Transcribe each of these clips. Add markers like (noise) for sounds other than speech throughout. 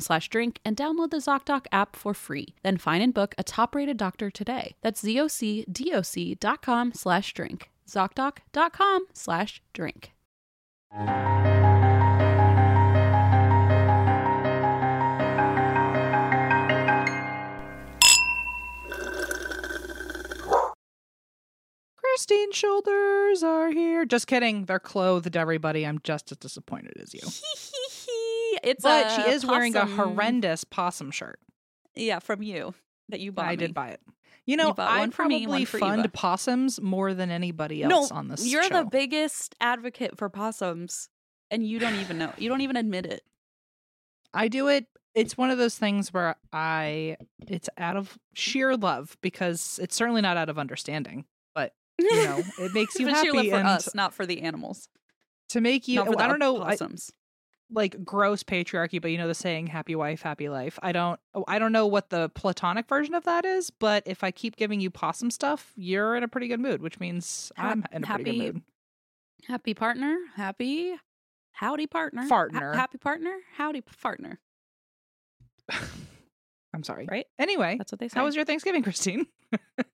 slash drink and download the ZocDoc app for free. Then find and book a top-rated doctor today. That's zocdoc.com slash drink. ZocDoc.com slash drink. Christine shoulders are here. Just kidding. They're clothed, everybody. I'm just as disappointed as you. (laughs) it's But a she is wearing a horrendous possum shirt. Yeah, from you that you bought. I me. did buy it. You know, bought I me, probably for fund Eva. possums more than anybody No, else on this You're show. the biggest advocate for possums, and you don't even know. You don't even admit it. I do it. It's one of those things where I it's out of sheer love because it's certainly not out of understanding, but you know, it makes (laughs) you happy you live for and us, not for the animals. to make you not for the I don't know I, Possums. Like gross patriarchy, but you know the saying happy wife, happy life. I don't oh, I don't know what the platonic version of that is, but if I keep giving you possum stuff, you're in a pretty good mood, which means I'm in a pretty good mood. happy partner, happy howdy partner, Ha- happy partner, howdy partner. (laughs) I'm sorry. Right? Anyway, That's what they say. how was your Thanksgiving, Christine?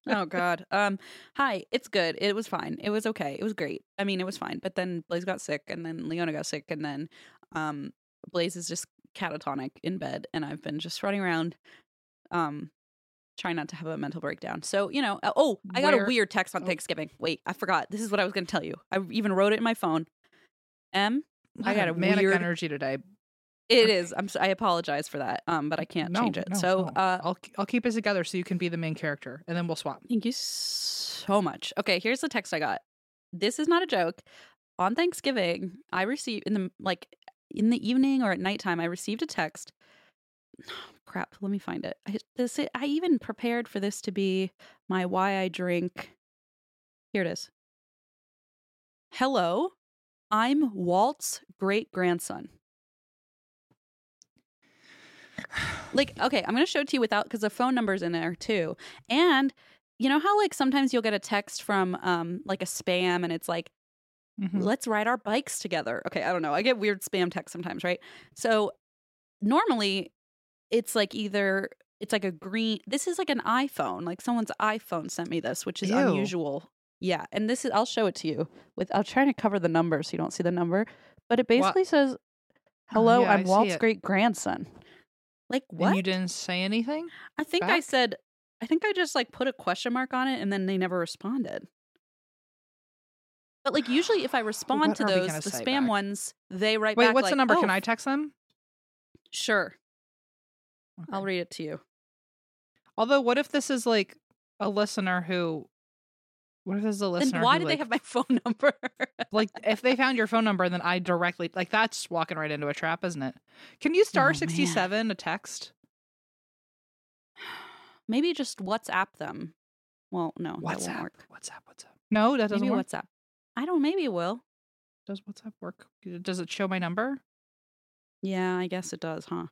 oh (laughs) God. Um. Hi. It's good. It was fine. It was okay. It was great. I mean, it was fine. But then Blaze got sick, and then Leona got sick, and then um, Blaze is just catatonic in bed, and I've been just running around, um, trying not to have a mental breakdown. So you know. uh, Oh, I got Where- a weird text on oh. Thanksgiving. Wait, I forgot. This is what I was going to tell you. I even wrote it in my phone. M. I got a (laughs) manic weird- energy today. It Okay. is. I'm. I apologize for that. Um, but I can't No, change it. no, so, no. uh, I'll I'll keep it together so you can be the main character, and then we'll swap. Thank you so much. Okay, here's the text I got. This is not a joke. On Thanksgiving, I received in the like in the evening or at nighttime, I received a text. (sighs) crap, let me find it. I, this I even prepared for this to be my why I drink. Here it is. Hello, I'm Walt's great grandson. Like, okay, I'm gonna show it to you without because the phone number's in there too. And you know how like sometimes you'll get a text from um like a spam and it's like Mhm. let's ride our bikes together. Okay, I don't know. I get weird spam texts sometimes, right? So normally it's like either it's like a green this is like an iPhone. Like someone's iPhone sent me this, which is Ew. unusual. Yeah, and this is I'll show it to you with I'll try to cover the number so you don't see the number, but it basically says hello, yeah, I I'm Walt's great grandson. Like what? And you didn't say anything. I think I said I think I just like put a question mark on it and then they never responded. But like usually, if I respond What to those, the spam back? ones, they write Wait, back. Wait, what's the number? "Oh, Can I text them? Sure, Okay. I'll read it to you. Although, what if this is like a listener who? What if this is a listener? Then why who, do they have my (laughs) phone number? like if they found your phone number, then I directly like that's walking right into a trap, isn't it? Can you star Oh, sixty seven a text? Maybe just WhatsApp them. Well, no, that won't WhatsApp. work. WhatsApp. WhatsApp. No, that doesn't Maybe work. WhatsApp. I don't. Maybe it will. Does WhatsApp work? Does it show my number? Yeah, I guess it does, huh?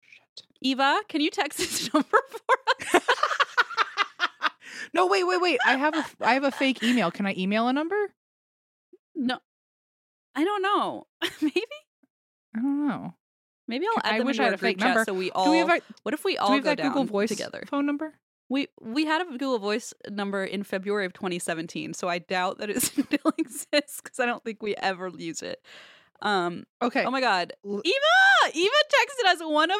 Shit. Eva, can you text (laughs) this number for us? (laughs) no, wait, wait, wait. I have a I have a fake email. Can I email a number? no, I don't know. (laughs) maybe, I don't know. maybe I'll add I them wish into I had a fake number. so we all. do we have a, what if we do all we have go that Google Voice together? phone number? We we had a Google Voice number in February of 2017, so I doubt that it (laughs) still exists because I don't think we ever use it. Um. Okay. Oh my God, Eva! Eva texted us one of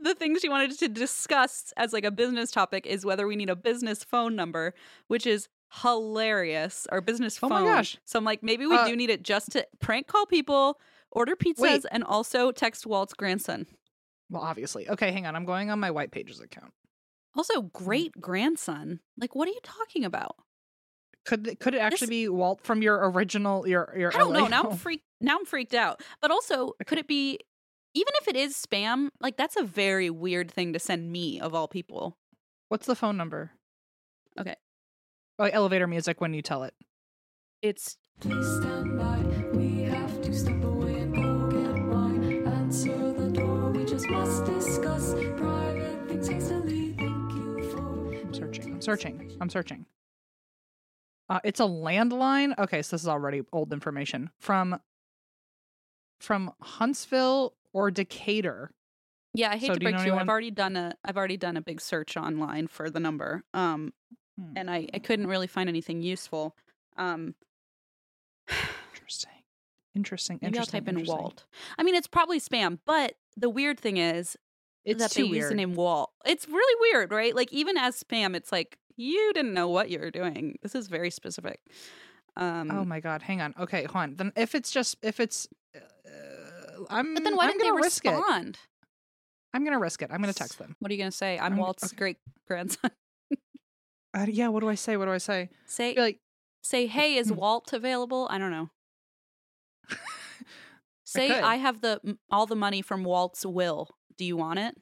the things she wanted to discuss as like a business topic is whether we need a business phone number, which is hilarious. Our business phone. Oh my gosh. So I'm like, maybe we Uh, do need it just to prank call people, order pizzas, Wait. and also text Walt's grandson. well, obviously. Okay, hang on. I'm going on my White Pages account. Also, mm. great grandson. Like, what are you talking about? Could it- could it actually be Walt from your original your your? I don't LA know. Now I'm freaked. Now I'm freaked out. But also, could it be? Even if it is spam, like that's a very weird thing to send me of all people. What's the phone number? Okay. Oh, elevator music when you tell it. It's Please stand by. We have to step searching. I'm searching. I'm searching. Uh, it's a landline. Okay, so this is already old information from from Huntsville or Decatur. yeah. I hate So to do you break know to you. I've already done a. I've already done a big search online for the number. Um, Hmm, and I I couldn't really find anything useful. Um, interesting. Interesting. maybe I'll interesting, type in. Walt. I mean, it's probably spam, but the weird thing is It's that too they use weird. the name Walt. It's really weird, right? Like even as spam, it's like you didn't know what you were doing. This is very specific. Um, Oh my god! Hang on. Okay, hold on. Then if it's just if it's, uh, I'm. but then why I'm didn't they gonna it. respond? I'm gonna risk it. I'm gonna text them. What are you gonna say? I'm, I'm- Walt's okay. great grandson. Uh, yeah. What do I say? What do I say? say Be like, say, hey, is Hmm. Walt available? I don't know. Say could. I have the all the money from Walt's will. Do you want it?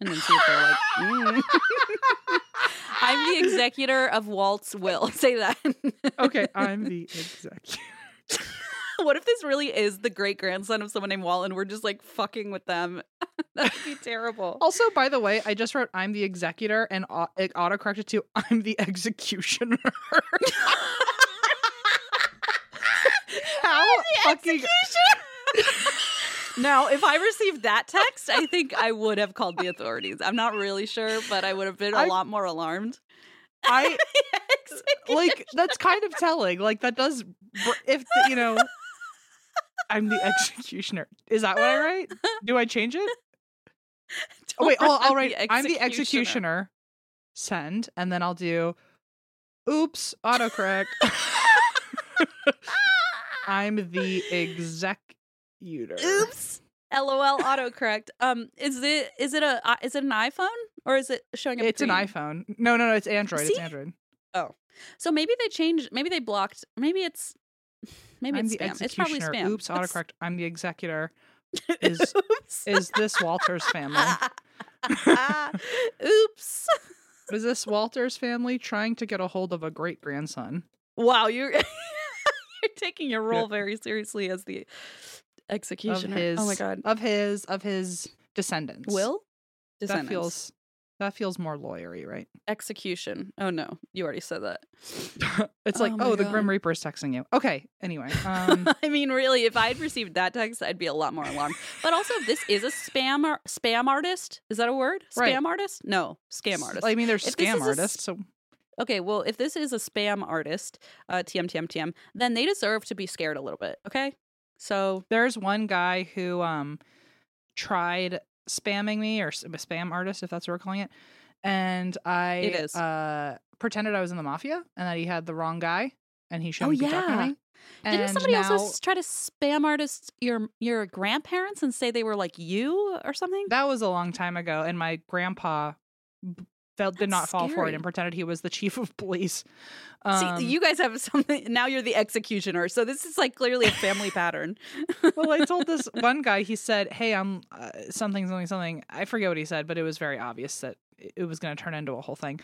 And then see if they're like, "Mm." (laughs) I'm the executor of Walt's will. (laughs) Say that. okay, I'm (laughs) the executor. what if this really is the great grandson of someone named Walt and we're just like fucking with them? That'd be terrible. Also, by the way, I just wrote I'm the executor and au- it autocorrected to I'm the executioner. How fucking (laughs) now, if I received that text, I think I would have called the authorities. I'm not really sure, but I would have been a I- lot more alarmed. I (laughs) like that's kind of telling. Like that does if the, you know I'm the executioner. Is that what I write? Do I change it? (laughs) Oh wait, I'll, I'll I'm write the I'm the executioner. Send and then I'll do oops, autocorrect. I'm the executor. Oops. LOL autocorrect. Um, is it is it a is it an iPhone or is it showing up? It's an iPhone. No, no, no, it's Android. It's See? Android. So maybe they changed. Maybe they blocked. Maybe it's maybe I'm it's spam. It's probably spam. Oops, autocorrect. I'm the executor. (laughs) Is is this Walter's family? (laughs) Oops. Is this Walter's family trying to get a hold of a great grandson? Wow, you're (laughs) you're taking your role very seriously as the Of executioner. his oh my god. of his of his descendants. Will? Descendants. that feels that feels more lawyery, right? execution. Oh no, you already said that. (laughs) it's like, Oh oh, the. Grim Reaper's texting you. Okay. Anyway, (laughs) um, I mean, really, if I had received that text, I'd be a lot more alarmed. But also, if this is a spam ar- spam artist, is that a word? Spam Right. artist? No, scam artist. I mean, there's If scam is artists, so Okay, well, if this is a spam artist, uh, TM, TM, TM, then they deserve to be scared a little bit. Okay, so there's one guy who um tried spamming me or a spam artist, if that's what we're calling it, and I It is. uh pretended I was in the mafia and that he had the wrong guy, and he talking Oh, yeah. to me. Didn't somebody now- also try to spam artist your your grandparents and say they were like you or something? That was a long time ago, and my grandpa felt did not fall for it and pretended he was the chief of police. Um, See, you guys have (laughs) something. Now you're the executioner, so this is like clearly a family pattern. (laughs) well, I told (laughs) this one guy. He said, "Hey, I'm uh, something, something, something." I forget what he said, but it was very obvious that it- was going to turn into a whole thing.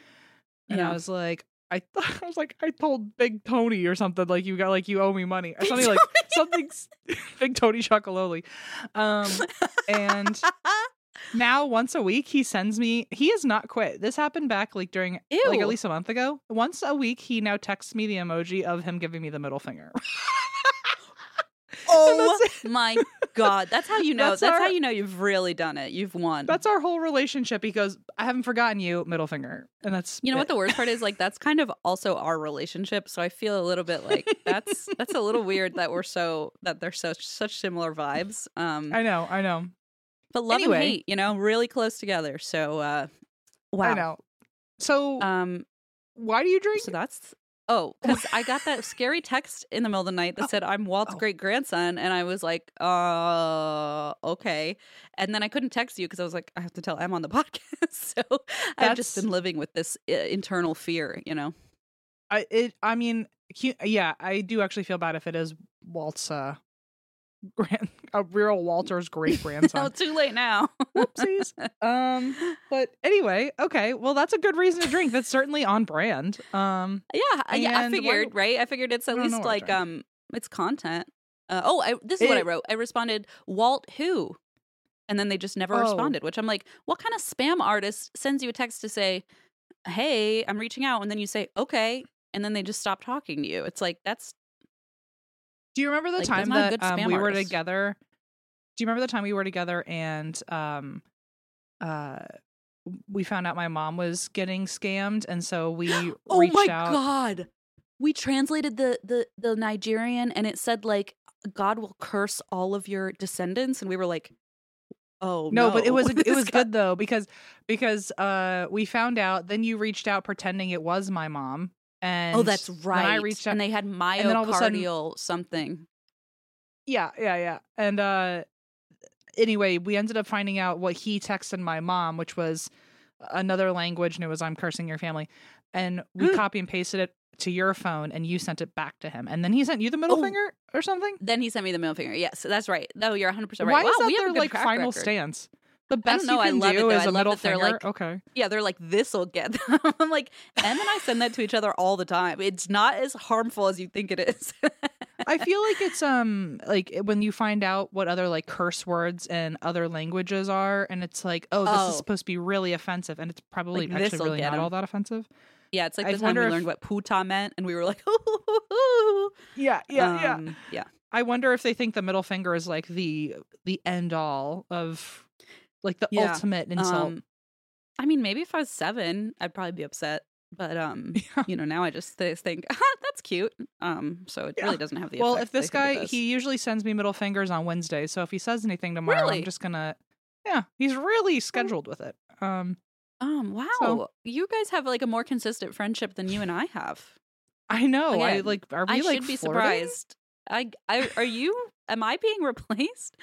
And Yeah. I was like, I, I was like, I told Big Tony or something like you got like you owe me money or something like something. Big Tony Chocololi. Um, and now once a week he sends me. He has not quit. This happened back like during like at least a month ago. Once a week he now texts me the emoji of him giving me the middle finger. (laughs) Oh my god, that's how you (laughs) know. That's That's, how you know you've really done it. You've won. That's our whole relationship. He goes, I haven't forgotten you, middle finger. And that's you know what the worst part is? Like that's kind of also our relationship. So I feel a little bit like that's that's a little weird that we're so that they're such such similar vibes. Um, I know, I know. But love anyway. and hate, you know, really close together. So uh, wow. I know. So Um, why do you drink? So that's oh, because I got that scary text in the middle of the night that said I'm Walt's Oh. great grandson, and I was like, uh, okay. And then I couldn't text you because I was like, I have to tell Em on the (laughs) podcast. so I've just been living with this uh, internal fear, you know. I it I mean, yeah, I do actually feel bad if it is Walt's uh grand (laughs) a real Walter's great grandson. (laughs) Oh, too late now. (laughs) Whoopsies. um but anyway, okay. Well, that's a good reason to drink. That's certainly on brand. Um yeah, I- yeah. I figured, right? I figured it's at least like um, it's content. Uh, oh, I, this is what I wrote. I responded, Walt who, and then they just never Oh. responded. Which I'm like, what kind of spam artist sends you a text to say, "Hey, I'm reaching out," and then you say, "Okay," and then they just stop talking to you. It's like that's Do you remember the Like, time that's not a that um, we were together? Do you remember the time we were together and um uh we found out my mom was getting scammed and so we (gasps) oh reached my out god. We translated the the the Nigerian, and it said like, "God will curse all of your descendants," and we were like. Oh no, but it was (laughs) it was good though because because uh we found out then you reached out pretending it was my mom and Oh, that's right. I reached out and they had then all of a sudden- myocardial something. Yeah, yeah, yeah. And uh anyway, we ended up finding out what he texted my mom, which was another language and it was I'm cursing your family. And we Hmm. copy and pasted it to your phone and you sent it back to him. And then he sent you the middle Oh. finger or something? Then he sent me the middle finger. Yes, that's right. No, you're 100 percent right. Why wow, is that we have their like final record. stance? The best know, you I can love it, do though. is I a middle they're, finger. like- okay. Yeah, they're like, this will get them. (laughs) I'm like, Em and I send that to each other all the time. It's not as harmful as you think it is. (laughs) I feel like it's um like when you find out what other like curse words and other languages are, and it's like, oh, this Oh. is supposed to be really offensive, and it's probably Like, actually really not 'em. all that offensive. yeah, it's like I the time we if- learned what puta meant, and we were like, (laughs) ooh, Yeah, yeah, um, yeah. I wonder if they think the middle finger is like the the end all of like the Yeah, ultimate insult. Um, I mean, maybe if I was seven, I'd probably be upset. But um, (laughs) Yeah. you know, now I just th- think (laughs) ah, that's cute. Um, so it Yeah. really doesn't have the well, if this I think it guy he usually sends me middle fingers on Wednesdays, so if he says anything tomorrow, Really? I'm just gonna yeah, he's really scheduled with it. Um, Um, wow. So- you guys have like a more consistent friendship than you and I have. I know. I like. Are we I like should be flirting? surprised. I, I are you am I being (laughs) replaced?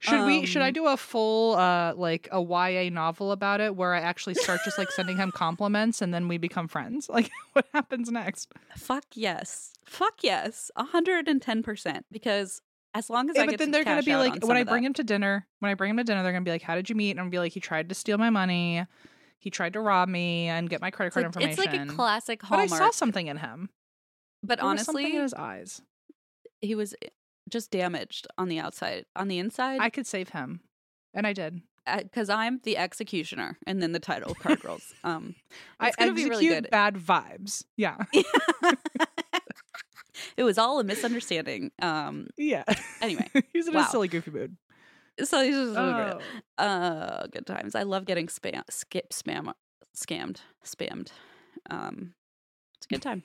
Should we? Should I Um, do a full uh like a YA novel about it where I actually start just like sending him compliments and then we become friends? (laughs) Like, what happens next? Fuck yes. Fuck yes. 110% because as long as Yeah, I but then they're gonna be like, when I bring that. him to dinner, when I bring him to dinner, they're gonna be like, "How did you meet?" And I'm gonna be like, "He tried to steal my money. He tried to rob me and get my credit it's card like, it's like a classic but Hallmark. I saw something in him. but There honestly, in his eyes. he was just damaged on the outside. On the inside, I could save him, and I did. because I'm the executioner, and then the title card rolls. (laughs) Um, I It's gonna be really good. bad vibes. Yeah, (laughs) it was all a misunderstanding. Um, yeah. Anyway, (laughs) he's in wow. a silly, goofy mood. so he's just. Oh. Uh, good times. I love getting spam, skip, spam, scammed, spammed. Um, it's a good time.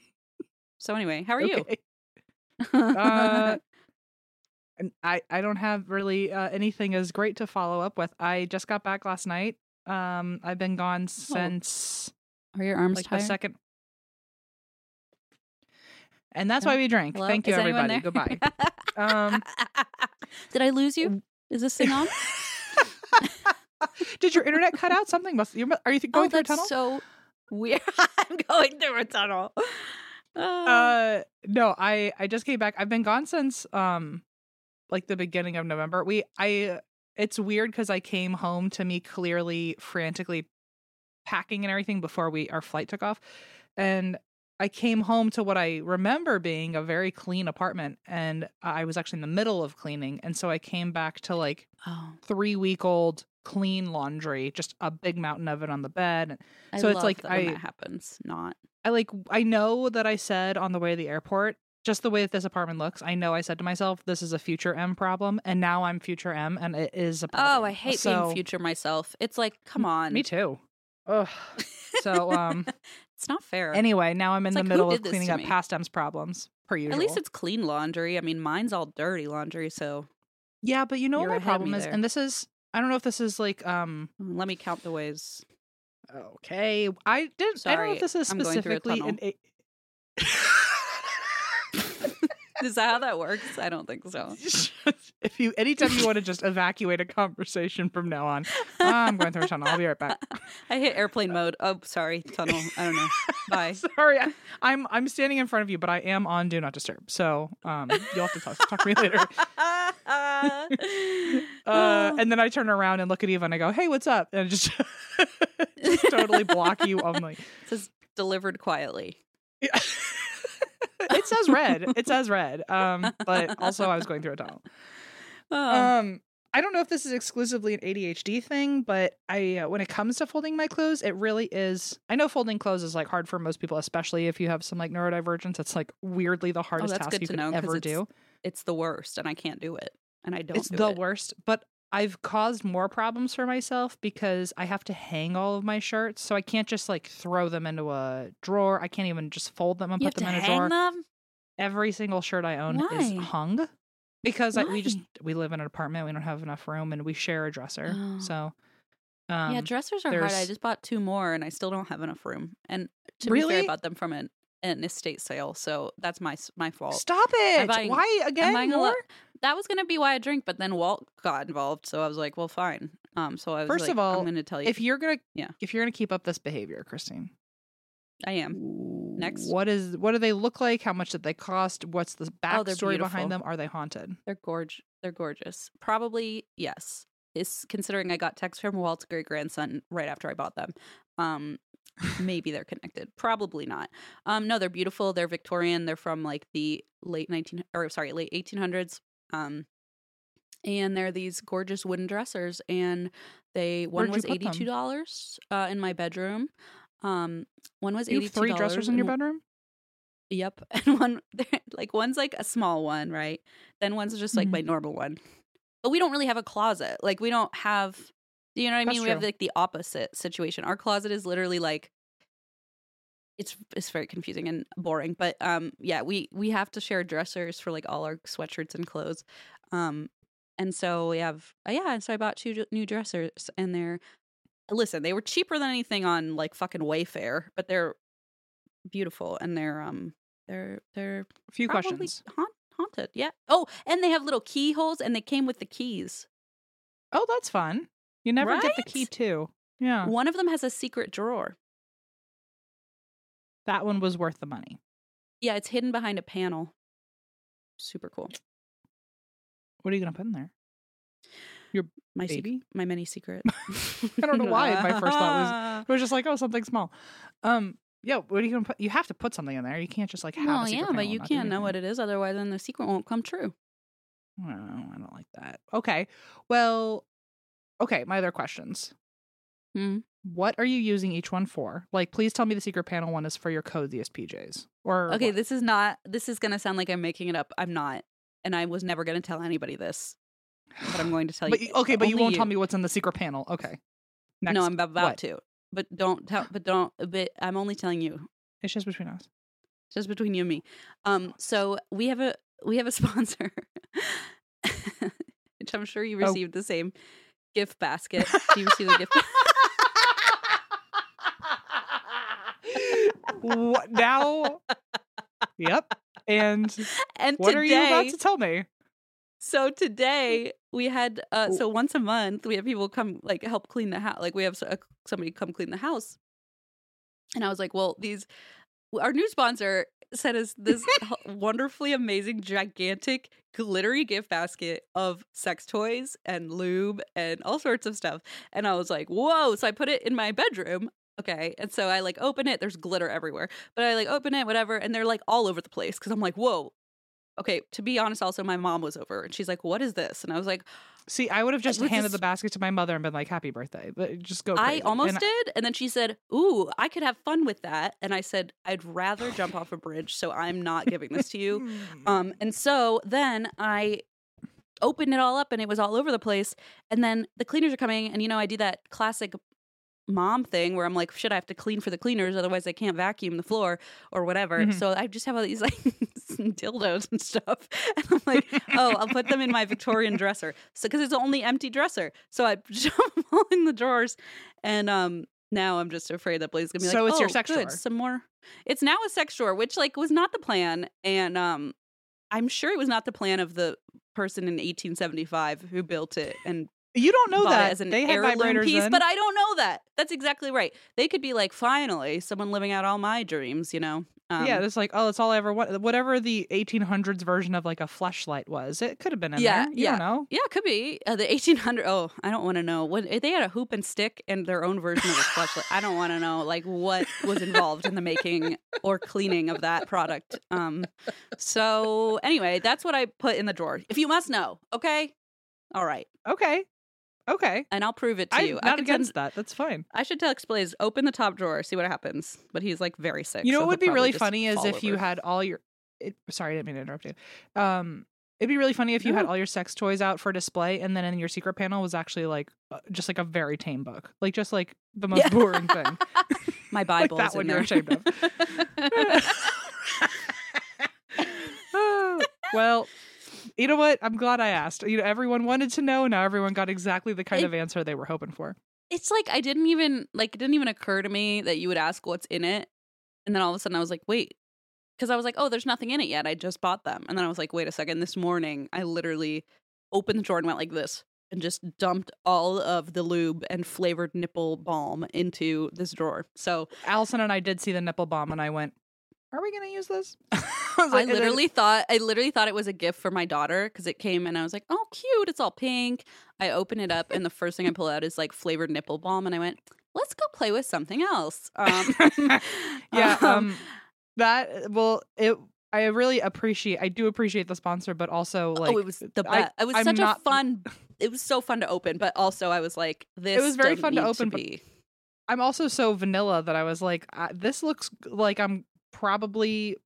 So anyway, how are Okay. you? Uh, I, I don't have really uh, anything as great to follow up with. I just got back last night. Um, I've been gone since are your arms like tired? the second. And that's Oh, why we drank. Hello? Thank you, Is everybody. Goodbye. (laughs) Um, Did I lose you? Is this thing (laughs) on? Did your internet cut out? Something must. You're, you going oh, through a tunnel? so weird. (laughs) I'm going through a tunnel. Uh, Uh, no. I I just came back. I've been gone since um, like the beginning of November. We I. It's weird because I came home to me clearly frantically packing and everything before we our flight took off, and I came home to what I remember being a very clean apartment, and I was actually in the middle of cleaning, and so I came back to like oh. three week old clean laundry, just a big mountain of it on the bed. I So it's like I- that happens. Not I like I know that I said on the way to the airport, just the way that this apartment looks, I know I said to myself, this is a future Em problem, and now I'm future Em, and it is a problem. Oh, I hate So- being future myself. It's like, come on. Me too. Ugh. So um (laughs) it's not fair. anyway, now I'm in It's the like, middle of cleaning up me? past Em's problems per usual. At least it's clean laundry. I mean, mine's all dirty laundry. So yeah, but you know what my problem is, there. and this is I don't know if this is like um mm, let me count the ways. okay. I didn't I don't know if Sorry, this is I'm going through a specifically an a- Is that how that works? I don't think so. (laughs) if you anytime you want to just evacuate a conversation from now on, I'm going through a tunnel. I'll be right back. (laughs) I hit airplane mode. Oh, sorry, tunnel. I don't know. (laughs) Bye. Sorry, I, I'm I'm standing in front of you, but I am on Do Not Disturb. So um, you'll have to talk, talk to me later. Uh, and then I turn around and look at Eva and I go, "Hey, what's up?" And just, just totally block you on like. It says delivered quietly. Yeah. (laughs) it says red. It says red. Um, but also I was going through a tunnel. (laughs) Oh. Um, I don't know if this is exclusively an ADHD thing, but I uh, when it comes to folding my clothes, it really is. I know folding clothes is like hard for most people, especially if you have some like neurodivergence. It's like weirdly the hardest Oh, task you could know, ever it's do. it's the worst, and I can't do it, and I don't. It's do the it. worst, but I've caused more problems for myself because I have to hang all of my shirts, so I can't just like throw them into a drawer. I can't even just fold them and You put them in a drawer. them. Every single shirt I own is hung because I, we just we live in an apartment. We don't have enough room, and we share a dresser. Oh. So, um, yeah, dressers are hard. I just bought two more, and I still don't have enough room. And to be fair, I bought them from an, an estate sale, so that's my my fault. Stop it! buying- Why again? buying a lot- That was gonna be why I drink, but then Walt got involved, so I was like, well, fine. Um, so I was First like, of all, I'm gonna tell you If you're gonna, Yeah. if you're gonna keep up this behavior, Christine, I am. Next. what is what do they look like? How much did they cost? What's the Oh, backstory beautiful. behind them? Are they haunted? They're gorge. They're gorgeous. Probably yes. Is considering I got text from Walt's great grandson right after I bought them. Um, maybe they're connected. Probably not. Um, no, they're beautiful. They're Victorian. They're from like the late nineteen or sorry, late eighteen hundreds. Um, and they're these gorgeous wooden dressers. And they one Where'd was eighty two dollars uh, in my bedroom. Um, one was eighty three dressers in your bedroom. Yep. (laughs) And one like one's like a small one, right? Then one's just like Mhm. my normal one. But we don't really have a closet. Like we don't have you know what I That's mean? We have like the opposite situation. Our closet is literally like it's it's very confusing and boring. But um yeah, we we have to share dressers for like all our sweatshirts and clothes. Um and so we have uh, yeah, and so I bought two d- new dressers and they're listen, they were cheaper than anything on like fucking Wayfair, but they're beautiful and they're um they're they're A few questions. haunt, haunted. Yeah. Oh, and they have little keyholes and they came with the keys. Oh, that's fun. You never get the key too. Yeah, One of them has a secret drawer. That one was worth the money. Yeah, it's hidden behind a panel. Super cool. What are you gonna put in there? Your My sec- Baby? my mini secret. (laughs) I don't know why my first thought was (laughs) It was just like, oh, something small. Um, yeah. What are you gonna put? You have to put something in there. You can't just like have. Well, yeah, but you can't know what it is, otherwise then the secret won't come true. No, I don't like that. Okay. Well, okay. My other questions. Hmm. What are you using each one for? Like, please tell me the secret panel one is for your coziest PJs. Or Okay, what? this is not this is gonna sound like I'm making it up. I'm not. And I was never gonna tell anybody this. But I'm going to tell But you. you- okay, but you won't tell me what's in the secret panel. Okay. Next. No, I'm about What? to. But don't tell but don't but I'm only telling you. It's just between us. just between you and me. Um, so we have a we have a (laughs) sponsor, which I'm sure you Oh. received the same gift basket. Do you receive the gift? (laughs) what now? Yep. And And what today, are you about to tell me? So today we had uh so once a month we have people come like help clean the house. Like we have uh, somebody come clean the house. And I was like, well, these our new sponsor sent us this (laughs) wonderfully amazing gigantic glittery gift basket of sex toys and lube and all sorts of stuff. And I was like, whoa. So I put it in my bedroom. Okay. And so I like open it. There's glitter everywhere. But I like open it, whatever. And they're like all over the place because I'm like, whoa. Okay. To be honest, also, my mom was over and she's like, what is this? And I was like, See, I would have just handed the basket to my mother and been like, "Happy birthday!" But just go. I almost And did. And then she said, Ooh, I could have fun with that. And I said, I'd rather jump off a bridge. So I'm not giving this to you. Um, (laughs) and so then I opened it all up and it was all over the place. And then the cleaners are coming, and you know, I do that classic mom thing where I'm like, shit, I have to clean for the cleaners, otherwise I can't vacuum the floor or whatever. Mhm. So I just have all these like (laughs) dildos and stuff. (laughs) And I'm like, oh, I'll put them in my Victorian dresser. So because it's the only empty dresser. So I (laughs) shove them all in the drawers. And um now I'm just afraid that Blaze is gonna be like, So it's your "Oh, sex good, drawer." Some more. It's now a sex drawer, which like was not the plan. And um I'm sure it was not the plan of the person in 1875 who built it and you don't know that as an they heirloom vibrators piece, in. but I don't know that. That's exactly right. They could be like, finally, someone living out all my dreams, you know? Um, yeah, it's like, oh, it's all I ever want. Whatever the 1800s version of like a flashlight was, it could have been in Yeah, there. You yeah. know. yeah, it could be uh, the 1800. Oh, I don't want to know what they had a hoop and stick and their own version of a flashlight. I don't want to know like what was involved in the making or cleaning of that product. Um, so anyway, that's what I put in the drawer. If you must know, okay, all right, Okay, okay. and I'll prove it to I'm you. Not against that. That's fine. I should tell Blaze, open the top drawer, see what happens. But he's like very sick. You know so what would be really funny is if you had all your. It, sorry, I didn't mean to interrupt you. Um, it'd be really funny if you had all your sex toys out for display, and then in your secret panel was actually like uh, just like a very tame book, like just like the most Yeah. boring thing. (laughs) my (laughs) Like Bible that in one there. you're ashamed of. (laughs) well, you know what? I'm glad I asked. You know, everyone wanted to know. Now everyone got exactly the kind It- of answer they were hoping for. it's like I didn't even like it didn't even occur to me that you would ask what's in it, and then all of a sudden I was like, wait, because I was like, oh, there's nothing in it yet. I just bought them, and then I was like, wait a second. This morning I literally opened the drawer and went like this. And just dumped all of the lube and flavored nipple balm into this drawer. So Allison and I did see the nipple balm and I went, "Are we going to use this?" (laughs) I, I like- then- literally thought I literally thought it was a gift for my daughter because it came and I was like, "Oh, cute! It's all pink." I open it up and the first thing I pull out is like flavored nipple balm, and I went, "Let's go play with something else." Um, (laughs) yeah. (laughs) um, Um, that well, it. I really appreciate. I do appreciate the sponsor, but also like oh, it was the I- it was I'm such not- a fun. It was so fun to open, but also I was like, "This." was very fun to open, be. I'm also so vanilla that I was like, uh, this looks like I'm probably.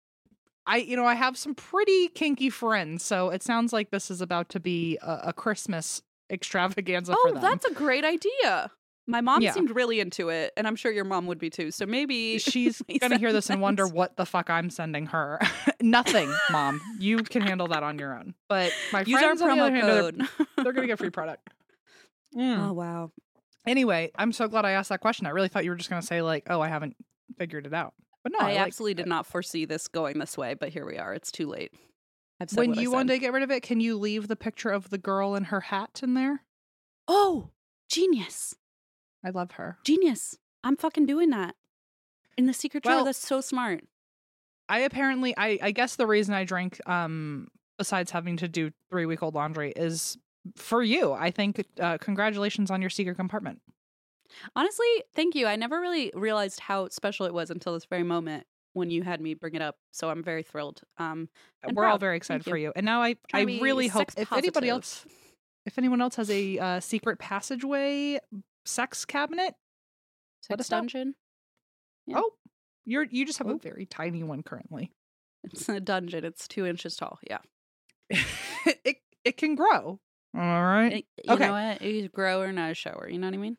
I you know I have some pretty kinky friends, so it sounds like this is about to be a, a Christmas extravaganza for Oh, that's a great idea. My mom Yeah. seemed really into it, and I'm sure your mom would be too. So maybe (laughs) She's gonna hear this and wonder what the fuck I'm sending her. (laughs) Nothing, mom. You can handle that on your own. But my Use our friends, other promo hand, they're- code. they're gonna get free (laughs) product. Mm. Oh wow. Anyway, I'm so glad I asked that question. I really thought you were just gonna say like, "Oh, I haven't figured it out." But no, I, I, like absolutely did not foresee this going this way, but here we are. It's too late. When you one day get rid of it, can you leave the picture of the girl in her hat in there? Oh, genius. I love her. Genius. I'm fucking doing that. In the secret drawer, Well- that's so smart. I apparently, I, I guess the reason I drank, um, besides having to do three week old laundry, is for you. I think. Uh, congratulations on your secret compartment. Honestly, thank you. I never really realized how special it was until this very moment when you had me bring it up. So I'm very thrilled. Um, And We're all very excited Thank for you. you. And now I, I Trying to be really hope if anybody else, if anyone else has a uh, secret passageway sex cabinet, Sex dungeon. Yeah. oh, you're you just have a Oh. very tiny one currently. It's a dungeon. It's two inches tall. Yeah. (laughs) it it can grow. All right. It- you Okay. know what? It's a grower, not a shower. You know what I mean?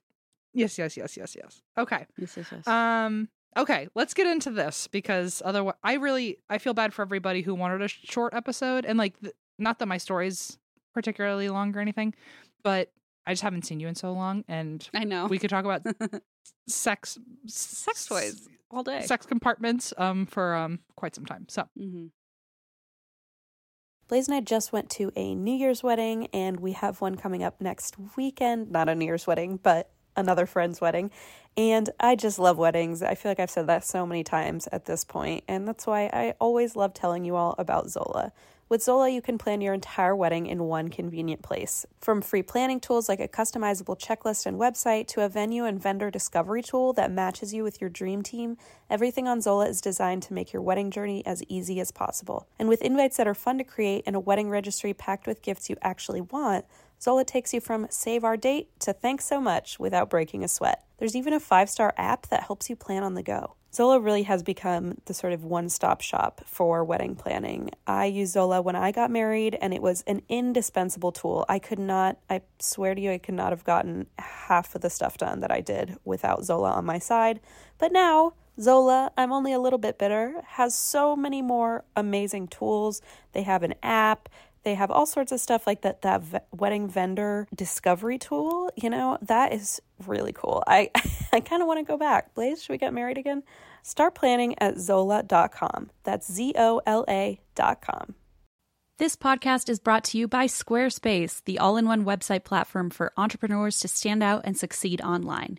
Yes, yes, yes, yes, yes. Okay. Yes, yes, yes. Um okay, let's get into this because otherwise I really I feel bad for everybody who wanted a short episode and like th- not that my story's particularly long or anything, but I just haven't seen you in so long and I know. we could talk about (laughs) sex Sex toys all day. sex compartments um for um quite some time. So, Mm-hmm. Blaze and I just went to a New Year's wedding, and we have one coming up next weekend. Not a New Year's wedding, but another friend's wedding. And I just love weddings. I feel like I've said that so many times at this point, and that's why I always love telling you all about Zola. With Zola, you can plan your entire wedding in one convenient place. From free planning tools like a customizable checklist and website to a venue and vendor discovery tool that matches you with your dream team, everything on Zola is designed to make your wedding journey as easy as possible. And with invites that are fun to create and a wedding registry packed with gifts you actually want, Zola takes you from save our date to thanks so much without breaking a sweat. There's even a five star app that helps you plan on the go. Zola really has become the sort of one stop shop for wedding planning. I used Zola when I got married, and it was an indispensable tool. I could not, I swear to you, I could not have gotten half of the stuff done that I did without Zola on my side. But now, Zola, I'm only a little bit bitter, has so many more amazing tools. They have an app. They have all sorts of stuff like that that v- wedding vendor discovery tool, you know, that is really cool. I (laughs) I kind of want to go back. Blaze, should we get married again? Start planning at zola.com. That's Z O L A.com. This podcast is brought to you by Squarespace, the all in one website platform for entrepreneurs to stand out and succeed online.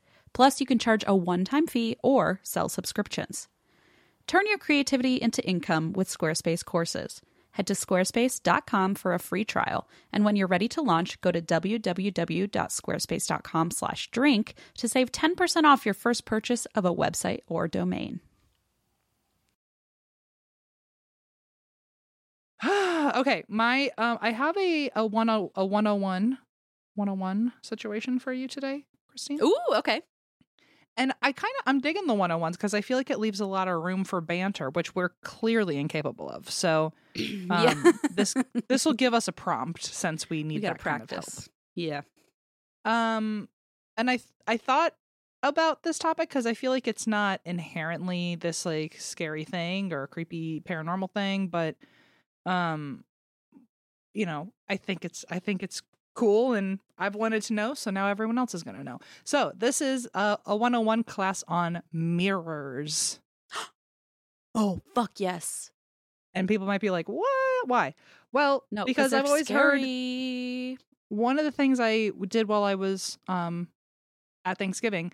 Plus, you can charge a one time fee or sell subscriptions. Turn your creativity into income with Squarespace courses. Head to squarespace.com for a free trial, and when you're ready to launch, go to www.squarespace.com/drink to save 10% off your first purchase of a website or domain. (sighs) okay, my um I have a a 10 a 101 101 situation for you today, Christine. Ooh, okay. And I kind of I'm digging the 101s because I feel like it leaves a lot of room for banter, which we're clearly incapable of. So (clears throat) um, this (laughs) this will give us a prompt since we need we gotta kind of practice. Yeah. Um, and I th- I thought about this topic because I feel like it's not inherently this like scary thing or creepy paranormal thing, but um, you know, I think it's I think it's cool and I've wanted to know, so now everyone else is going to know. So, this is a, a 101 class on mirrors. (gasps) Oh, fuck yes. And people might be like, "What? Why?" Well, No, because I've always heard one of the things I did while I was um at Thanksgiving,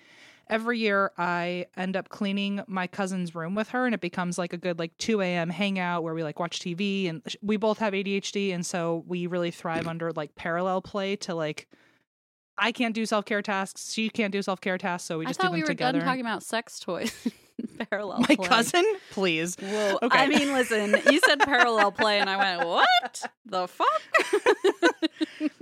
every year I end up cleaning my cousin's room with her, and it becomes like a good like two a.m. hangout where we like watch TV, and we both have ADHD, and so we really thrive under like parallel play to like. I can't do self care tasks. She can't do self care tasks, so we I just do thought them we were together. done talking about sex toys. (laughs) (laughs) parallel my play. cousin, please. Well, Okay. I mean, listen, you said parallel play, and I went, "What the fuck?"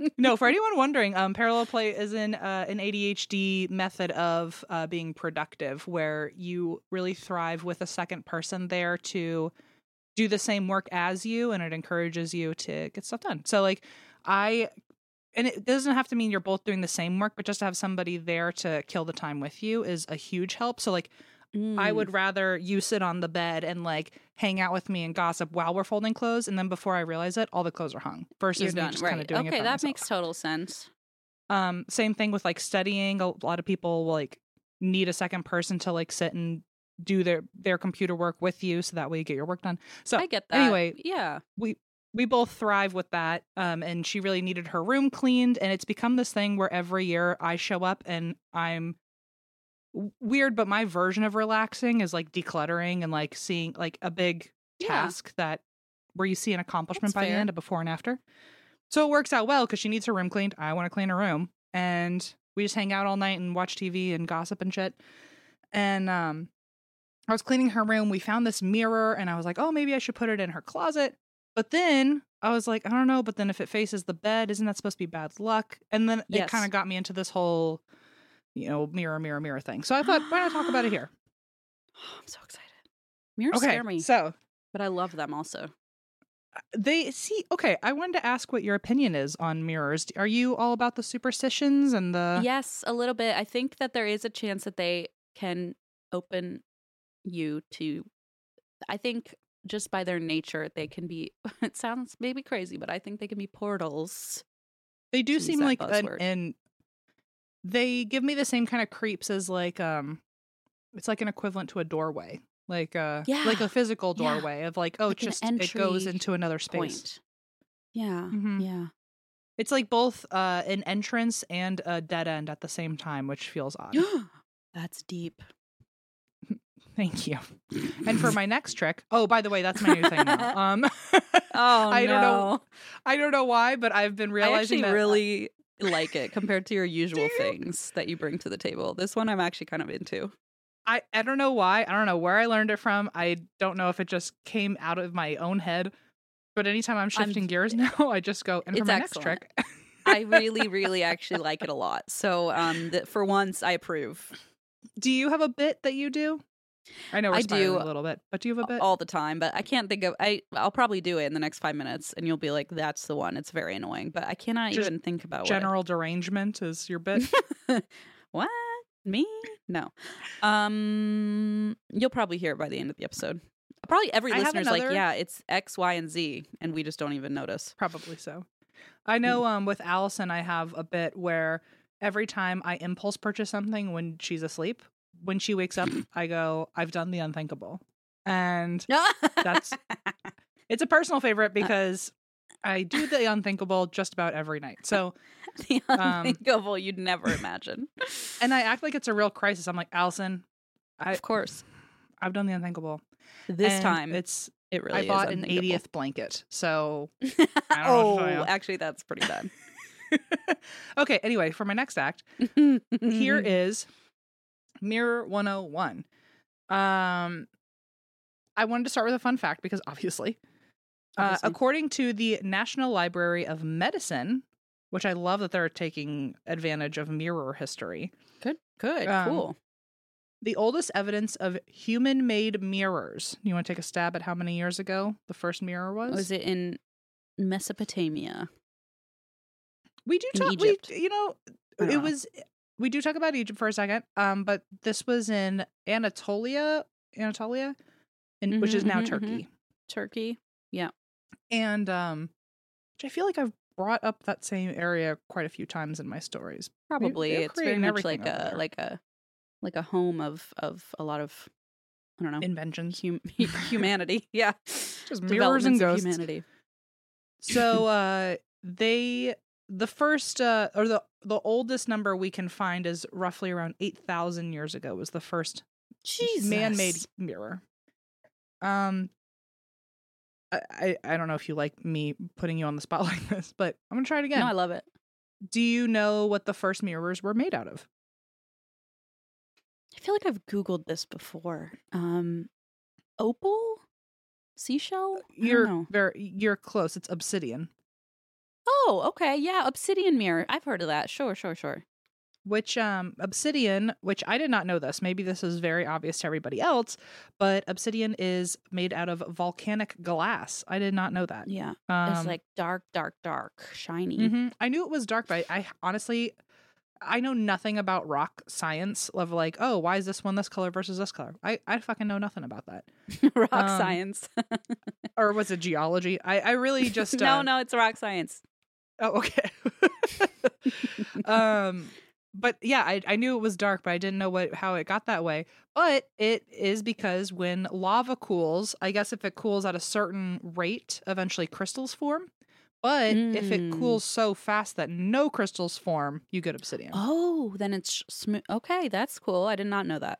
(laughs) no, for anyone wondering, um, parallel play is an uh, an ADHD method of uh, being productive, where you really thrive with a second person there to do the same work as you, and it encourages you to get stuff done. So, like, I. And it doesn't have to mean you're both doing the same work, but just to have somebody there to kill the time with you is a huge help. So, like, I Mm. would rather you sit on the bed and like hang out with me and gossip while we're folding clothes, and then before I realize it, all the clothes are hung. Versus me just kind of right? doing it. Okay, that myself. makes total sense. Um, same thing with like studying. A lot of people like need a second person to like sit and do their their computer work with you, so that way you get your work done. So I get that. anyway, yeah. we we both thrive with that. Um, and she really needed her room cleaned, and it's become this thing where every year I show up and I'm weird, but my version of relaxing is like decluttering and like seeing like a big Yeah. task that where you see an accomplishment That's by the end, a before and after. So it works out well because she needs her room cleaned. I want to clean her room, and we just hang out all night and watch TV and gossip and shit. And um, I was cleaning her room. We found this mirror, and I was like, oh, maybe I should put it in her closet. But then I was like, I don't know. But then if it faces the bed, isn't that supposed to be bad luck? And then it kind of got me into this whole, you know, mirror, mirror, mirror thing. So I thought, why not talk about it here? (gasps) I'm so excited. Mirrors Okay, scare me, so but I love them also. Uh, they see. Okay, I wanted to ask what your opinion is on mirrors. Are you all about the superstitions and the? yes, a little bit. I think that there is a chance that they can open you to. I think just by their nature, they can be. (laughs) It sounds maybe crazy, but I think they can be portals. They do seem like an, buzzword. They give me the same kind of creeps as like um, it's like an equivalent to a doorway, like uh, like a physical yeah. doorway of like oh, Like just it goes into another space. Point. Yeah, Mhm. yeah. It's like both uh, an entrance and a dead end at the same time, which feels odd. (gasps) That's deep. (laughs) Thank you. And for (laughs) my next trick, oh, by the way, that's my new thing now. (laughs) Um, Oh I no! don't know. I don't know why, but I've been I realizing actually that uh, really like it compared to your usual things that you bring to the table. This one I'm actually kind of into. I, I don't know why. I don't know where I learned it from. I don't know if it just came out of my own head. But anytime I'm shifting gears (laughs) now, (laughs) I just go, and for It's my excellent. next trick, I really, (laughs) really actually like it a lot. So, um, th- for once, I approve do you have a bit that you do? I know we're I do a little bit, but do you have a bit? all the time, but I can't think of. I I'll probably do it in the next five minutes, and you'll be like, "That's the one." It's very annoying, but I cannot Just even think about General derangement is your bit. What, (laughs) what? me? No. Um, you'll probably hear it by the end of the episode. Probably every I listener's like, "Yeah, it's X, Y, and Z," and we just don't even notice. Probably so. I know um with Allison I have a bit where every time I impulse purchase something when she's asleep, when she wakes up, I go, I've done the unthinkable. And (laughs) That's- it's a personal favorite because I do the unthinkable just about every night. So (laughs) the Um, unthinkable you'd never imagine. and I act like it's a real crisis. I'm like, Allison, I of course, I've done the unthinkable. this And time it's it really I bought an 80th blanket. So (laughs) I don't oh, what to tell you. actually, that's pretty bad. okay, anyway, for my next act, here is Mirror 101. Um I wanted to start with a fun fact because obviously, uh, according to the National Library of Medicine, which I love that they're taking advantage of mirror history, good, good, um, cool. the oldest evidence of human-made mirrors. You want to take a stab at how many years ago the first mirror was? Was it in Mesopotamia? we do in talk. We, you know, it know. was. We do talk about Egypt for a second, um, but this was in Anatolia, Anatolia, in, which Mhm, is now mhm, mhm. Turkey. yeah. and um which i feel like i've brought up that same area quite a few times in my stories Probably. they're it's very much like a there. like a like a home of of a lot of I don't know inventions hum- (laughs) humanity. Yeah, just mirrors and ghosts humanity. so (laughs) uh they the first uh or the the oldest number we can find is roughly around 8000 years ago was the first Jesus. man-made mirror um I, I don't know if you like me putting you on the spot (laughs) like this, but I'm gonna try it again. No, I love it. Do you know what the first mirrors were made out of? I feel like I've googled this before. Um, opal, seashell. You're very you're close. It's obsidian, Oh, okay. Yeah, obsidian mirror. I've heard of that. Sure, sure, sure. which um obsidian, which I did not know this. Maybe this is very obvious to everybody else, but obsidian is made out of volcanic glass. I did not know that. Yeah, Um, it's like dark, dark, dark, shiny. mhm. I knew it was dark, but I, I honestly I know nothing about rock science of like, oh, why is this one this color versus this color? I, I fucking know nothing about that. (laughs) rock Um, science. (laughs) Or was it geology? I, I really (laughs) just no, uh, no, it's rock science. Oh, okay. (laughs) um, but yeah, I I knew it was dark, but I didn't know what how it got that way. But it is because when lava cools, I guess if it cools at a certain rate, eventually crystals form. But if it Mm. cools so fast that no crystals form, you get obsidian. Oh, then it's smooth. Okay, that's cool. I did not know that.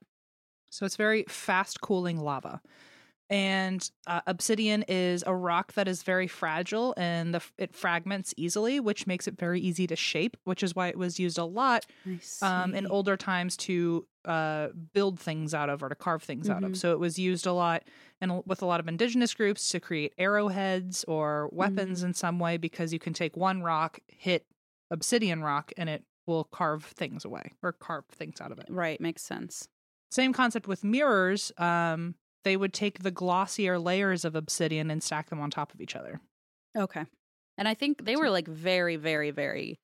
So it's very fast cooling lava. And uh, obsidian is a rock that is very fragile and the, it fragments easily, which makes it very easy to shape, which is why it was used a lot um, in older times to uh, build things out of or to carve things out of. Mhm. So it was used a lot and with a lot of indigenous groups to create arrowheads or weapons Mm-hmm. in some way because you can take one rock, hit obsidian rock, and it will carve things away or carve things out of it. Right, makes sense. Same concept with mirrors. Um, they would take the glossier layers of obsidian and stack them on top of each other. Okay. And I think they were like very, very, very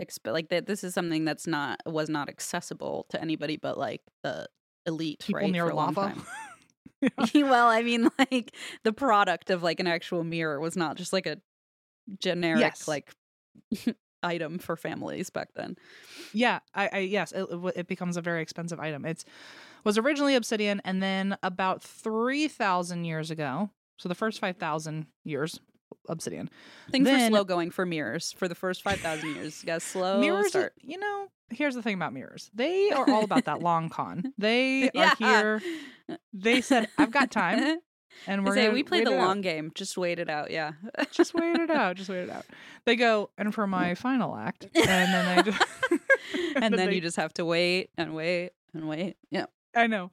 exp- like that. This is something that's not was not accessible to anybody but like the elite, People right? near lava. time. (laughs) (laughs) well, I mean, like the product of like an actual mirror was not just like a generic Yes. like (laughs) item for families back then. Yeah, I, I yes, it it becomes a very expensive item. It's was originally obsidian, and then about three thousand years ago, so the first five thousand years, obsidian. Things Then- were slow going for mirrors for the first five thousand years. You got slow mirrors, start. you know, here's the thing about mirrors: they are all about that long con. (laughs) They are here. They said, "I've got time," (laughs) and we're say we play the it out. long game. Just wait it out. Yeah. Just wait it out. Just wait it out. They go, and for my final act, and then they just, (laughs) and then they- you just have to wait and wait and wait. Yeah. I know.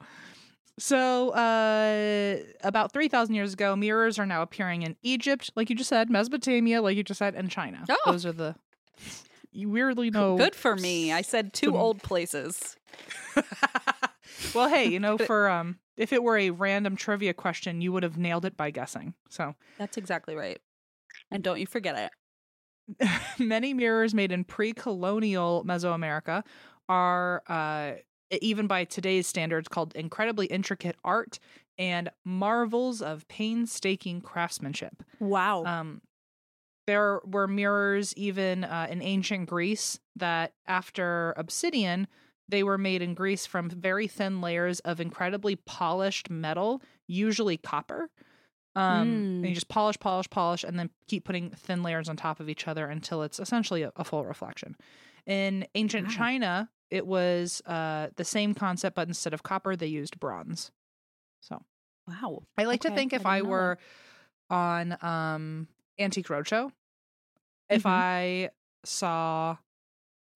So, uh, about 3,000 years ago, mirrors are now appearing in Egypt, like you just said, Mesopotamia, like you just said, and China. Oh. Those are the. You weirdly know. Good for me. I said two old places. (laughs) well, hey, you know, for um, if it were a random trivia question, you would have nailed it by guessing. So, That's exactly right. And don't you forget it. (laughs) many mirrors made in pre-colonial Mesoamerica are uh, even by today's standards called incredibly intricate art and marvels of painstaking craftsmanship. Wow. Um, there were mirrors even uh, in ancient Greece that, after obsidian, they were made in Greece from very thin layers of incredibly polished metal, usually copper. Um, and Mm. you just polish, polish, polish, and then keep putting thin layers on top of each other until it's essentially a, a full reflection. In ancient Wow. China, it was uh, the same concept, but instead of copper, they used bronze. So wow. I like to think if didn't I know that. were on um Antique Roadshow, if Mhm. I saw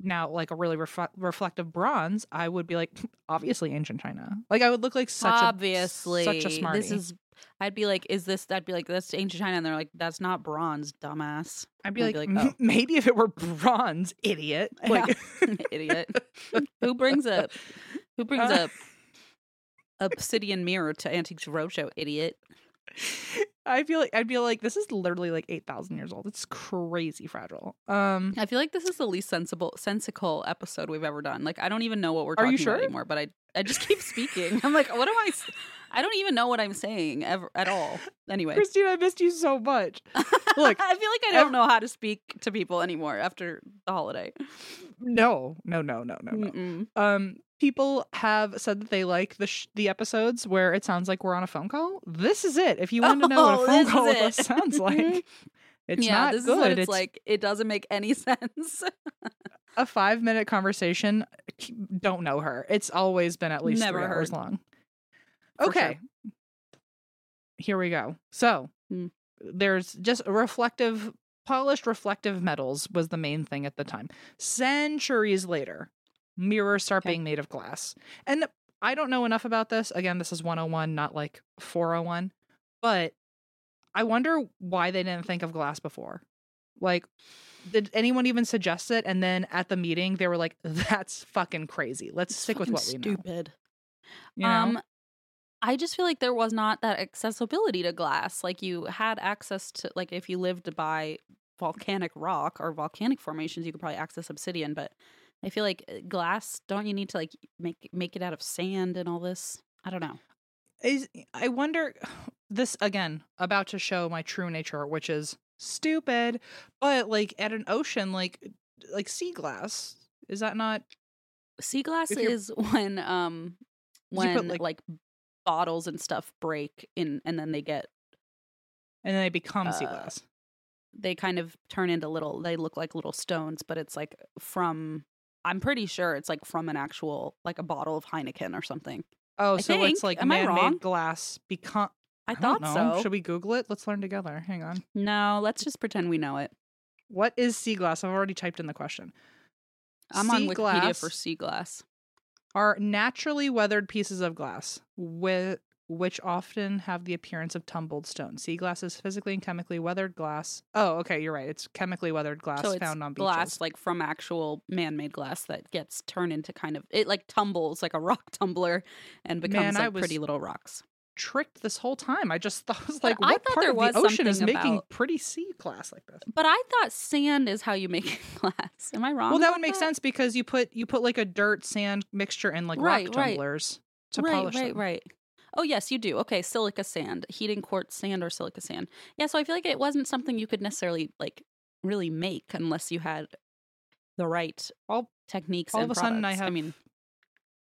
now like a really refle- reflective bronze, I would be like, obviously ancient China. Like I would look like such Obviously. a such a smarty. This is I'd be like, is this I'd be like, that's ancient China, and they're like, that's not bronze, dumbass. I'd be I'd like, be like, "M- (laughs) maybe if it were bronze, idiot. (laughs) Like (laughs) Idiot. who brings up, who brings Uh. a obsidian mirror to Antiques Roadshow, idiot? I feel like I'd be like, this is literally like eight thousand years old. It's crazy fragile. Um, I feel like this is the least sensible sensical episode we've ever done. Like I don't even know what we're Are talking you sure? about anymore, but I I just keep speaking. I'm like, what am I I don't even know what I'm saying ever at all. Anyway. Christine, I missed you so much. (laughs) Look, I feel like I don't know how to speak to people anymore after the holiday. No, no, no, no, no, no. Um, people have said that they like the sh- the episodes where it sounds like we're on a phone call. This is it. If you want to know what Oh, a phone call (laughs) with us sounds (laughs) like, it's yeah, not this good. is what it's, it's like. It doesn't make any sense. a five minute conversation. Don't know her. It's always been at least Never three hours heard. long. Okay, here we go. So Hmm. there's just reflective, polished reflective metals was the main thing at the time. Centuries later, mirrors start Okay. being made of glass. And I don't know enough about this. Again, this is 101, not like 401. But I wonder why they didn't think of glass before. Like, did anyone even suggest it? And then at the meeting, they were like, (laughs) that's fucking crazy. Let's It's stick with what we know. stupid. You know? Um, I just feel like there was not that accessibility to glass. Like you had access to, like if you lived by volcanic rock or volcanic formations, you could probably access obsidian. But I feel like uh, glass, don't you need to like make make it out of sand and all this? I don't know. is I wonder (sighs) this again about to show my true nature, which is stupid. But like at an ocean, like like sea glass, is that not? Sea glass is (laughs) when um You put, when like- like, bottles and stuff break in and then they get And then they become sea Uh, glass. they kind of turn into little they look like little stones but it's like from i'm pretty sure it's like from an actual like a bottle of heineken or something Oh, I so it's like Am I man-made wrong? glass become. i, don't thought so Should we Google it? Let's learn together. Hang on. no let's just pretend we know it What is sea glass? I've already typed in the question. i'm on wikipedia glass for sea glass are naturally weathered pieces of glass with which often have the appearance of tumbled stone. Sea glass is physically and chemically weathered glass. Oh, okay, you're right. It's chemically weathered glass so found on beaches. glass like from actual man-made glass that gets turned into kind of it like tumbles like a rock (laughs) tumbler and becomes Man, like was- pretty little rocks tricked this whole time. I just (laughs) thought was like, I what part of the ocean is making about- pretty sea glass like this? But I thought sand is how you make (laughs) glass. Am I wrong? Well, that would make sense because you put you put like a dirt sand mixture in like Right, rock right. tumblers to right, polish right, them. right. right, Oh yes, you do. Okay, silica sand, heating quartz sand or silica sand. Yeah, so I feel like it wasn't something you could necessarily like really make unless you had the right All techniques. all and of a sudden I have- I mean,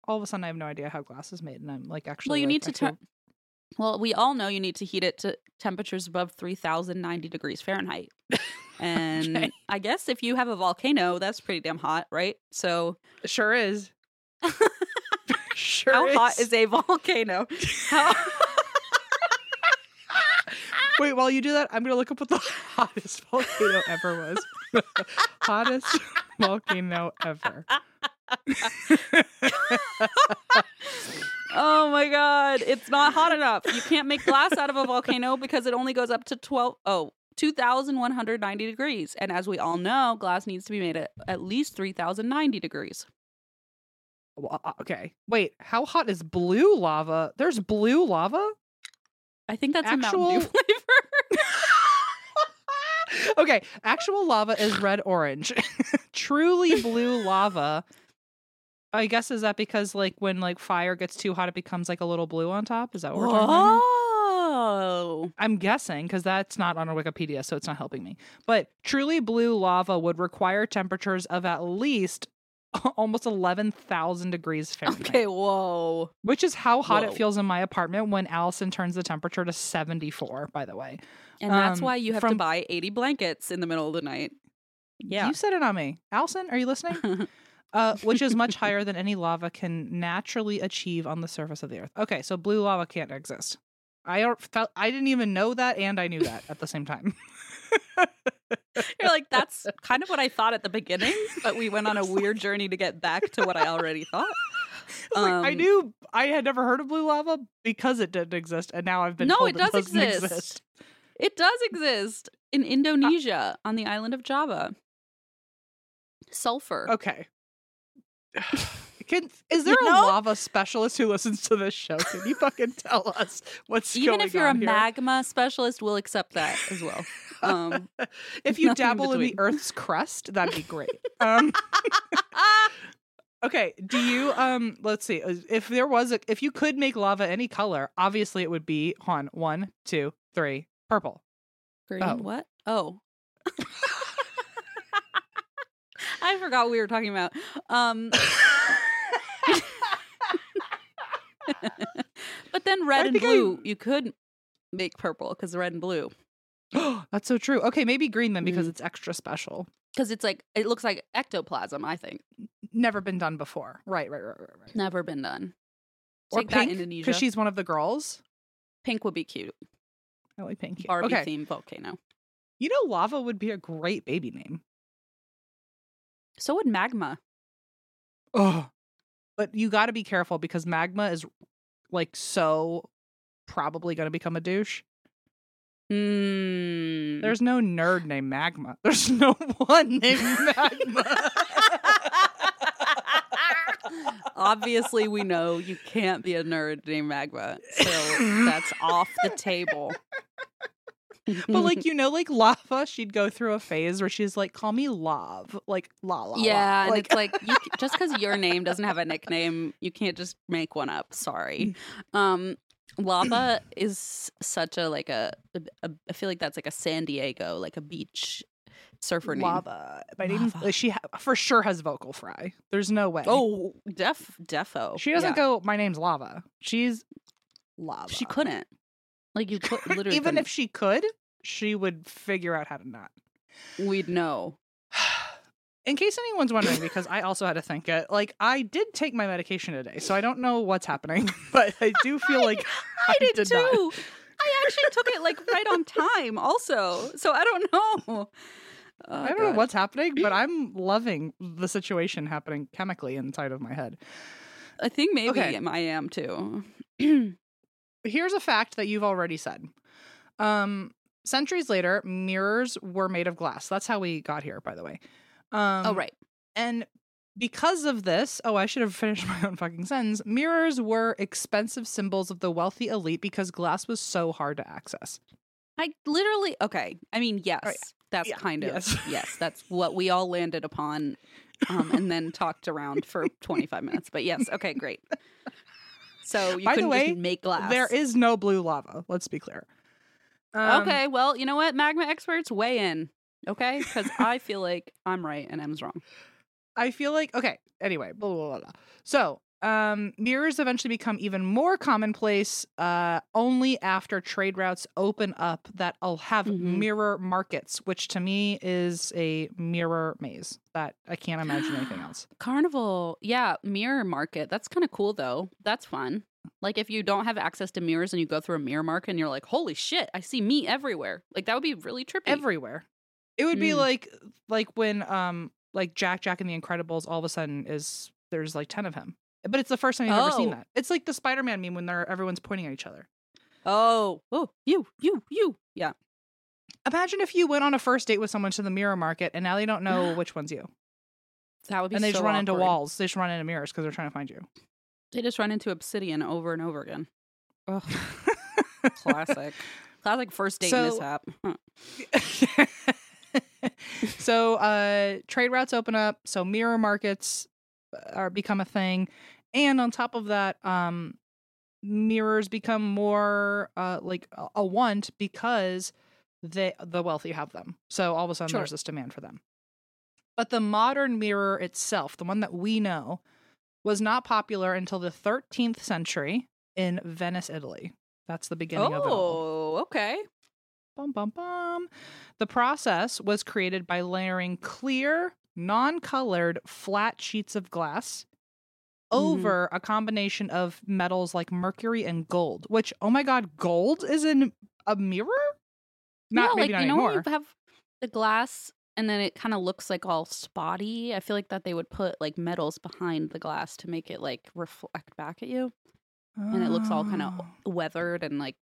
all of a sudden I have no idea how glass is made, and I'm like actually. well, you like, need to turn. Well, we all know you need to heat it to temperatures above three thousand ninety degrees Fahrenheit. (laughs) And Okay. I guess if you have a volcano, that's pretty damn hot, right? So, Sure is. (laughs) (laughs) sure how is. hot is a volcano? How- Wait, while you do that, I'm gonna look up what the hottest volcano ever was. hottest volcano ever. Oh my god, it's not hot enough. You can't make glass out of a volcano because it only goes up to 12 oh, 2190 degrees. And as we all know, glass needs to be made at at least 3090 degrees. Well, uh, okay. Wait, how hot is blue lava? There's blue lava? I think that's a Mountain Actual- Dew (laughs) flavor. (laughs) okay, actual lava is red orange. (laughs) Truly blue lava. I guess is that because like when like fire gets too hot, it becomes like a little blue on top. Is that what we're talking about? here? Oh. I'm guessing because that's not on our Wikipedia, so it's not helping me. But truly blue lava would require temperatures of at least (laughs) almost 11,000 degrees Fahrenheit, Okay, whoa. which is how hot Whoa. it feels in my apartment when Allison turns the temperature to 74, by the way. And that's Um, why you have to buy 80 blankets in the middle of the night. Yeah. You said it on me. Allison, are you listening? (laughs) uh, which is much higher than any lava can naturally achieve on the surface of the earth. Okay, so blue lava can't exist. I felt I didn't even know that, and I knew that at the same time. (laughs) You're like, that's kind of what I thought at the beginning, but we went on a weird journey to get back to what I already thought. I, was (laughs) like, I Um, knew I had never heard of blue lava because it didn't exist, and now I've been No, told it does doesn't (laughs) exist. It does exist in Indonesia on the island of Java. Sulfur. Okay. (sighs) Can, is there You a know? lava specialist who listens to this show? Can you fucking tell us what's Even if you're a here? magma specialist, we'll accept that as well. (laughs) Um, if you nothing in dabble in the. Earth's crust, that'd be great. (laughs) Um, (laughs) okay, do you um? Let's see. If there was a, if you could make lava any color, obviously it would be on one, two, three, purple. Green Oh. what? Oh. I forgot what we were talking about. Um, (laughs) but then red I and think I- blue, you could make purple because red and blue. (gasps) That's so true. Okay, maybe green then because Mm. it's extra special. Because it's like, it looks like ectoplasm, I think. Never been done before. Right, right, right, right, right. Never been done. Or Take that, pink Indonesia. because she's one of the girls. Pink would be cute. I like pink. Barbie okay, themed volcano. you know, lava would be a great baby name. So would magma. Oh, but you got to be careful because magma is like so probably going to become a douche. Mm. There's no nerd named Magma. (laughs) There's no one named Magma. (laughs) Obviously, we know you can't be a nerd named Magma. So that's off the table. But like (laughs) you know, like lava, she'd go through a phase where she's like, "Call me Love," like la la. yeah, and la. it's like you, just because your name doesn't have a nickname, you can't just make one up. Sorry. Um, lava is such a like a, a. I feel like that's like a San Diego, like a beach surfer name. lava. My name, Lava. she ha- for sure has vocal fry. There's no way. Oh, def defo. she doesn't Yeah. go. My name's Lava. She's lava. She couldn't. Like you could (laughs) literally. Even if she could, she would figure out how to not. we'd know. (sighs) In case anyone's wondering, because I also had to think it, like I did take my medication today, so I don't know what's happening, (laughs) but I do feel like I did, did too. not. I actually took it like right on time, also. So I don't know. Oh, I don't know what's happening, but I'm loving the situation happening chemically inside of my head. I think maybe Okay. I am too. (clears throat) Here's a fact that you've already said. Um, centuries later, mirrors were made of glass. That's how we got here, by the way. Um, oh right. And Because of this, oh, I should have finished (laughs) my own fucking sentence. Mirrors were expensive symbols of the wealthy elite because glass was so hard to access. I literally okay. I mean, yes, yeah. that's Yeah, kind of yes. yes. (laughs) That's what we all landed upon, um, and then talked around for twenty five minutes. But yes, okay, great. So you By couldn't way, just make glass. There is no blue lava. Let's be clear. Um, okay, well, you know what, magma experts, weigh in. Okay, because I feel like I'm right and Em's wrong. (laughs) I feel like okay. Anyway, blah blah blah. blah. So, um, mirrors eventually become even more commonplace. Uh, only after trade routes open up that will have Mhm. mirror markets, which to me is a mirror maze. That I can't imagine anything (gasps) else. Carnival, yeah, mirror market. That's kind of cool though. That's fun. Like if you don't have access to mirrors and you go through a mirror market and you're like, "Holy shit, I see me everywhere!" Like that would be really trippy. Everywhere, it would be Mm. like like when um like Jack Jack and the Incredibles all of a sudden is there's like ten of him, but it's the first time you've ever seen Oh. that. It's like the Spider Man meme when they're everyone's pointing at each other. Oh, oh, you, you, you. Yeah. Imagine if you went on a first date with someone to the mirror market and now they don't know (gasps) which one's you. That would be And they so just run into walls. They just run into mirrors because they're trying to find you. They just run into obsidian over and over again. Classic. (laughs) Classic first date So- mishap. Huh. (laughs) so uh trade routes open up, so mirror markets uh, are become a thing. And on top of that, um mirrors become more uh like a, a want because they the wealthy have them. So all of a sudden Sure. there's this demand for them. But the modern mirror itself, the one that we know, was not popular until the 13th century in Venice, Italy. That's the beginning of it. Oh, okay. Bum bum bum. The process was created by layering clear, non-colored, flat sheets of glass Mhm. over a combination of metals like mercury and gold. Which, oh my god, gold is in a mirror? Not yeah, maybe like not you know anymore. when you have the glass and then it kind of looks like all spotty. I feel like that they would put like metals behind the glass to make it like reflect back at you, and it looks all kind of Oh. weathered and like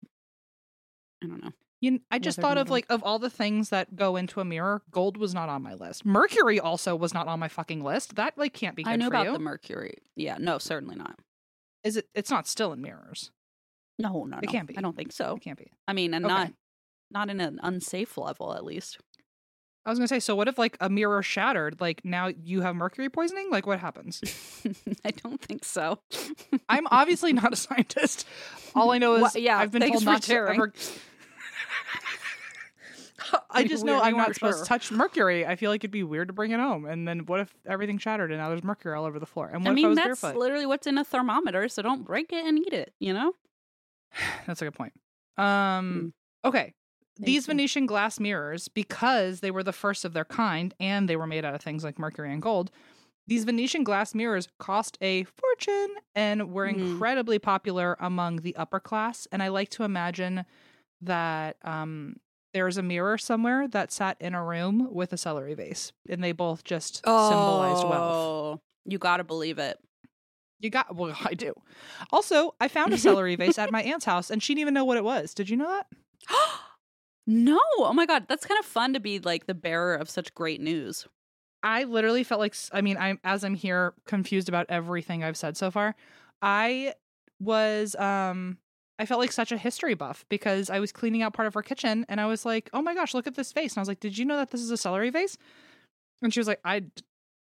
I don't know. You, I just thought of like of all the things that go into a mirror, gold was not on my list. Mercury also was not on my fucking list. That like can't be good I know for about you. the mercury. Yeah, no, certainly not. Is it? It's not still in mirrors. No, no, It no. can't be. I don't think so. It can't be. I mean, and Okay. not not in an unsafe level, at least. I was gonna say, so what if like a mirror shattered? Like now you have mercury poisoning? Like what happens? (laughs) I don't think so. I'm obviously not a scientist. All I know is Wha- yeah, I've been told not to ever. I just know I'm not supposed to touch mercury. I feel like it'd be weird to bring it home. And then what if everything shattered and now there's mercury all over the floor? And what I if I mean, was that's barefoot? literally what's in a thermometer, so don't break it and eat it, you know? (sighs) That's a good point. Um, okay. These you. Venetian glass mirrors, because they were the first of their kind and they were made out of things like mercury and gold, these Venetian glass mirrors cost a fortune and were Mhm. incredibly popular among the upper class. And I like to imagine that um, there's a mirror somewhere that sat in a room with a celery vase, and they both just symbolized wealth. Oh, You gotta believe it. You got, well, (laughs) I do. Also, I found a (laughs) celery vase at my aunt's house, and she didn't even know what it was. Did you know that? (gasps) no. Oh my god, that's kind of fun to be like the bearer of such great news. I literally felt like I mean, I'm as I'm here confused about everything I've said so far. I was um I felt like such a history buff because I was cleaning out part of her kitchen and I was like, "Oh my gosh, look at this vase." And I was like, "Did you know that this is a celery vase?" And she was like, "I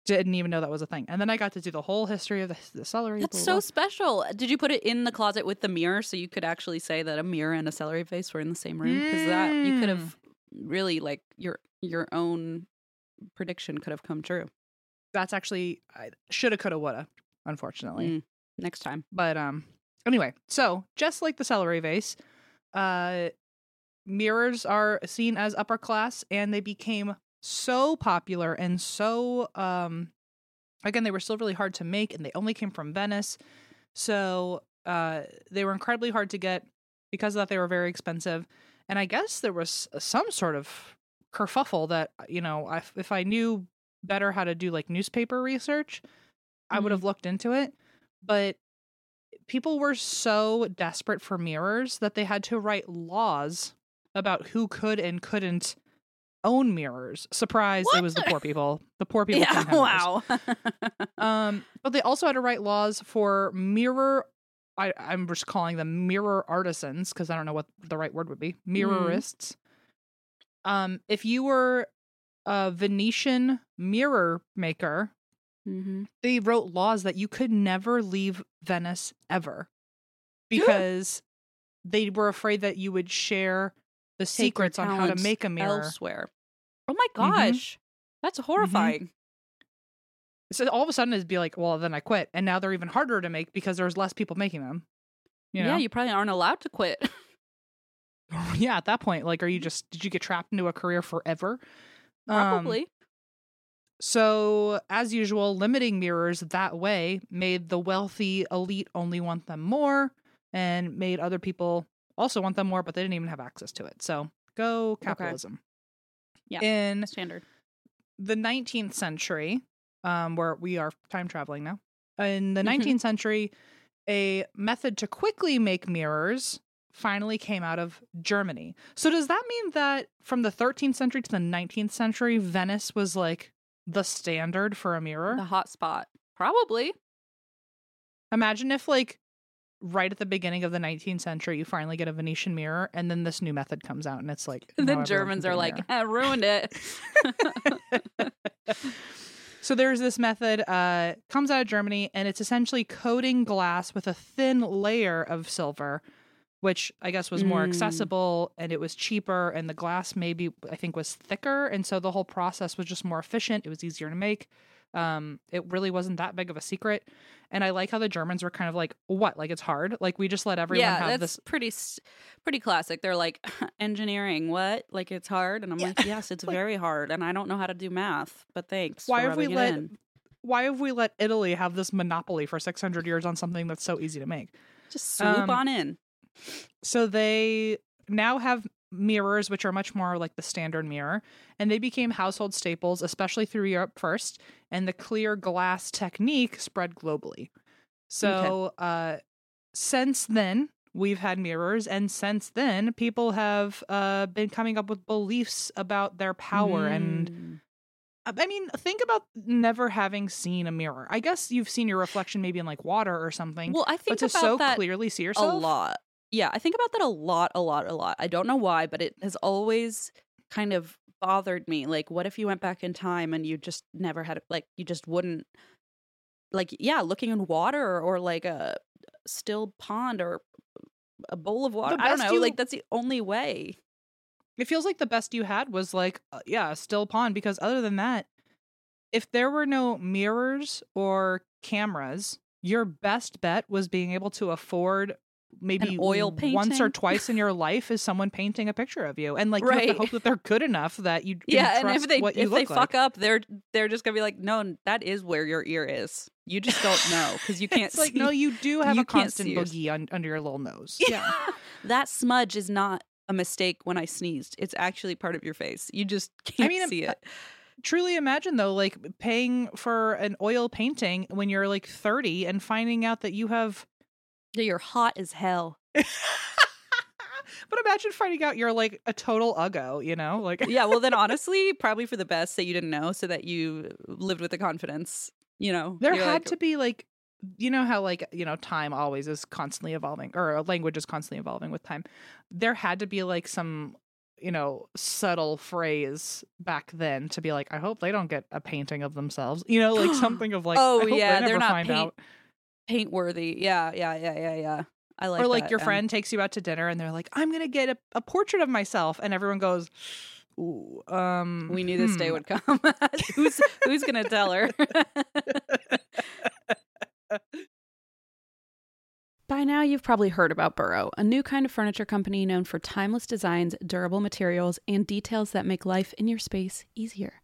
didn't even know that was a thing." And then I got to do the whole history of the, the celery. That's blah, so blah, special. Did you put it in the closet with the mirror so you could actually say that a mirror and a celery vase were in the same room? Because that you could have really like your your own prediction could have come true. That's actually I shoulda, coulda, woulda. Unfortunately. Mm. next time. But um anyway, so just like the celery vase, uh mirrors are seen as upper class and they became so popular and so um again they were still really hard to make and they only came from Venice. So uh they were incredibly hard to get because of that they were very expensive. And I guess there was some sort of kerfuffle that you know, I, if I knew better how to do like newspaper research, I would Mhm. have looked into it. But people were so desperate for mirrors that they had to write laws about who could and couldn't own mirrors. Surprise, it was the poor people. The poor (laughs) people. yeah, couldn't have mirrors. wow. (laughs) Um, but they also had to write laws for mirror. I, I'm just calling them mirror artisans because I don't know what the right word would be. Mirrorists. Um, if you were a Venetian mirror maker, hmm they wrote laws that you could never leave Venice ever because they were afraid that you would share the Take secrets on how to make a mirror. elsewhere. Oh my Mhm. gosh, that's horrifying. So all of a sudden it'd be like, well, then I quit. And now they're even harder to make because there's less people making them. You know? Yeah, you probably aren't allowed to quit. (laughs) (laughs) yeah, at that point, like, are you just did you get trapped into a career forever? Um, Probably. So, as usual, limiting mirrors that way made the wealthy elite only want them more, and made other people also want them more, but they didn't even have access to it. So, go capitalism. Yeah. In Standard. the 19th century, um, where we are time traveling now. In the Mhm. 19th century, a method to quickly make mirrors finally came out of Germany. So does that mean that from the 13th century to the 19th century, Venice was like the standard for a mirror? The hot spot. Probably. Imagine if like right at the beginning of the 19th century you finally get a Venetian mirror and then this new method comes out and it's like And now then everyone can Germans are like. "Ah, ruined it. (laughs) so there's this method uh comes out of germany and it's essentially coating glass with a thin layer of silver which i guess was more Mm. accessible and it was cheaper and the glass maybe i think was thicker and so the whole process was just more efficient it was easier to make um it really wasn't that big of a secret and i like how the germans were kind of like what like it's hard like we just let everyone yeah, have that's this pretty s- pretty classic. They're like (laughs) engineering, what? Like it's hard, and I'm Yeah. like, yes, it's (laughs) Like- very hard, and I don't know how to do math, but thanks. Why have we let- in. why have we let italy have this monopoly for 600 years on something that's so easy to make just swoop um, on in? So they now have mirrors, which are much more like the standard mirror, and they became household staples, especially through Europe first. And the clear glass technique spread globally. So uh, since then, we've had mirrors, and since then, people have uh, been coming up with beliefs about their power. And Mm. I mean, think about never having seen a mirror. I guess you've seen your reflection maybe in like water or something, well, I but think to about so that clearly see yourself a lot. Yeah, I think about that a lot, a lot, a lot. I don't know why, but it has always kind of bothered me. Like, what if you went back in time and you just never had, like, you just wouldn't, like, yeah, looking in water or, like a still pond or a bowl of water. I don't know. you- Like, that's the only way. It feels like the best you had was like, uh, yeah, still pond. Because other than that, if there were no mirrors or cameras, your best bet was being able to afford maybe oil once or twice in your (laughs) life is someone painting a picture of you, and like you have Right. to hope that they're good enough that you Yeah, and if they what you if they fuck like. up, they're they're just gonna be like, no, that is where your ear is. You just don't know because you (laughs) can't like no, you do have you a constant boogie un- under your little nose. Yeah. (laughs) that smudge is not a mistake when I sneezed. It's actually part of your face. You just can't I mean, see uh, it. truly imagine though like paying for an oil painting when you're like 30 and finding out that you have Yeah, You're hot as hell. (laughs) but imagine finding out you're like a total uggo you know like yeah, well then (laughs) honestly, probably for the best that you didn't know so that you lived with the confidence, you know. there had like, to be like you know how like you know time always is constantly evolving or a language is constantly evolving with time there had to be like some you know subtle phrase back then to be like i hope they don't get a painting of themselves you know like (gasps) something of like Oh, yeah, they they're not find paint- out paint worthy. Yeah, yeah, yeah, yeah, yeah. I like or like that, your friend takes you out to dinner and they're like i'm gonna get a, a portrait of myself and everyone goes Ooh, um We knew this day hmm." would come. (laughs) who's who's gonna tell her? (laughs) By now, you've probably heard about Burrow, a new kind of furniture company known for timeless designs, durable materials, and details that make life in your space easier.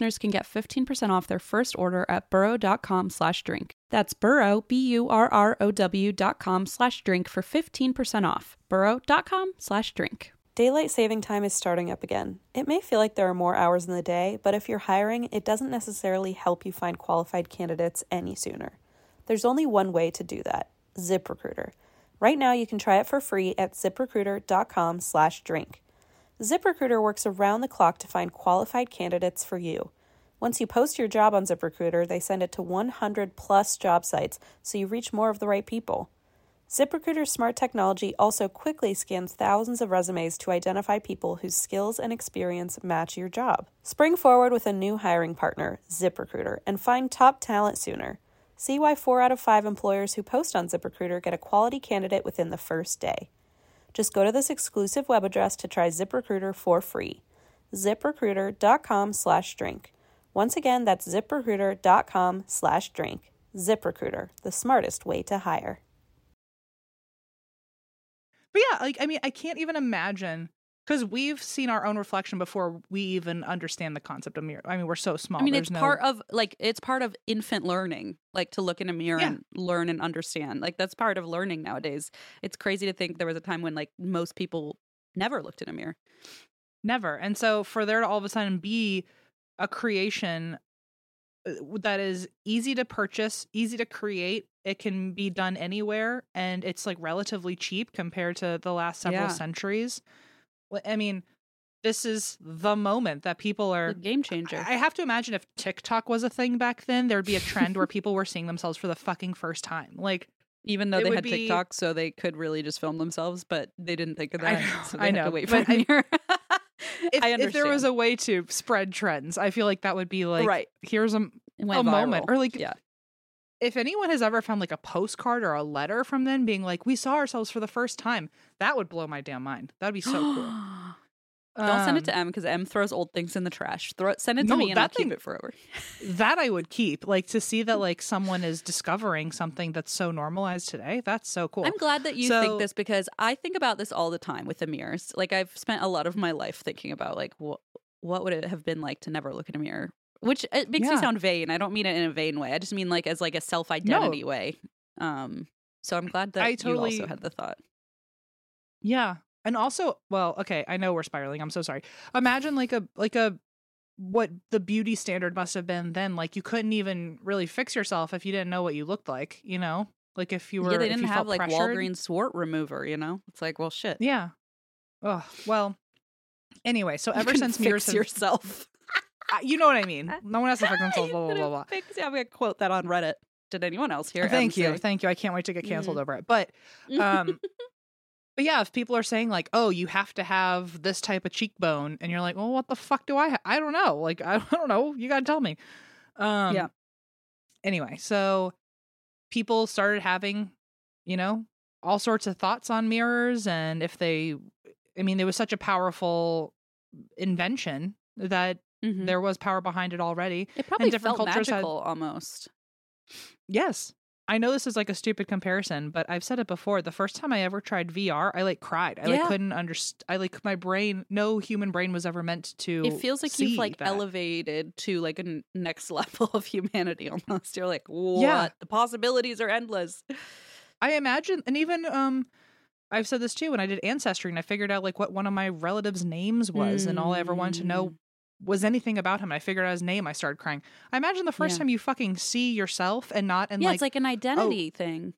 listeners can get 15% off their first order at burrow.com slash drink. That's burrow, B-U-R-R-O-W dot com slash drink for 15% off. burrow.com slash drink. Daylight saving time is starting up again. It may feel like there are more hours in the day, but if you're hiring, it doesn't necessarily help you find qualified candidates any sooner. There's only one way to do that ZipRecruiter. Right now, you can try it for free at ziprecruiter.com slash drink. ZipRecruiter works around the clock to find qualified candidates for you. Once you post your job on ZipRecruiter, they send it to 100 plus job sites so you reach more of the right people. ZipRecruiter's smart technology also quickly scans thousands of resumes to identify people whose skills and experience match your job. Spring forward with a new hiring partner, ZipRecruiter, and find top talent sooner. See why 4 out of 5 employers who post on ZipRecruiter get a quality candidate within the first day. Just go to this exclusive web address to try ZipRecruiter for free. ZipRecruiter.com slash drink. Once again, that's ziprecruiter.com slash drink. ZipRecruiter, the smartest way to hire. But yeah, like I mean, I can't even imagine because we've seen our own reflection before we even understand the concept of mirror. I mean, we're so small. I mean, There's it's no- part of like it's part of infant learning, like to look in a mirror Yeah. and learn and understand. Like that's part of learning nowadays. It's crazy to think there was a time when like most people never looked in a mirror. never. And so for there to all of a sudden be a creation uh, that is easy to purchase, easy to create, it can be done anywhere, and it's like relatively cheap compared to the last several Yeah. centuries. Well, I mean, this is the moment that people are A game changer. I I have to imagine if TikTok was a thing back then, there'd be a trend where (laughs) people were seeing themselves for the fucking first time. Like, Even though they had be- TikTok, so they could really just film themselves, but they didn't think of I that. know, so I they had know, to wait for (laughs) I- mirror. (laughs) if, I if there was a way to spread trends, I feel like that would be like, Right. here's a, a moment. Or like, yeah, if anyone has ever found like a postcard or a letter from them being like, we saw ourselves for the first time, that would blow my damn mind. That'd be so cool. (gasps) Don't send it Um, to Em because Em throws old things in the trash. Throw it, send it to No, me, and I'll that keep it forever. (laughs) That I would keep. Like to see that (laughs) like someone is discovering something that's so normalized today. That's so cool. I'm glad that you So- think this because I think about this all the time with the mirrors. Like I've spent a lot of my life thinking about like what what would it have been like to never look in a mirror. Which it makes me sound vain. I don't mean it in a vain way. I just mean like as like a self identity way. Um, so I'm glad that I you also had the thought. Yeah. And also, well, okay, I know we're spiraling. I'm so sorry. Imagine like a like a what the beauty standard must have been then. Like you couldn't even really fix yourself if you didn't know what you looked like, you know? Like if you were yeah, they didn't have like pressured. Walgreens swart remover. You know, it's like well, shit. Yeah. Oh, well. Anyway, so ever since mirrors yourself. You know what I mean. No one has to (laughs) fix themselves, blah, blah, blah, blah. fixed- I'm gonna quote that on Reddit. Did anyone else hear? Thank Em you. Thank you. I can't wait to get canceled Mhm. over it. But um (laughs) but yeah, if people are saying like, "Oh, you have to have this type of cheekbone," and you're like, "Well, what the fuck do I? Ha- I don't know. Like, I, (laughs) I don't know. You gotta tell me." Um, Yeah. Anyway, so people started having, you know, all sorts of thoughts on mirrors, and if they, I mean, it was such a powerful invention that Mhm. there was power behind it already. It probably different felt cultures had- magical almost. Yes. I know this is like a stupid comparison, but I've said it before. The first time I ever tried VR, I like cried. I Yeah. like couldn't understand. I like my brain. No human brain was ever meant to. It feels like you've like that. elevated to like a n- next (laughs) level of humanity almost. You're like, what? Yeah. The possibilities are endless. I imagine, and even um, I've said this too when I did ancestry, and I figured out like what one of my relatives' names was, and all I ever wanted to know was anything about him. I figured out his name. I started crying. I imagine the first Yeah. time you fucking see yourself and not and yeah, like, oh, it's like an oh, identity thing.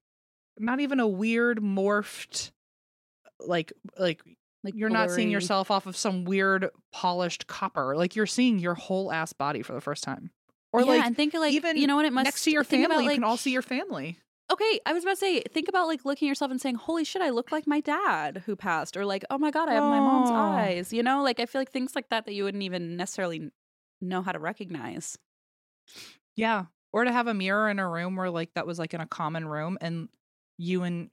not even a weird morphed like like Like you're not seeing yourself off of some weird polished copper. Like you're seeing your whole ass body for the first time. Or yeah, like and think like even you know what it must next to your family, about, you like, can all see your family. Okay, I was about to say, think about like looking at yourself and saying, "Holy shit, I look like my dad who passed," or like, "Oh my god, I have my mom's Oh. eyes." You know, like I feel like things like that that you wouldn't even necessarily know how to recognize. Yeah. Or to have a mirror in a room where like that was like in a common room and you and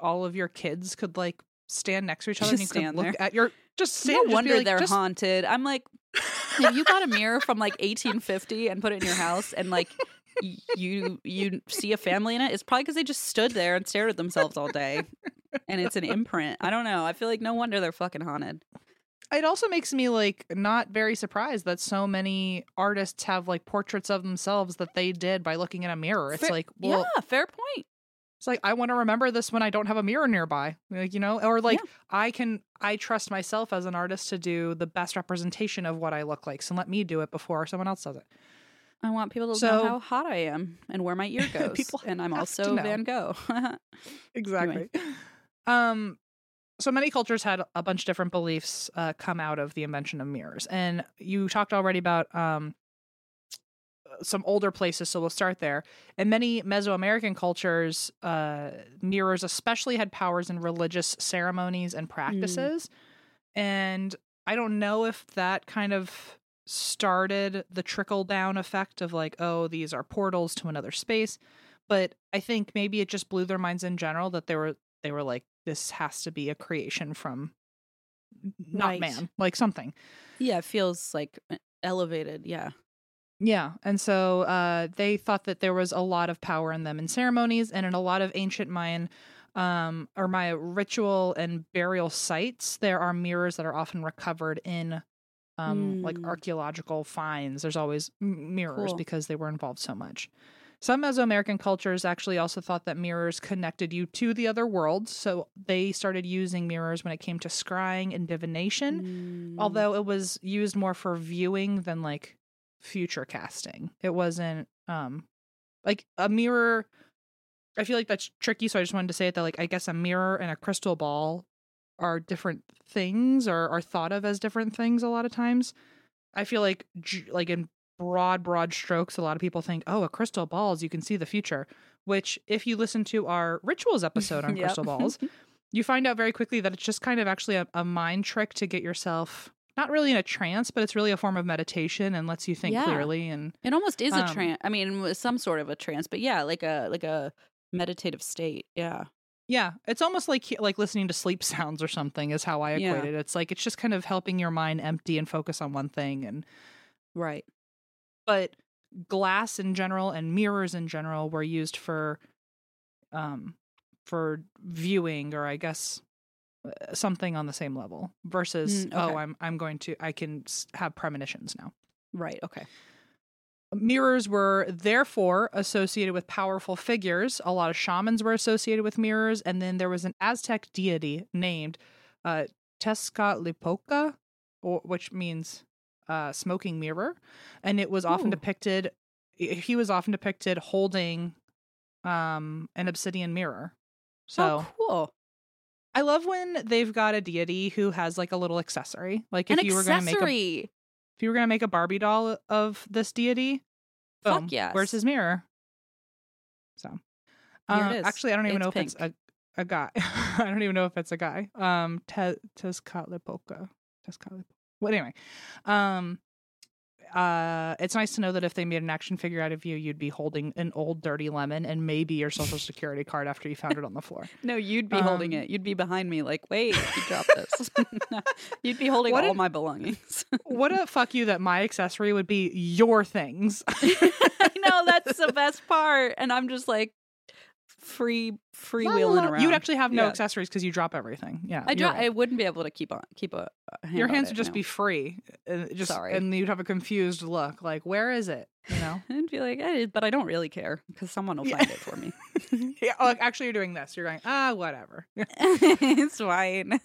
all of your kids could like stand next to each (laughs) other and you Just could stand look there. at your just stand no just wonder like, they're just- haunted. I'm like, if you got a mirror from like 1850 and put it in your house, and like you you see a family in it, it's probably because they just stood there and stared at themselves all day, and it's an imprint. I don't know. I feel like no wonder they're fucking haunted. It also makes me like not very surprised that so many artists have like portraits of themselves that they did by looking in a mirror. It's Fair- like, well, yeah, fair point. it's like I want to remember this when I don't have a mirror nearby. Like, you know, or like Yeah. I can I trust myself as an artist to do the best representation of what I look like. So let me do it before someone else does it. I want people to So- know how hot I am and where my ear (laughs) goes. People and I'm also. Van Gogh. (laughs) Exactly. Um so many cultures had a bunch of different beliefs uh, come out of the invention of mirrors. And you talked already about um some older places, so we'll start there. In many Mesoamerican cultures, uh, mirrors especially had powers in religious ceremonies and practices. And I don't know if that kind of started the trickle down effect of like, oh, these are portals to another space. But I think maybe it just blew their minds in general that they were they were like, this has to be a creation from not Right. man, like something. yeah, it feels like elevated. Yeah. Yeah. And so uh, they thought that there was a lot of power in them in ceremonies and in a lot of ancient Mayan um, or Maya ritual and burial sites. There are mirrors that are often recovered in um, like Mm. archaeological finds. There's always mirrors Cool. because they were involved so much. Some Mesoamerican cultures actually also thought that mirrors connected you to the other world, So they started using mirrors when it came to scrying and divination Mm. although it was used more for viewing than like future casting it wasn't um like a mirror i feel like that's tricky so i just wanted to say it that like i guess a mirror and a crystal ball are different things or are thought of as different things a lot of times i feel like like in broad broad strokes a lot of people think oh a crystal balls, you can see the future which if you listen to our rituals (laughs) episode on Yep. crystal balls you find out very quickly that it's just kind of actually a, a mind trick to get yourself not really in a trance, but it's really a form of meditation and lets you think Yeah. clearly. And It almost is a Um, trance. I mean, some sort of a trance, but yeah, like a like a meditative state. Yeah. Yeah, it's almost like like listening to sleep (laughs) sounds or something is how I equate Yeah. it. It's like it's just kind of helping your mind empty and focus on one thing. And Right. but glass in general and mirrors in general were used for um for viewing or I guess uh, something on the same level versus Mm, okay. oh I'm I'm going to I can have premonitions now. Right. Okay. Mirrors were therefore associated with powerful figures. A lot of shamans were associated with mirrors, and then there was an Aztec deity named uh, Tezcatlipoca, or, which means uh, smoking mirror, and it was often Ooh. depicted. He was often depicted holding um, an obsidian mirror. So oh, cool. I love when they've got a deity who has like a little accessory. Like if An you were going to make a accessory. You were gonna make a Barbie doll of this deity, Fuck boom, yes. where's his mirror? So, uh, actually, I don't even It's know if it's a, a guy. (laughs) I don't even know if it's a guy. Um, Te- Tezcatlipoca. Tezcatlipoca. Well, anyway, um, uh, it's nice to know that if they made an action figure out of you, you'd be holding an old dirty lemon and maybe your social (laughs) security card after you found it on the floor. (laughs) No, you'd be holding Um, it. You'd be behind me, like, wait, you dropped this. (laughs) you'd be holding all if- my belongings. what a fuck you that my accessory would be your things. I know that's the best part, and I'm just like free freewheeling around. You'd actually have no Yeah. accessories because you drop everything. Yeah, I, dro- right. I wouldn't be able to keep on keep a, a hand your hands would just be free. uh, Just Sorry. and you'd have a confused look, like where is it? You know? (laughs) I'd be like, eh, but I don't really care because someone will Yeah. find it for me. (laughs) yeah. Oh, actually, you're doing this. You're going ah, whatever. (laughs) it's fine.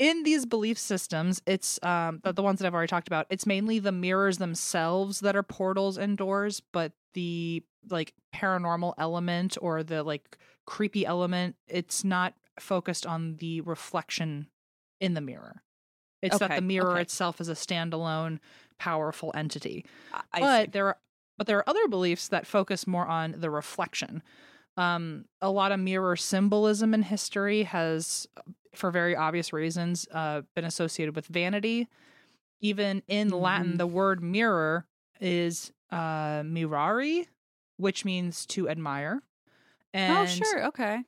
In these belief systems, it's um the, the ones that I've already talked about. It's mainly the mirrors themselves that are portals and doors, but the like paranormal element or the like creepy element, it's not focused on the reflection in the mirror. It's that the mirror okay. itself is a standalone, powerful entity I- I but see. there are but there are other beliefs that focus more on the reflection um a lot of mirror symbolism in history has for very obvious reasons uh been associated with vanity even in latin Mhm. the word mirror is uh mirari which means to admire and oh, sure. Okay.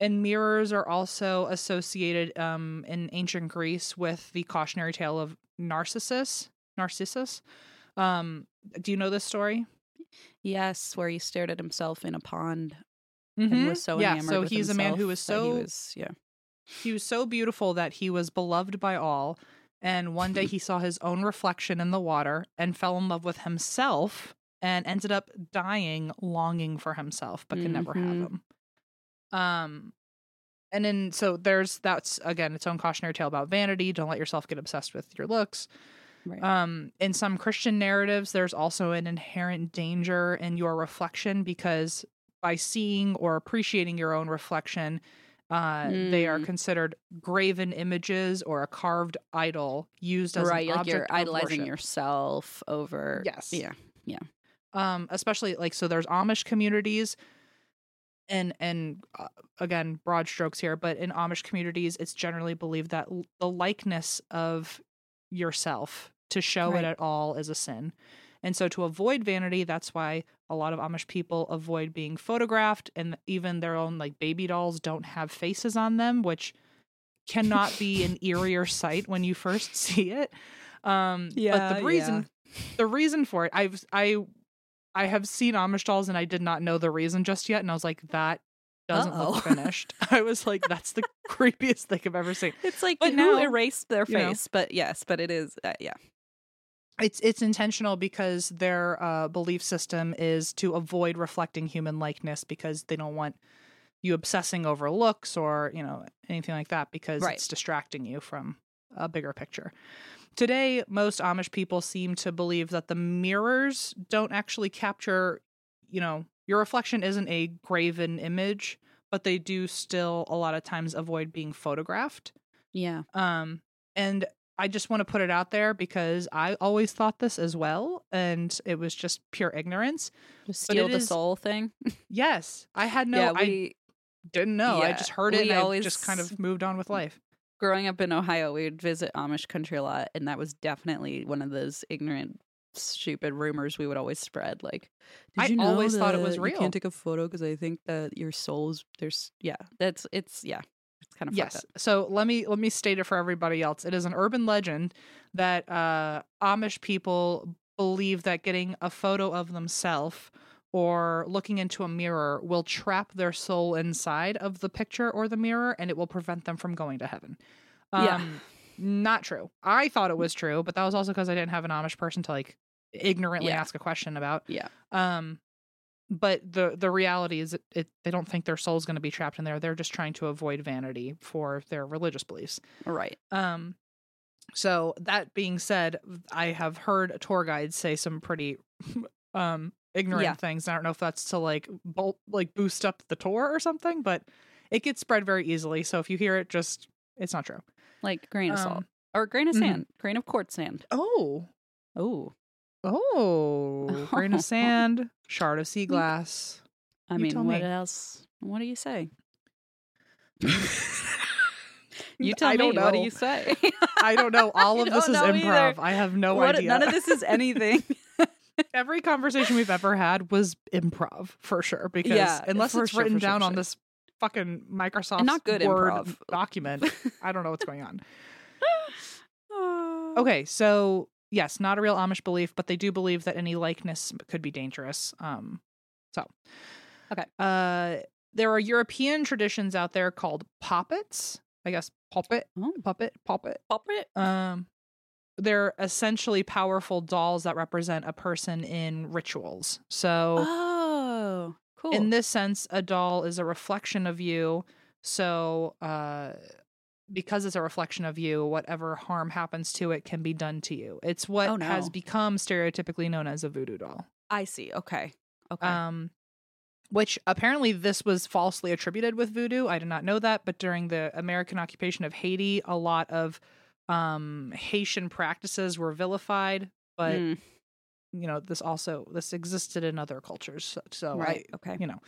and mirrors are also associated um, in ancient Greece with the cautionary tale of Narcissus. Narcissus. Um, do you know this story? Yes, where he stared at himself in a pond Mhm. and was so yeah. enamored So he's a man who was that he so was- yeah. he was so beautiful that he was beloved by all. And one day (laughs) he saw his own reflection in the water and fell in love with himself and ended up dying longing for himself but could never have Mhm. him. Um and then so there's that's again its own cautionary tale about vanity. Don't let yourself get obsessed with your looks. Right. Um, in some Christian narratives, there's also an inherent danger in your reflection because by seeing or appreciating your own reflection, uh, they are Mm. considered graven images or a carved idol used as right. an Like you're idolizing worship. yourself over. Yes. Yeah. um especially like so there's amish communities and and uh, again broad strokes here but in amish communities it's generally believed that l- the likeness of yourself to show Right. it at all is a sin. And so to avoid vanity that's why a lot of amish people avoid being photographed and even their own like baby dolls don't have faces on them which cannot be an eerier sight when you first (laughs) see it. Um but the reason the reason for it i've i i have seen amish dolls and i did not know the reason just yet and i was like that doesn't Uh-oh. look (laughs) finished (laughs) i was like that's the (laughs) creepiest thing i've ever seen It's like But who now, erased their you know. face, but yes, but it is. Uh, yeah. it's it's intentional because their uh belief system is to avoid reflecting human likeness because they don't want you obsessing over looks or you know anything like that because Right. it's distracting you from a bigger picture today most amish people seem to believe that the mirrors don't actually capture you know your reflection isn't a graven image but they do still a lot of times avoid being photographed Yeah. um, and I just want to put it out there because I always thought this as well, and it was just pure ignorance. Just steal the is- soul thing. (laughs) Yes, I had no, yeah, I we didn't know. I just heard it, and I always- just kind of moved on with life. growing up in Ohio, we would visit Amish country a lot, and that was definitely one of those ignorant, stupid rumors we would always spread. Like, did I you know always thought it was real. You can't take a photo because I think that your soul's there's yeah, that's it's yeah, it's kind of Yes. So let me let me state it for everybody else. It is an urban legend that uh, Amish people believe that getting a photo of themselves or looking into a mirror will trap their soul inside of the picture or the mirror, and it will prevent them from going to heaven. Um, Yeah. Not true. I thought it was true, but that was also because I didn't have an Amish person to like ignorantly Yeah. ask a question about. Yeah. Um, but the the reality is, it, it they don't think their soul's going to be trapped in there. They're just trying to avoid vanity for their religious beliefs. Right. Um, so that being said, I have heard tour guides say some pretty (laughs) um ignorant Yeah. things. I don't know if that's to like bol- like boost up the tour or something, but it gets spread very easily. So if you hear it, just it's not true. Like grain of salt Um, or grain of mhm. sand, grain of quartz sand. Oh, Oh, oh, grain of (laughs) sand, shard of sea glass. I You mean, what me. else? What do you say? (laughs) You tell I me. don't know. What do you say? (laughs) I don't know. All of this is improv. either. I have no What- idea. None of this is anything. Every conversation we've ever had was improv for sure. Because Yeah, unless it's sure, written sure, down for on this fucking Microsoft not good Word improv. document, (laughs) I don't know what's going on. (sighs) Okay, so yes, not a real Amish belief, but they do believe that any likeness could be dangerous. Um, so Okay. uh, there are European traditions out there called poppets. I guess puppet, Oh. puppet, puppet. Pop. Um, they're essentially powerful dolls that represent a person in rituals. So, Oh, cool. in this sense, a doll is a reflection of you. So, uh, because it's a reflection of you, whatever harm happens to it can be done to you. It's what Oh, no. has become stereotypically known as a voodoo doll. I see. Okay. Okay. Um, which apparently this was falsely attributed with voodoo. I did not know that, but during the American occupation of Haiti, a lot of um, Haitian practices were vilified. But Mm, you know, this also this existed in other cultures. So, so right. I, Okay. you know,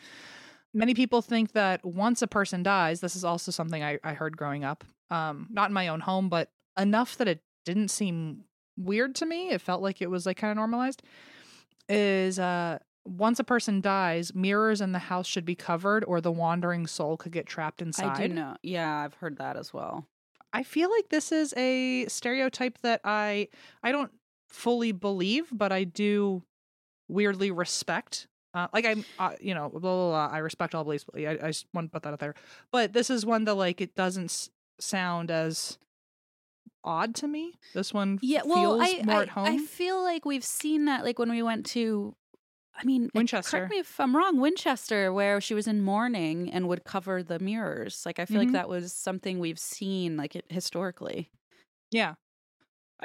many people think that once a person dies, this is also something I, I heard growing up, um, not in my own home, but enough that it didn't seem weird to me. It felt like it was like kind of normalized. Is uh, once a person dies, mirrors in the house should be covered, or the wandering soul could get trapped inside. I do know. Yeah, I've heard that as well. I feel like this is a stereotype that I I don't fully believe, but I do weirdly respect. Uh, like I'm, uh, you know, blah, blah, blah, I respect all beliefs. I, I just want to put that out there. But this is one that like it doesn't s- sound as odd to me. This one Yeah, well, feels I, more I, at home. I feel like we've seen that, like when we went to, I mean, Winchester. Correct me if I'm wrong. Winchester, where she was in mourning and would cover the mirrors. Like I feel Mhm. like that was something we've seen, like it, historically. yeah,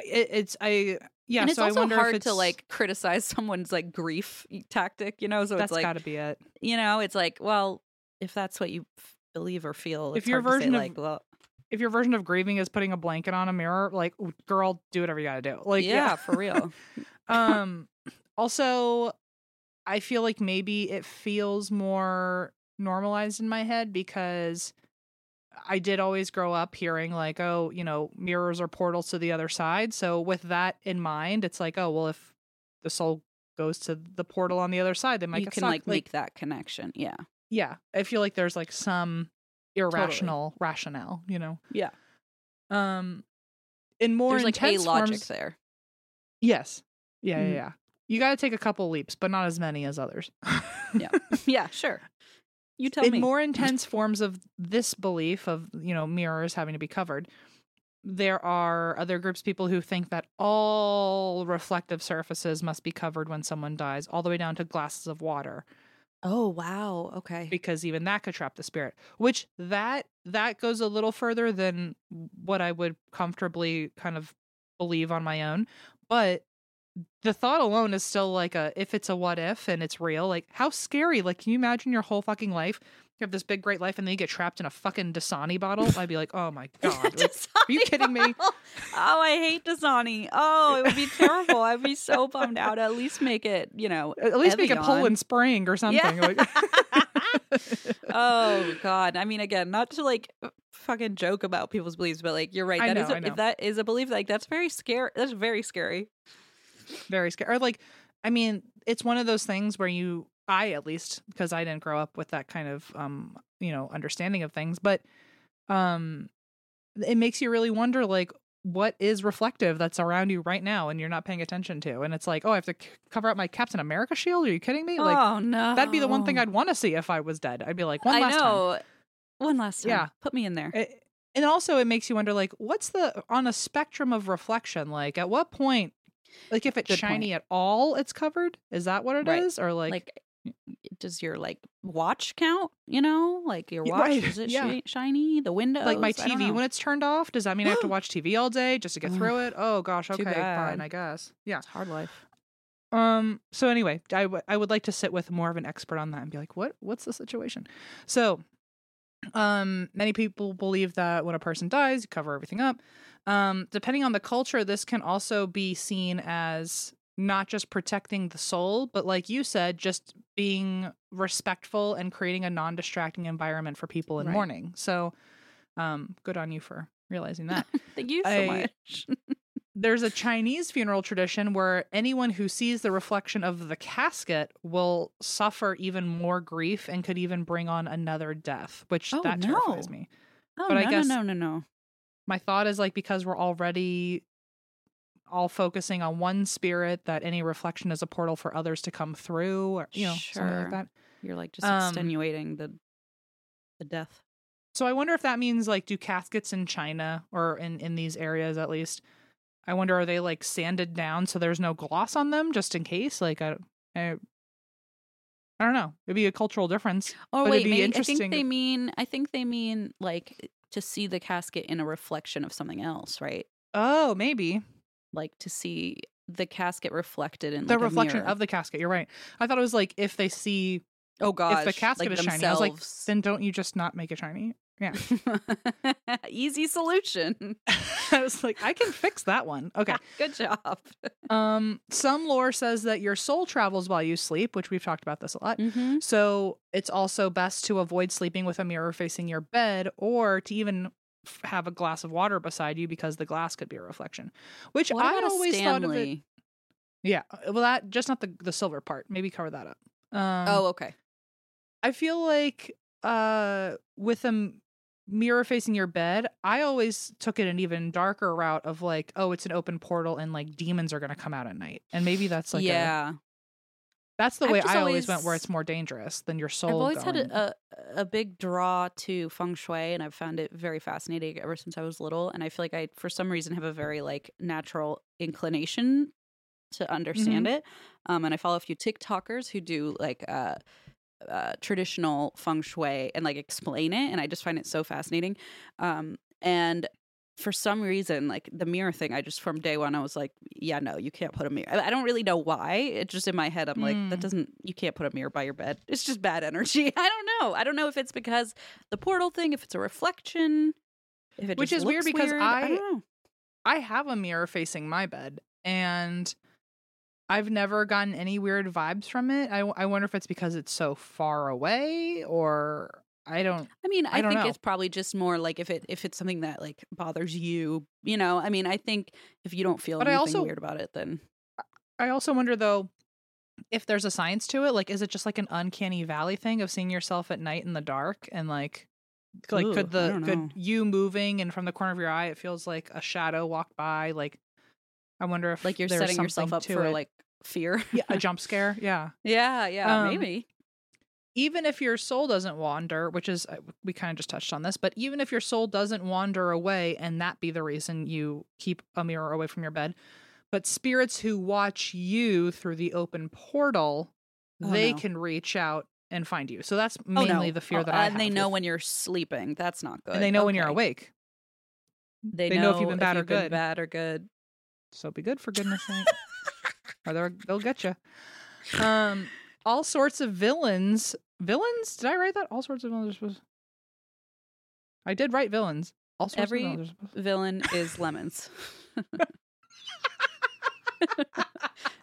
it, it's I yeah. and it's so also I wonder hard to like criticize (laughs) someone's like grief tactic, you know. So That's it's like, got to be it. you know, it's like, well, if that's what you f- believe or feel, If your hard to say, version of- like, well, If your version of grieving is putting a blanket on a mirror, like girl, do whatever you got to do. Like yeah, for real. (laughs) um also i feel like maybe it feels more normalized in my head because i did always grow up hearing like oh you know mirrors are portals to the other side so with that in mind it's like oh well if the soul goes to the portal on the other side then might you can sucked. like make that connection. Yeah. yeah i feel like there's like some irrational rationale you know Yeah. um in more There's like a logic forms- there. Yes. Yeah, Mhm. yeah, yeah. You got to take a couple leaps, but not as many as others. Yeah. (laughs) yeah, sure. You tell In me. more (laughs) intense forms of this belief of, you know, mirrors having to be covered, there are other groups of people who think that all reflective surfaces must be covered when someone dies, all the way down to glasses of water, oh, wow. Okay. because even that could trap the spirit. Which that that goes a little further than what I would comfortably kind of believe on my own. But the thought alone is still like a if it's a what if and it's real, like how scary. Like, can you imagine your whole fucking life? You have this big great life and then you get trapped in a fucking Dasani bottle. I'd be like, oh my (laughs) god. Like, Dasani you kidding me? Oh, I hate Dasani. Oh, it would be terrible. I'd be so bummed out. At least make it, you know, at least make it. Poland Spring or something. Yeah. Like, (laughs) (laughs) oh God. I mean, again, not to like uh, fucking joke about people's beliefs, but like you're right. That is know, a- I know. if that is a belief, like that's very scary. That's very scary. Very scary. Or like, I mean, it's one of those things where you, I at least, because I didn't grow up with that kind of, um, you know, understanding of things, but, um, it makes you really wonder, like, what is reflective that's around you right now and you're not paying attention to, and it's like, oh, I have to c- cover up my Captain America shield. Are you kidding me? Like, oh no, that'd be the one thing I'd want to see if I was dead. I'd be like, one last time. One last time. Yeah. Put me in there. It- and also, it makes you wonder, like, what's the on a spectrum of reflection? Like, at what point, like, if it's Good shiny point. at all, it's covered. Is that what it is, Right. or like, like does your like watch count you know like your watch right, is it yeah. shi- shiny the window, like my TV when it's turned off? Does that mean I have to (gasps) watch TV all day just to get through it? Oh gosh, okay, fine. I guess. Yeah. it's hard life Um. So anyway, I, w- I would like to sit with more of an expert on that and be like, what what's the situation? So, um, many people believe that when a person dies, you cover everything up. Um, depending on the culture, this can also be seen as not just protecting the soul, but like you said, just being respectful and creating a non-distracting environment for people in Right. mourning. So, um, good on you for realizing that (laughs) thank you so I- much (laughs) there's a Chinese funeral tradition where anyone who sees the reflection of the casket will suffer even more grief and could even bring on another death, which Oh, that terrifies no. me. oh but no, I guess- no no no no My thought is like because we're already all focusing on one spirit, that any reflection is a portal for others to come through, or You know, something like that. You're like just Um, extenuating the the death So I wonder if that means like do caskets in China or in in these areas at least. I wonder are they like sanded down so there's no gloss on them just in case? Like I, I, I don't know. It'd be a cultural difference. oh wait be maybe, i think they mean i think they mean like to see the casket in a reflection of something else, right? Oh, maybe Like to see the casket reflected in the like, reflection of the casket. You're right. I thought it was like if they see oh gosh, if the casket like is shiny. I was like, then don't you just not make it shiny? Yeah. (laughs) Easy solution. (laughs) I was like, I can fix that one. (laughs) Okay. Good job. Um, some lore says that your soul travels while you sleep, which we've talked about this a lot. Mm-hmm. So it's also best to avoid sleeping with a mirror facing your bed or to even f- have a glass of water beside you because the glass could be a reflection. Which I always thought of it. Yeah. uh, Well, that just not the the silver part. Maybe cover that up. Um, oh, okay. I feel like uh with a mirror facing your bed, I always took it an even darker route of like, oh, it's an open portal and like demons are gonna come out at night. And maybe that's like a, yeah. that's the I've way I always went where it's more dangerous than your soul. I've always going. had a, a a big draw to feng shui, and I've found it very fascinating ever since I was little. And I feel like I, for some reason, have a very like natural inclination to understand Mm-hmm. it. Um, and I follow a few TikTokers who do like uh, uh, traditional feng shui and like explain it, and I just find it so fascinating. Um, and for some reason, like the mirror thing, I just from day one I was like, yeah, no, you can't put a mirror. I I don't really know why. It's just in my head. I'm like, that Mm. doesn't. You can't put a mirror by your bed. It's just bad energy. (laughs) I don't know. I don't know if it's because the portal thing, if it's a reflection, if it Which just is weird because weird. I- know. I have a mirror facing my bed and I've never gotten any weird vibes from it. I, I wonder if it's because it's so far away or I don't. I mean, I, I think know. it's probably just more like if it if it's something that like bothers you, you know. I mean, I think if you don't feel But anything also- weird about it, then I also wonder though if there's a science to it. Like, is it just like an uncanny valley thing of seeing yourself at night in the dark and like. Like Ooh, could the could you moving and from the corner of your eye it feels like a shadow walked by like I wonder if like you're setting yourself up for it. like fear. yeah, a (laughs) jump scare yeah yeah, yeah, Um, maybe. even if your soul doesn't wander, which is uh, we kind of just touched on this, but even if your soul doesn't wander away and that be the reason you keep a mirror away from your bed, but spirits who watch you through the open portal, Oh, they no. can reach out and find you. So that's Oh, mainly no. the fear Oh, that I and have. they know with- when you're sleeping. That's not good. and they know when you're awake. They, they know, know if you've been bad or you've good. bad or good. So be good for goodness sake. or they'll get you. Um, all sorts of villains. Villains? Did I write that? All sorts of villains. are supposed- I did write villains. All sorts Every- of villains. are supposed- Villain is lemons. (laughs)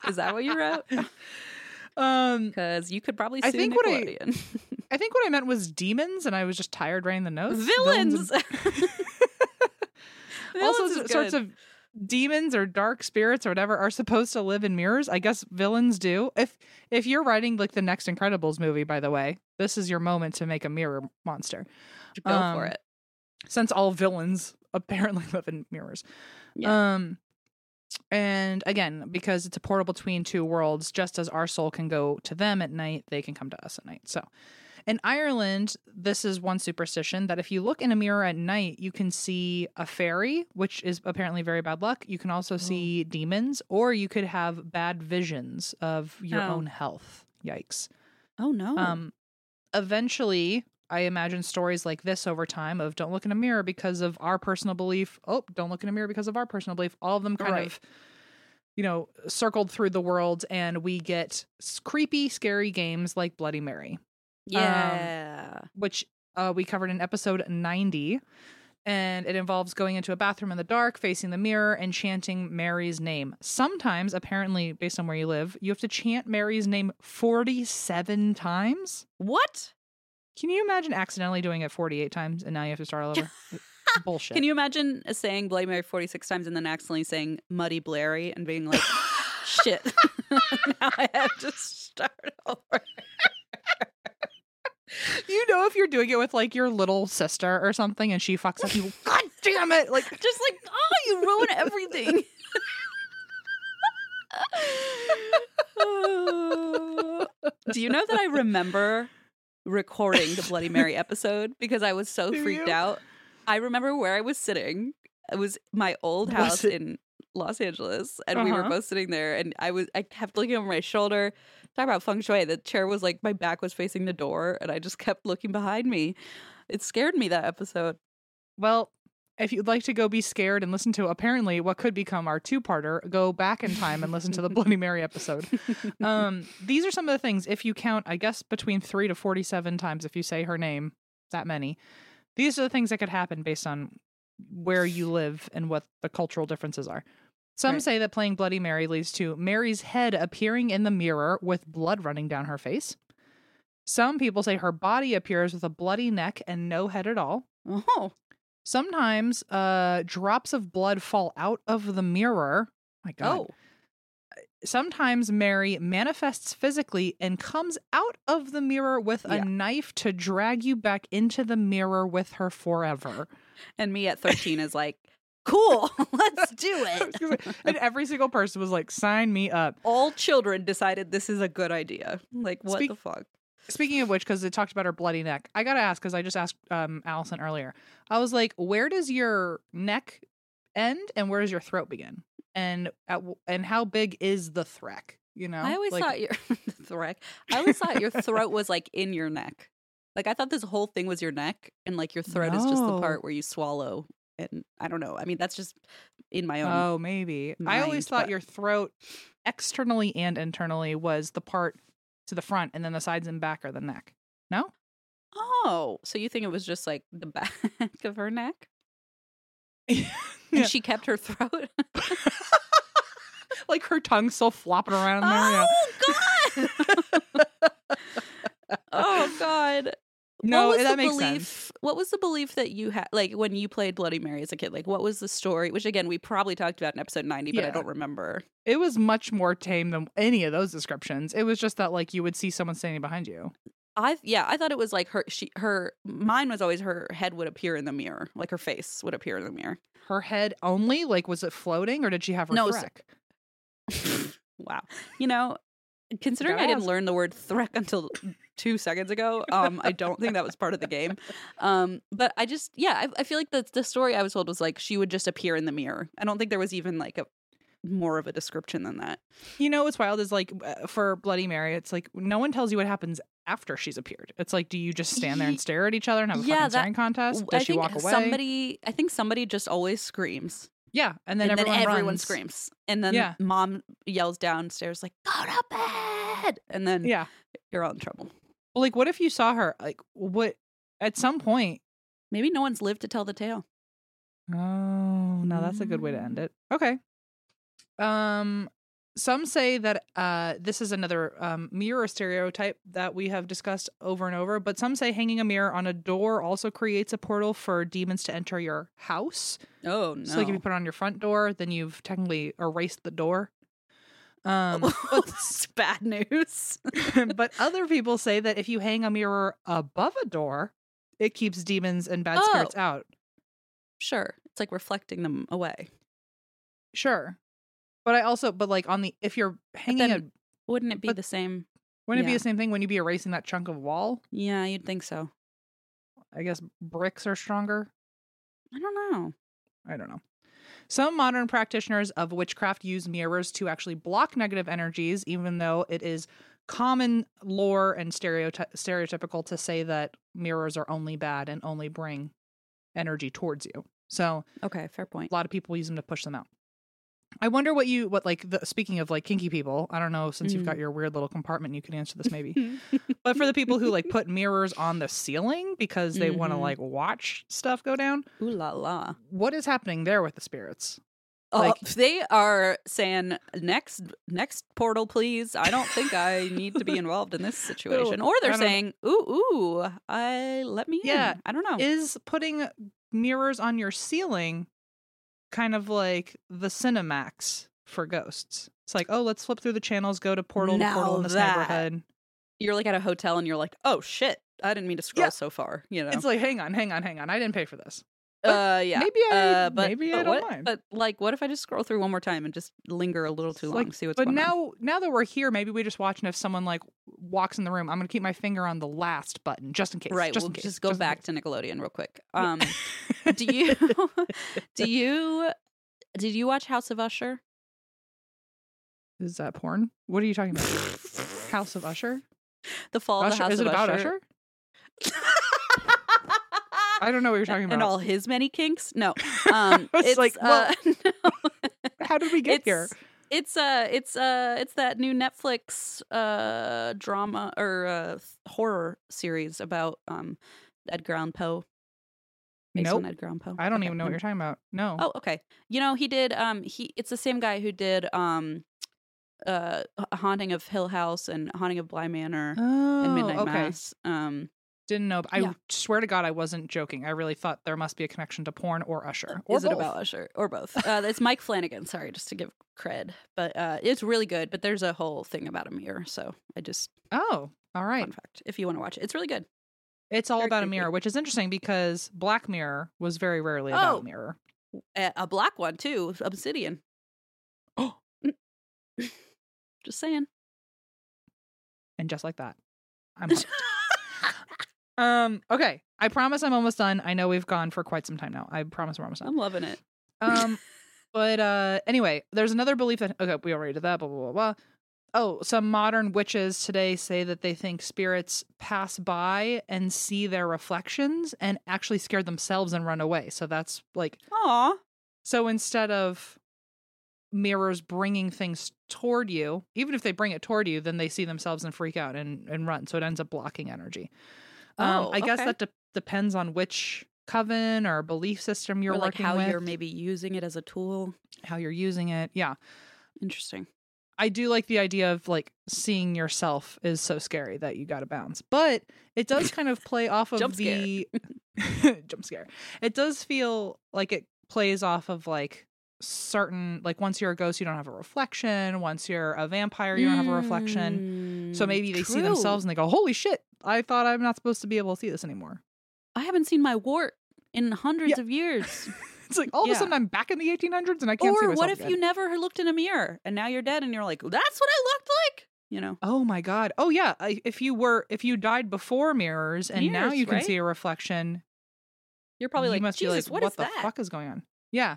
is that what you wrote? Um, Because you could probably I think what I- (laughs) I think what I meant was demons, and I was just tired writing the notes. Villains. Villains (laughs) also, is sorts good. of demons or dark spirits or whatever are supposed to live in mirrors. I guess villains do. If if you're writing like the next Incredibles movie, by the way, this is your moment to make a mirror monster. go um, for it. Since all villains (laughs) apparently live in mirrors. Um and again, because it's a portal between two worlds, just as our soul can go to them at night, they can come to us at night. So in Ireland, this is one superstition that if you look in a mirror at night, you can see a fairy, which is apparently very bad luck. You can also see demons, or you could have bad visions of your Oh. own health. Yikes. Oh no. Um, eventually, I imagine stories like this over time of don't look in a mirror because of our personal belief. Oh, don't look in a mirror because of our personal belief. All of them kind Right. of, you know, circled through the world, and we get creepy, scary games like Bloody Mary, yeah. which uh, we covered in episode 90. And it involves going into a bathroom in the dark, facing the mirror, and chanting Mary's name. Sometimes, apparently, based on where you live, you have to chant Mary's name 47 times. what? Can you imagine accidentally doing it 48 times and now you have to start all over? (laughs) Bullshit. Can you imagine saying Bloody Mary 46 times and then accidentally saying Muddy Blairy and being like, shit. (laughs) now I have to start (laughs) over. You know if you're doing it with like your little sister or something and she fucks up, you God damn it! Like Just like, oh, you ruin everything. (laughs) Do you know that I remember recording the Bloody Mary episode because I was so Do freaked you? out? I remember where I was sitting. It was my old house in Los Angeles, and we were Uh-huh. both sitting there. And I was, I kept looking over my shoulder. Talk about feng shui. The chair was like my back was facing the door, and I just kept looking behind me. It scared me that episode. Well, if you'd like to go be scared and listen to apparently what could become our two-parter, go back in time and listen to the Bloody Mary episode. (laughs) Um, these are some of the things. If you count, I guess between three to forty-seven times, if you say her name, that many. These are the things that could happen based on where you live and what the cultural differences are. Some Right. say that playing Bloody Mary leads to Mary's head appearing in the mirror with blood running down her face. Some people say her body appears with a bloody neck and no head at all. Oh, Sometimes uh drops of blood fall out of the mirror. My god. oh, Sometimes Mary manifests physically and comes out of the mirror with a knife to drag you back into the mirror with her forever. (laughs) and me at thirteen is like, cool, (laughs) let's do it. (laughs) and every single person was like, sign me up. All children decided this is a good idea. Like, what Speak- the fuck? Speaking of which, because it talked about her bloody neck, I gotta ask because I just asked um, Allison earlier. I was like, "Where does your neck end, and where does your throat begin, and at, w- and how big is the threck?" You know, I always Like, thought your (laughs) threat. I always thought your throat was like in your neck. Like I thought this whole thing was your neck, and like your throat is just the part where you swallow. And I don't know. I mean, that's just in my own. Oh, maybe. I always thought but- your throat, externally and internally, was the part to the front, and then the sides and back are the neck. No, Oh, so you think it was just like the back (laughs) of her neck, Yeah. and (laughs) she kept her throat? like her tongue still flopping around in there. yeah. oh God! (laughs) oh God! No, that the makes belief, sense. What was the belief that you had, like when you played Bloody Mary as a kid? Like, what was the story? Which again, we probably talked about in episode ninety, but I don't remember. It was much more tame than any of those descriptions. It was just that like you would see someone standing behind you. I yeah, I thought it was like her. She her mine was always her head would appear in the mirror, like her face would appear in the mirror. Her head only, like was it floating or did she have her No, threck? (laughs) wow, you know, considering I didn't learn the word threck until two seconds ago, um, I don't think that was part of the game. Um, but I just yeah, I, I feel like the the story I was told was like she would just appear in the mirror. I don't think there was even like a more of a description than that. You know what's wild is like uh, for Bloody Mary, it's like no one tells you what happens after she's appeared. It's like, do you just stand there and stare at each other and have a Yeah, fucking that- staring contest? Does I she walk away? somebody, I think somebody just always screams. yeah, and then and everyone, then everyone screams. And then Yeah. mom yells downstairs, like, go to bed. And then Yeah, you're all in trouble. Well, like what if you saw her? Like what? At some point. Maybe no one's lived to tell the tale. Oh, no, that's a good way to end it. Okay. Um, some say that uh, this is another um, mirror stereotype that we have discussed over and over, but some say hanging a mirror on a door also creates a portal for demons to enter your house. Oh, no. So, like, if you put it on your front door, then you've technically erased the door. Um, (laughs) What's bad news? (laughs) (laughs) but other people say that if you hang a mirror above a door, it keeps demons and bad Oh. spirits out. sure. It's like reflecting them away. Sure. But I also, but like on the, if you're hanging then- a, Wouldn't it be But- the same? wouldn't it be yeah. the same thing when you be erasing that chunk of wall? Yeah, you'd think so. I guess bricks are stronger. I don't know. I don't know. Some modern practitioners of witchcraft use mirrors to actually block negative energies, even though it is common lore and stereoty- stereotypical to say that mirrors are only bad and only bring energy towards you. So Okay, fair point. a lot of people use them to push them out. I wonder what you what like the speaking of like kinky people. I don't know since you've got mm. your weird little compartment, you can answer this maybe. (laughs) but for the people who like put mirrors on the ceiling because they want to mm-hmm. like watch stuff go down, Ooh la la. what is happening there with the spirits? Oh, Like- they are saying next next portal, please. I don't think I need to be (laughs) involved in this situation. Or they're saying, "Ooh, ooh, I let me Yeah, in." I don't know. Is putting mirrors on your ceiling kind of like the Cinemax for ghosts? It's like, oh, let's flip through the channels, go to portal to portal Now in this that- neighborhood. you're like at a hotel and you're like, "Oh shit, I didn't mean to scroll Yeah. so far." You know. It's like, hang on, hang on, hang on. I didn't pay for this. But uh, yeah. Maybe I, Uh, but maybe but I don't what, mind. But like, what if I just scroll through one more time and just linger a little too Like, long, see what's but going on? now, now that we're here, maybe we just watch, and if someone like walks in the room, I'm gonna keep my finger on the last button just in case. Right, just we'll in case, just go in back to Nickelodeon real quick. (laughs) Um, do you (laughs) do you did you watch House of Usher? Is that porn? What are you talking about? House of Usher? The Fall of the House Is of it about Usher. Usher? I don't know what you're talking about. and all his many kinks. No, (laughs) um, it's like, well, uh, (laughs) no. (laughs) How did we get it's, here? It's uh it's uh it's that new Netflix uh drama or uh horror series about um Edgar Allan Poe. Based Nope. Edgar Allan Poe. I don't Okay, even know what you're talking about. No. Oh, okay. You know, he did um he it's the same guy who did um uh Haunting of Hill House and Haunting of Bly Manor Oh, and Midnight okay. Mass. Um Didn't know. I Yeah. swear to God, I wasn't joking. I really thought there must be a connection to porn or Usher. Or is it about Usher or both? Uh, it's Mike Flanagan. Sorry, just to give cred, but uh, it's really good. But there's a whole thing about a mirror, so I just Oh, all right. fun fact if you want to watch it, it's really good. It's all Very about a mirror, which is interesting because Black Mirror was very rarely about Oh. a mirror. A, black one too, Obsidian. Oh. (gasps) (gasps) just saying. And just like that, I'm. (laughs) um. Okay. I promise I'm almost done. I know we've gone for quite some time now. I promise we're almost done. I'm loving it. Um, (laughs) but uh, anyway, there's another belief that okay, we already did that. Blah blah blah blah. Oh, some modern witches today say that they think spirits pass by and see their reflections and actually scare themselves and run away. So that's like Aw. so instead of mirrors bringing things toward you, even if they bring it toward you, then they see themselves and freak out and, and run. So it ends up blocking energy. Um, Oh, I guess okay. that de- depends on which coven or belief system you're or like working how with, you're maybe using it as a tool. how you're using it. Yeah. Interesting. I do like the idea of like seeing yourself is so scary that you got to bounce. But it does kind of play off of Jump the (laughs) (laughs) jump scare. It does feel like it plays off of like certain like once you're a ghost you don't have a reflection, once you're a vampire you don't have a reflection. So Mm, maybe they see themselves and they go, "Holy shit, I thought I'm not supposed to be able to see this anymore." I haven't seen my wart in hundreds Yeah. of years. (laughs) It's like all of a sudden I'm back in the 1800s and I can't see or myself what if you never looked in a mirror and now you're dead and you're like, that's what I looked like? You know, Oh my god. Oh yeah, if you were if you died before mirrors and now you can right? see a reflection, you're probably you like, must Jesus, be like, what the that? fuck is going on? Yeah.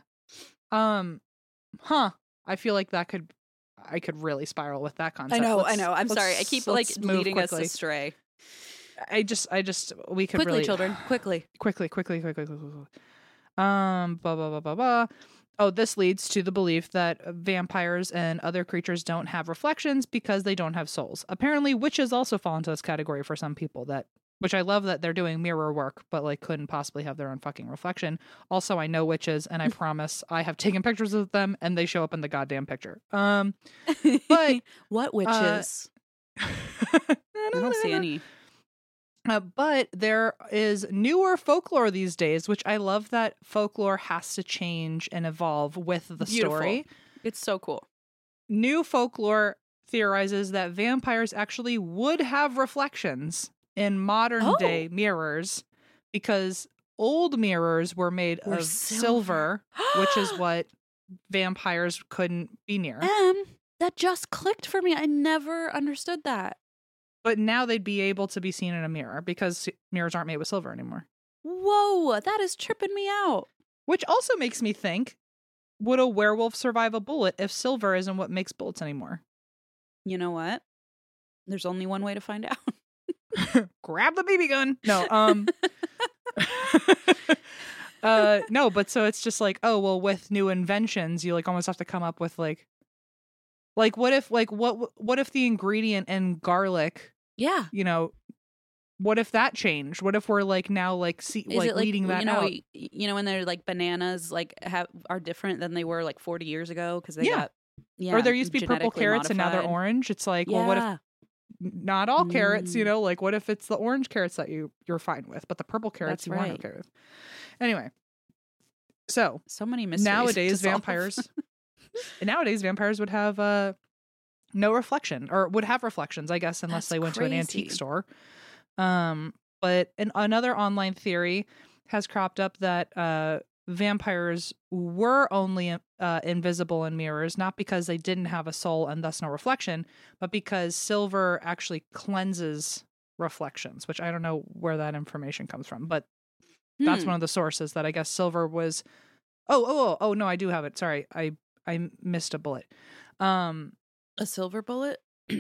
Um, huh. I feel like that could, I could really spiral with that concept. I know, I Let's- know. I'm sorry. I keep like leading us astray. I just, I just, we could Quickly, really, children, quickly. (sighs) quickly, quickly, quickly, quickly, quickly. Um, blah blah blah blah blah. Oh, this leads to the belief that vampires and other creatures don't have reflections because they don't have souls. Apparently, witches also fall into this category for some people. That, which I love that they're doing mirror work, but like couldn't possibly have their own fucking reflection. Also, I know witches, and I (laughs) promise I have taken pictures of them, and they show up in the goddamn picture. Um, But, (laughs) what witches? (laughs) I don't see any. Uh, but there is newer folklore these days, which I love that folklore has to change and evolve with the Beautiful. story. It's so cool. New folklore theorizes that vampires actually would have reflections in modern Oh. day mirrors because old mirrors were made Were of silver. silver, which is (gasps) what vampires couldn't be near. Em, that just clicked for me. I never understood that. But now they'd be able to be seen in a mirror because mirrors aren't made with silver anymore. Whoa, that is tripping me out. Which also makes me think would a werewolf survive a bullet if silver isn't what makes bullets anymore? You know what? There's only one way to find (laughs) out. (laughs) Grab the BB gun. No, um (laughs) (laughs) uh no, but so it's just like, oh, well with new inventions, you like almost have to come up with like like what if like what what if the ingredient in garlic, yeah. you know, what if that changed? What if we're like now like see Is like, like leading that you know, out? you know when they're like bananas like have are different than they were like 40 years ago because they Yeah. got yeah or there used to be purple carrots and now they're orange. It's like, well, what if Yeah. Not all carrots, you Mm. know, like what if it's the orange carrots that you you're fine with, but the purple carrots That's you aren't right. okay with. Anyway, so so many mysteries (laughs) nowadays vampires (laughs) nowadays vampires would have uh no reflection or would have reflections, I guess, unless That's they went to an antique store. Um, but an, another online theory has cropped up that uh vampires were only uh, invisible in mirrors, not because they didn't have a soul and thus no reflection, but because silver actually cleanses reflections, which I don't know where that information comes from, but that's Hmm. one of the sources that I guess silver was. Oh, oh, oh, oh, no, I do have it. Sorry, I I missed a bullet. Um, a silver bullet. (laughs)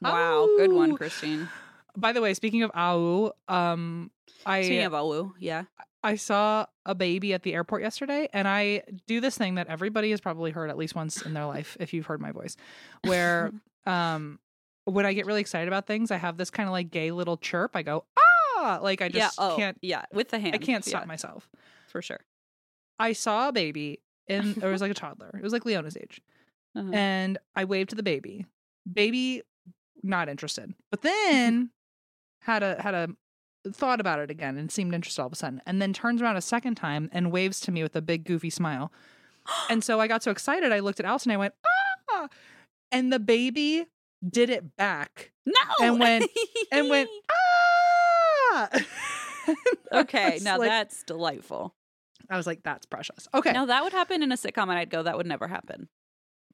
Wow, good one, Christine. By the way, speaking of AU, um, I Speaking of Awu, yeah. I saw a baby at the airport yesterday, and I do this thing that everybody has probably heard at least once in their life, if you've heard my voice, where (laughs) um, when I get really excited about things, I have this kind of like gay little chirp. I go ah, like I yeah. just Oh, can't, yeah. With the hand. I can't stop yeah, myself. for sure. I saw a baby, and it was like a (laughs) toddler. It was like Leona's age, Uh-huh. and I waved to the baby. Baby, not interested, but (laughs) then had a had a thought about it again and seemed interested all of a sudden, and then turns around a second time and waves to me with a big goofy smile. (gasps) and so I got so excited, I looked at Allison, and I went ah, and the baby did it back no. and went- and went (laughs) ah. (laughs) Okay, now like- that's delightful. I was like, that's precious. Okay, Now that would happen in a sitcom, and I'd go, that would never happen.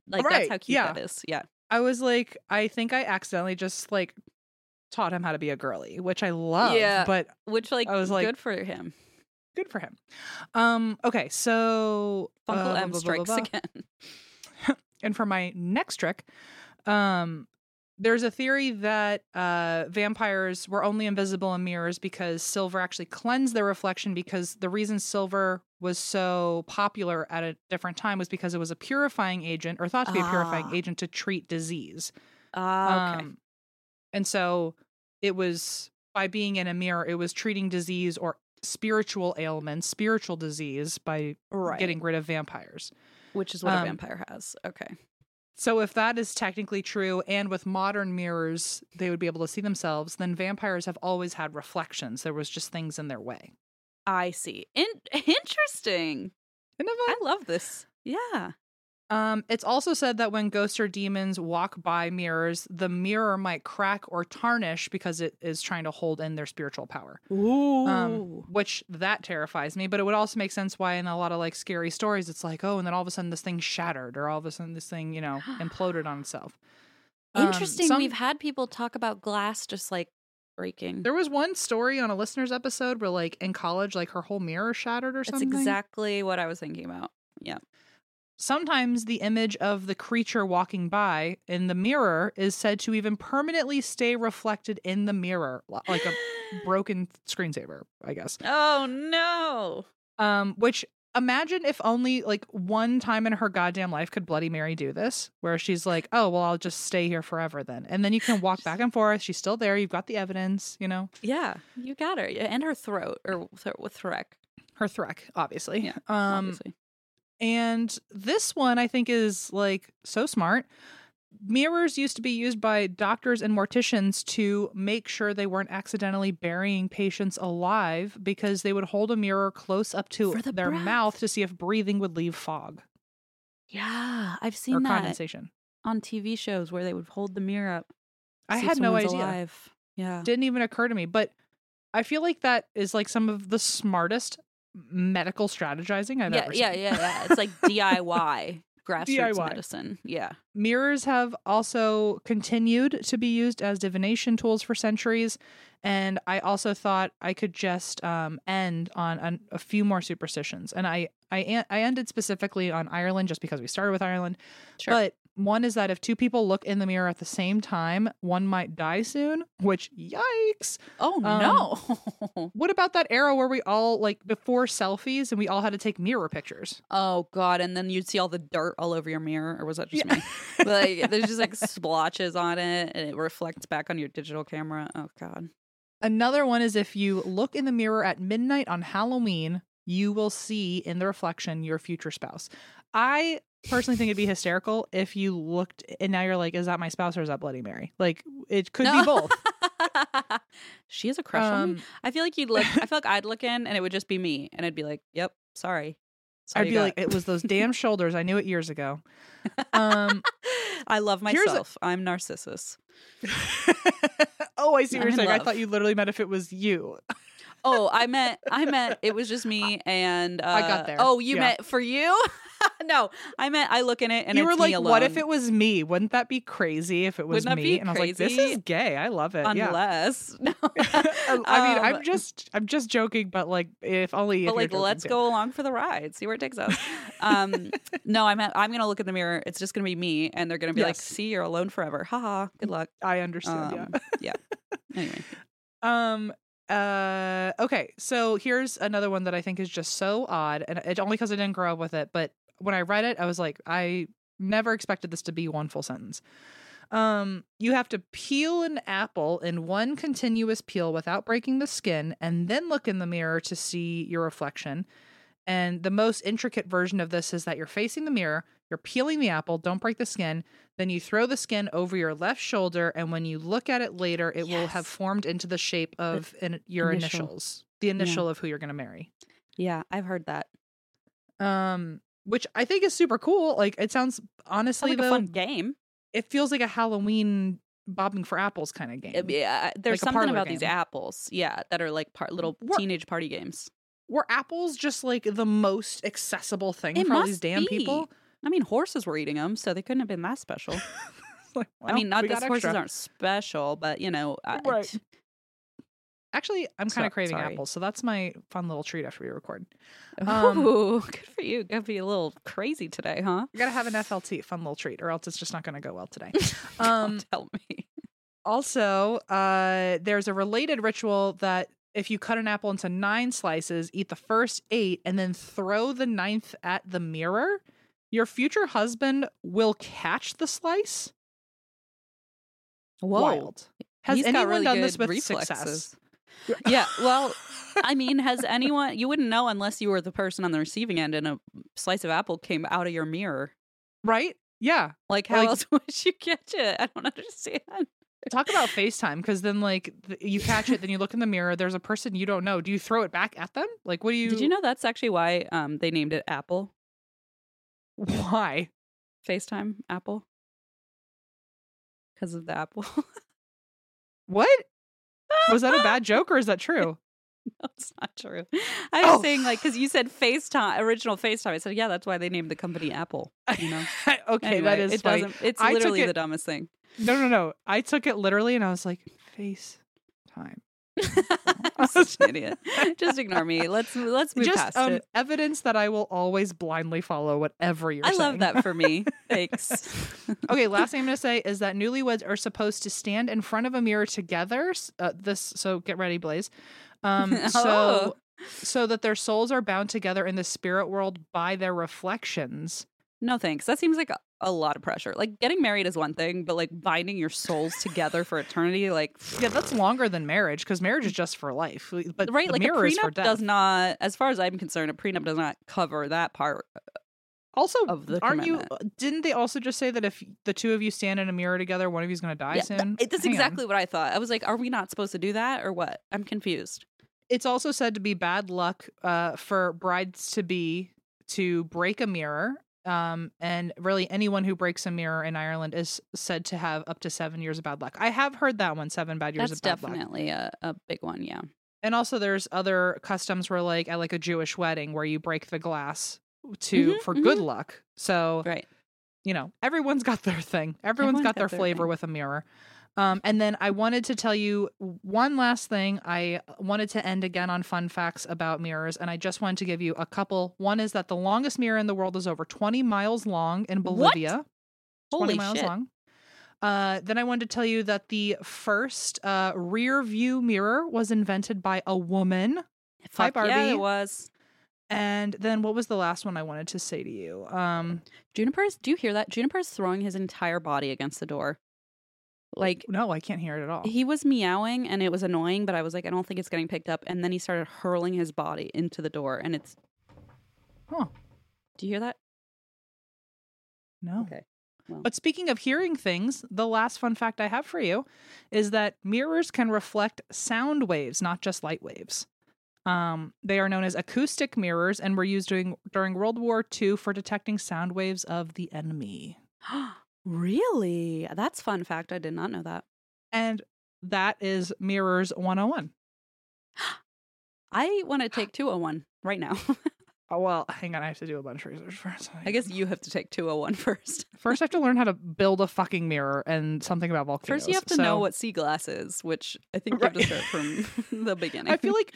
Like Right, that's how cute yeah. that is. Yeah. I was like, I think I accidentally just like taught him how to be a girly, which I love. Yeah. But Which like I was like- good for him. good for him. Um, okay, so Funkle uh, Em blah, strikes blah, blah. again. (laughs) (laughs) And for my next trick, um, there's a theory that uh, vampires were only invisible in mirrors because silver actually cleansed their reflection. Because the reason silver was so popular at a different time was because it was a purifying agent, or thought to be a purifying Ah. agent to treat disease. Ah, okay. Um, and so it was by being in a mirror, it was treating disease or spiritual ailments, spiritual disease by right. getting rid of vampires. which is what um, a vampire has. Okay. So if that is technically true, and with modern mirrors, they would be able to see themselves, then vampires have always had reflections. There was just things in their way. I see. In- (laughs) interesting. Isn't that fun? I love this. Yeah. Um, it's also said that when ghosts or demons walk by mirrors, the mirror might crack or tarnish because it is trying to hold in their spiritual power. Ooh. um, which that terrifies me. But it would also make sense why in a lot of like scary stories, it's like, oh, and then all of a sudden this thing shattered, or all of a sudden this thing, you know, (gasps) imploded on itself. Um, Interesting. some- We've had people talk about glass just like breaking. There was one story on a listener's episode where, like, in college, like her whole mirror shattered or That's something. exactly what I was thinking about. Yeah. Sometimes the image of the creature walking by in the mirror is said to even permanently stay reflected in the mirror, like a (gasps) broken screensaver, I guess. Oh no. Um, which imagine if only like one time in her goddamn life could Bloody Mary do this, where she's like, "Oh, well, I'll just stay here forever then," and then you can walk back and forth. She's still there. You've got the evidence. You know, Yeah, you got her. And her throat or th- with Threk. her Threk, obviously. Yeah, Um, obviously. And this one I think is like so smart. Mirrors used to be used by doctors and morticians to make sure they weren't accidentally burying patients alive because they would hold a mirror close up to the their breath. mouth to see if breathing would leave fog Yeah, I've or seen that condensation. on TV shows where they would hold the mirror up. I had no idea. Alive. Yeah. Didn't even occur to me. But I feel like that is like some of the smartest medical strategizing I've yeah, ever yeah, seen. yeah, yeah. It's like (laughs) DIY, grassroots DIY. medicine. Yeah. Mirrors have also continued to be used as divination tools for centuries. And I also thought I could just um, end on an, a few more superstitions. And I, I, I ended specifically on Ireland just because we started with Ireland. Sure. But one is that if two people look in the mirror at the same time, one might die soon, which yikes. oh um, no. (laughs) What about that era where we all like before selfies and we all had to take mirror pictures? oh god, and then you'd see all the dirt all over your mirror, or was that just Yeah. me? like (laughs) there's just like splotches on it, and it reflects back on your digital camera. Oh god. Another one is if you look in the mirror at midnight on Halloween, you will see in the reflection your future spouse. I personally think it'd be hysterical if you looked and now you're like, is that my spouse or is that Bloody Mary? Like it could be both. (laughs) she has a crush on me. Um, I feel like you'd look. I (laughs) feel like I'd look in, and it would just be me, and I'd be like, "Yep, sorry." I'd be got." like, it was those damn (laughs) shoulders. I knew it years ago. Um, I love myself. I'm Narcissus. oh, I see what I'm you're in saying. I thought you literally meant if it was you. Oh, I meant, I meant it was just me, and uh, I got there. Oh, you Yeah. meant for you? (laughs) no, I meant I look in it, and you it's were like, what if it was me? Wouldn't that be crazy if it was Wouldn't me? and I was like, this is gay. I love it. yeah. Unless, (laughs) no. (laughs) I mean, I'm Um, just I'm just joking, but like if only but you're like let's too. go along for the ride see where it takes us um no i'm i'm gonna look in the mirror it's just gonna be me and they're gonna be like see you're alone forever haha good luck I understand, um, yeah. yeah Anyway, Um. Uh. Okay. So here's another one that I think is just so odd, and it only because I didn't grow up with it. But when I read it, I was like, I never expected this to be one full sentence. Um. You have to peel an apple in one continuous peel without breaking the skin, and then look in the mirror to see your reflection. And the most intricate version of this is that you're facing the mirror, you're peeling the apple, don't break the skin, then you throw the skin over your left shoulder, and when you look at it later, it will have formed into the shape of in, your initial. initials, the initial of who you're going to marry. yeah, I've heard that. Um, which I think is super cool. Like it sounds Sounds honestly like a fun game. it feels like a Halloween bobbing for apples kind of game. Yeah, there's Like something about these apples, yeah, that are like par- little We're- teenage party games. Were apples just like the most accessible thing It for all these damn be. people? I mean, horses were eating them, so they couldn't have been that special. (laughs) Like, I mean, not that horses extra. aren't special, but you know, I- Right. Actually, I'm kind So- of craving sorry. apples, so that's my fun little treat after we record. Um, Oh, (laughs) good for you. Gotta be a little crazy today, huh? I gotta have an FLT, fun little treat, or else it's just not gonna go well today. (laughs) Don't Um, tell me. also, uh, there's a related ritual that if you cut an apple into nine slices, eat the first eight, and then throw the ninth at the mirror, your future husband will catch the slice. Whoa. Wild. Has He's anyone really done this with success? (laughs) Yeah, well, I mean, has anyone? You wouldn't know unless you were the person on the receiving end, and a slice of apple came out of your mirror. Right? Yeah. Like, how Like- else (laughs) would you catch it? I don't understand. Talk about FaceTime because then, like, you catch it, then you look in the mirror, there's a person you don't know. Do you throw it back at them? Like, what do you. Did you know that's actually why um they named it Apple Why? FaceTime Apple? Because of the apple. (laughs) What? Was that a (laughs) bad joke or is that true? no, it's not true. I was Oh. saying like because you said FaceTime, original FaceTime. I said yeah, that's why they named the company Apple. You know. (laughs) okay, Anyway, that is it funny. doesn't. It's I literally it- the dumbest thing. No, no, no. I took it literally and I was like, FaceTime. (laughs) I'm such an idiot. Just ignore me. Let's let's move Just past um, it. evidence that I will always blindly follow whatever you're I saying. love that for me. (laughs) Thanks. okay, last thing I'm going (laughs) to say is that newlyweds are supposed to stand in front of a mirror together. Uh, this, so get ready, Blaze. Um, so, Oh. so that their souls are bound together in the spirit world by their reflections. No thanks. That seems like a, lot of pressure. Like getting married is one thing, but like binding your souls together for eternity, like Yeah, that's longer than marriage because marriage is just for life. But right, the like a mirror is for prenup does not, as far as I'm concerned, a prenup does not cover that part. also, of the aren't you? Didn't they also just say that if the two of you stand in a mirror together, one of you's going to die Yeah, soon? it- that's Hang on. exactly what I thought. I was like, are we not supposed to do that or what? I'm confused. It's also said to be bad luck uh, for brides to be to break a mirror. Um, and really, anyone who breaks a mirror in Ireland is said to have up to seven years of bad luck. I have heard that one, seven bad years That's of bad luck. definitely a, a big one. Yeah. And also, there's other customs where, like at like a Jewish wedding, where you break the glass to Mhm, for good mhm. luck. So Right. you know, everyone's got their thing. Everyone's got, their flavor thing. with a mirror. Um, and then I wanted to tell you one last thing. I wanted to end again on fun facts about mirrors, and I just wanted to give you a couple. One is that the longest mirror in the world is over 20 miles long in What? Bolivia. 20 Holy miles shit. long. Uh, then I wanted to tell you that the first uh, rear view mirror was invented by a woman. Hi, Fuck Yeah, Barbie. it was. And then what was the last one I wanted to say to you? Um, Juniper's, do you hear that? Juniper's throwing his entire body against the door. Like no, I can't hear it at all. he was meowing and it was annoying, but I was like, I don't think it's getting picked up. And then he started hurling his body into the door and it's Huh. Do you hear that? No. Okay. Well. But speaking of hearing things, the last fun fact I have for you is that mirrors can reflect sound waves, not just light waves. Um, they are known as acoustic mirrors and were used during during World War II for detecting sound waves of the enemy. (gasps) (gasps) really? That's fun fact. I did not know that. And that is Mirrors 101. I want to take 201 right now. (laughs) Oh, well, hang on. I have to do a bunch of research first. I guess you have to take 201 first. First, I have to learn how to build a fucking mirror and something about volcanoes. First, you have to know what sea glass is, which I think you have to start from (laughs) the beginning. (laughs) I feel like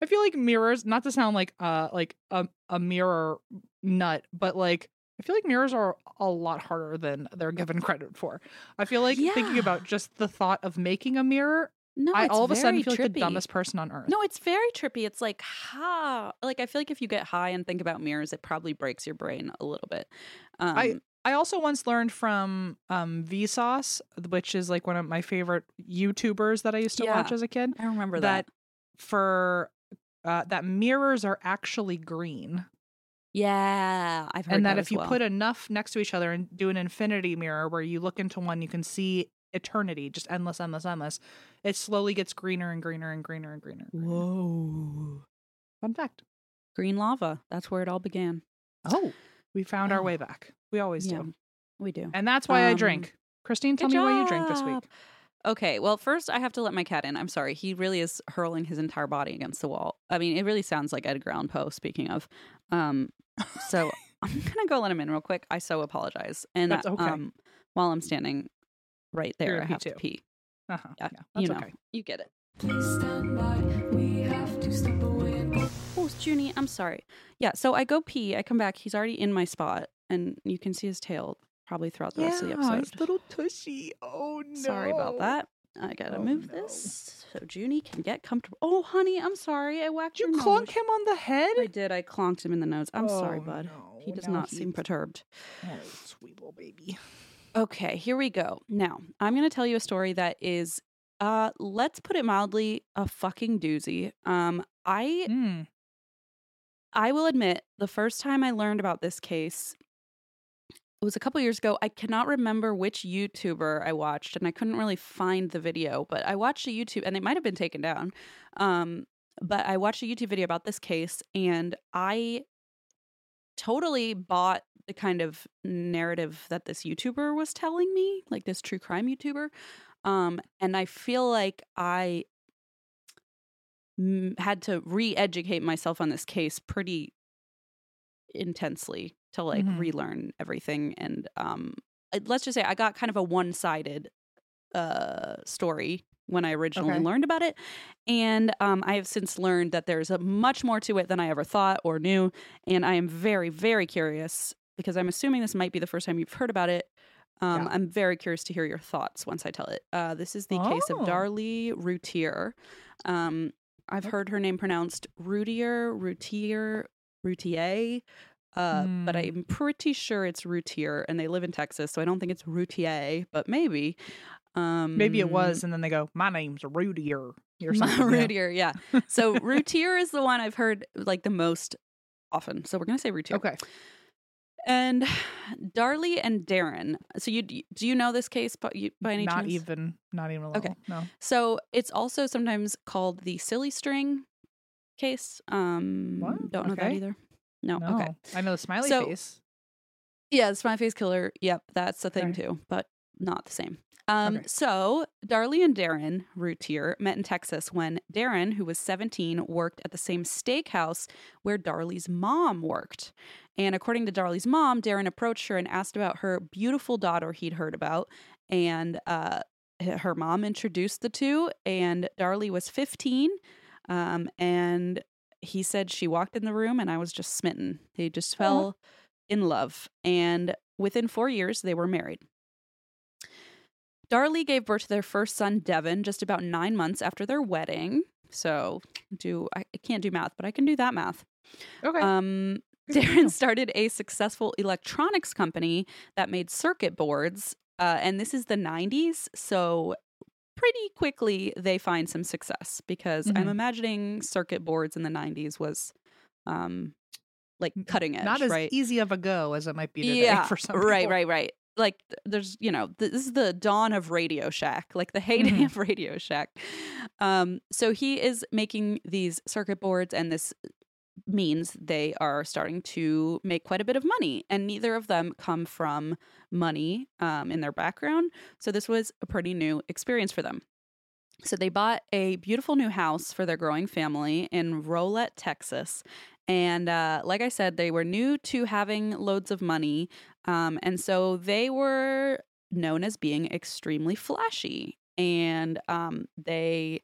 I feel like mirrors, not to sound like uh like a a mirror nut, but like I feel like mirrors are a lot harder than they're given credit for. I feel like thinking about just the thought of making a mirror No, I all of a sudden feel like the dumbest person on earth. No, it's very trippy. It's like ha, like I feel like if you get high and think about mirrors, it probably breaks your brain a little bit. Um, I I also once learned from um Vsauce, which is like one of my favorite YouTubers that I used to Yeah. watch as a kid. I remember that. that for uh, that mirrors are actually green, Yeah, I've heard that. and that, that if as you well. put enough next to each other and do an infinity mirror where you look into one, you can see eternity, just endless, endless, endless. It slowly gets greener and greener and greener and greener. and greener. Whoa. Fun fact. Green lava. That's where it all began. Oh, we found our way back. We always Yeah, do, we do. and that's why I Um, drink. Christine, tell Good me why you drink this week. Okay, well, first I have to let my cat in. I'm sorry. He really is hurling his entire body against the wall. I mean, it really sounds like Edgar Allan Poe, speaking of. Um, so (laughs) I'm going to go let him in real quick. I so apologize. And That's okay. um, while I'm standing right there, I have pee to pee. Uh-huh. Yeah, Yeah, you know, okay. you get it. Please stand by. We have to step away. Oh, Junie, I'm sorry. Yeah, so I go pee. I come back. He's already in my spot, and you can see his tail probably throughout the rest of the episode. little tushy. Oh no. Sorry about that. I gotta Oh, move no. this so Junie can get comfortable. Oh, honey, I'm sorry. I whacked you nose. him on the head? I did. I clonked him in the nose. I'm sorry, Oh, bud. no. He does Now not seem perturbed. Oh, sweet little baby. Okay, here we go. Now, I'm to tell you a story that is uh let's put it mildly a fucking doozy. Um I Mm. I will admit the first time I learned about this case it was a couple years ago. I cannot remember which YouTuber I watched and I couldn't really find the video, but I watched a YouTube and it might have been taken down. Um but I watched a YouTube video about this case and I totally bought the kind of narrative that this YouTuber was telling me, like this true crime YouTuber. Um, and I feel like I mm, had to re-educate myself on this case pretty intensely to like Mhm. relearn everything. And um, let's just say I got kind of a one-sided uh story when I originally Okay. learned about it. And um, I have since learned that there's a much more to it than I ever thought or knew. And I am very, very curious because I'm assuming this might be the first time you've heard about it. Um, Yeah. I'm very curious to hear your thoughts once I tell it. Uh, this is the case of Oh. Darlie Routier. Um, I've heard her name pronounced Routier, Routier, Routier. Uh, but Hmm. I'm pretty sure it's Routier, and they live in Texas, so I don't think it's Routier, but maybe. Um, Maybe it was, and then they go, "My name's Rudier." Or something. Routier, yeah. So Routier is the one I've heard like the most often. So we're gonna say Routier. Okay. And Darlie and Darren. So you do you know this case by, you, by any not chance? Not even, not even a little. Okay. No. So it's also sometimes called the silly string case. Um, What? don't know that either. No. no. Okay. I know the smiley So- face. Yeah, the smiley face killer. Yep, that's a thing Okay. too, but not the same. Um, Okay. So Darlie and Darren Routier met in Texas when Darren, who was 17, worked at the same steakhouse where Darlie's mom worked. And according to Darlie's mom, Darren approached her and asked about her beautiful daughter he'd heard about. And uh, her mom introduced the two, and Darlie was 15. Um, and he said she walked in the room, and I was just smitten. They just fell in love. And within four years, they were married. Darlie gave birth to their first son, Devin, just about nine months after their wedding. So, do I, I can't do math, but I can do that math. Okay. Um, (laughs) Good to know. Darren started a successful electronics company that made circuit boards, uh, and this is the 90s. So, pretty quickly, they find some success because I'm Mhm. imagining circuit boards in the 90s was um, like cutting edge, not as right? easy of a go as it might be today yeah, for some people. right, right. right. Like there's, you know, this is the dawn of Radio Shack, like the heyday Mhm. of (laughs) Radio Shack. Um, so he is making these circuit boards, and this means they are starting to make quite a bit of money, and neither of them come from money um, in their background. So this was a pretty new experience for them. So they bought a beautiful new house for their growing family in Rowlett, Texas. And uh, like I said, they were new to having loads of money. Um, and so they were known as being extremely flashy. And um, they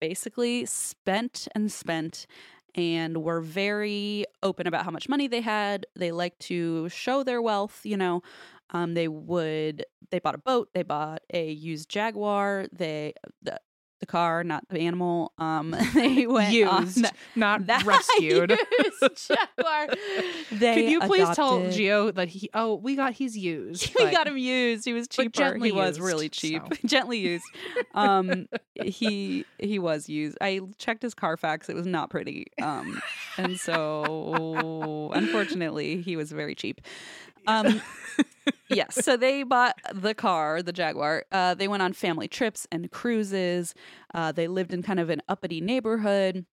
basically spent and spent and were very open about how much money they had. They liked to show their wealth, you know. Um, they would they bought a boat, they bought a used Jaguar, they the the car, not the animal. Um, (laughs) they went Used, that- not that (laughs) rescued. used Jaguar. (laughs) They Could you please tell adopted- Geo that he? Oh, we got he's used. we got him used. He was cheaper. gently He was used, really cheap. so. gently used. Um, he he was used. I checked his Carfax. It was not pretty. Um, and so unfortunately, he was very cheap. Um, (laughs) yes. So they bought the car, the Jaguar. Uh, they went on family trips and cruises. Uh, they lived in kind of an uppity neighborhood.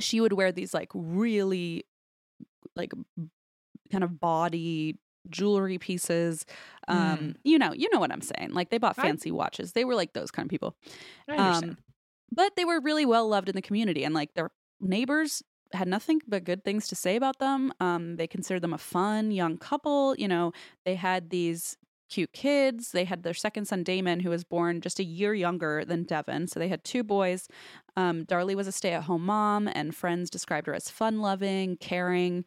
She would wear these like really, like, kind of body jewelry pieces. Um, you know, you know what I'm saying. Like they bought I- fancy watches. They were like those kind of people. I. Um, but they were really well loved in the community, and like their neighbors had nothing but good things to say about them. Um, they considered them a fun young couple. You know, they had these cute kids. They had their second son, Damon, who was born just a year younger than Devin. So they had two boys. Um, Darlie was a stay at home mom, and friends described her as fun loving, caring.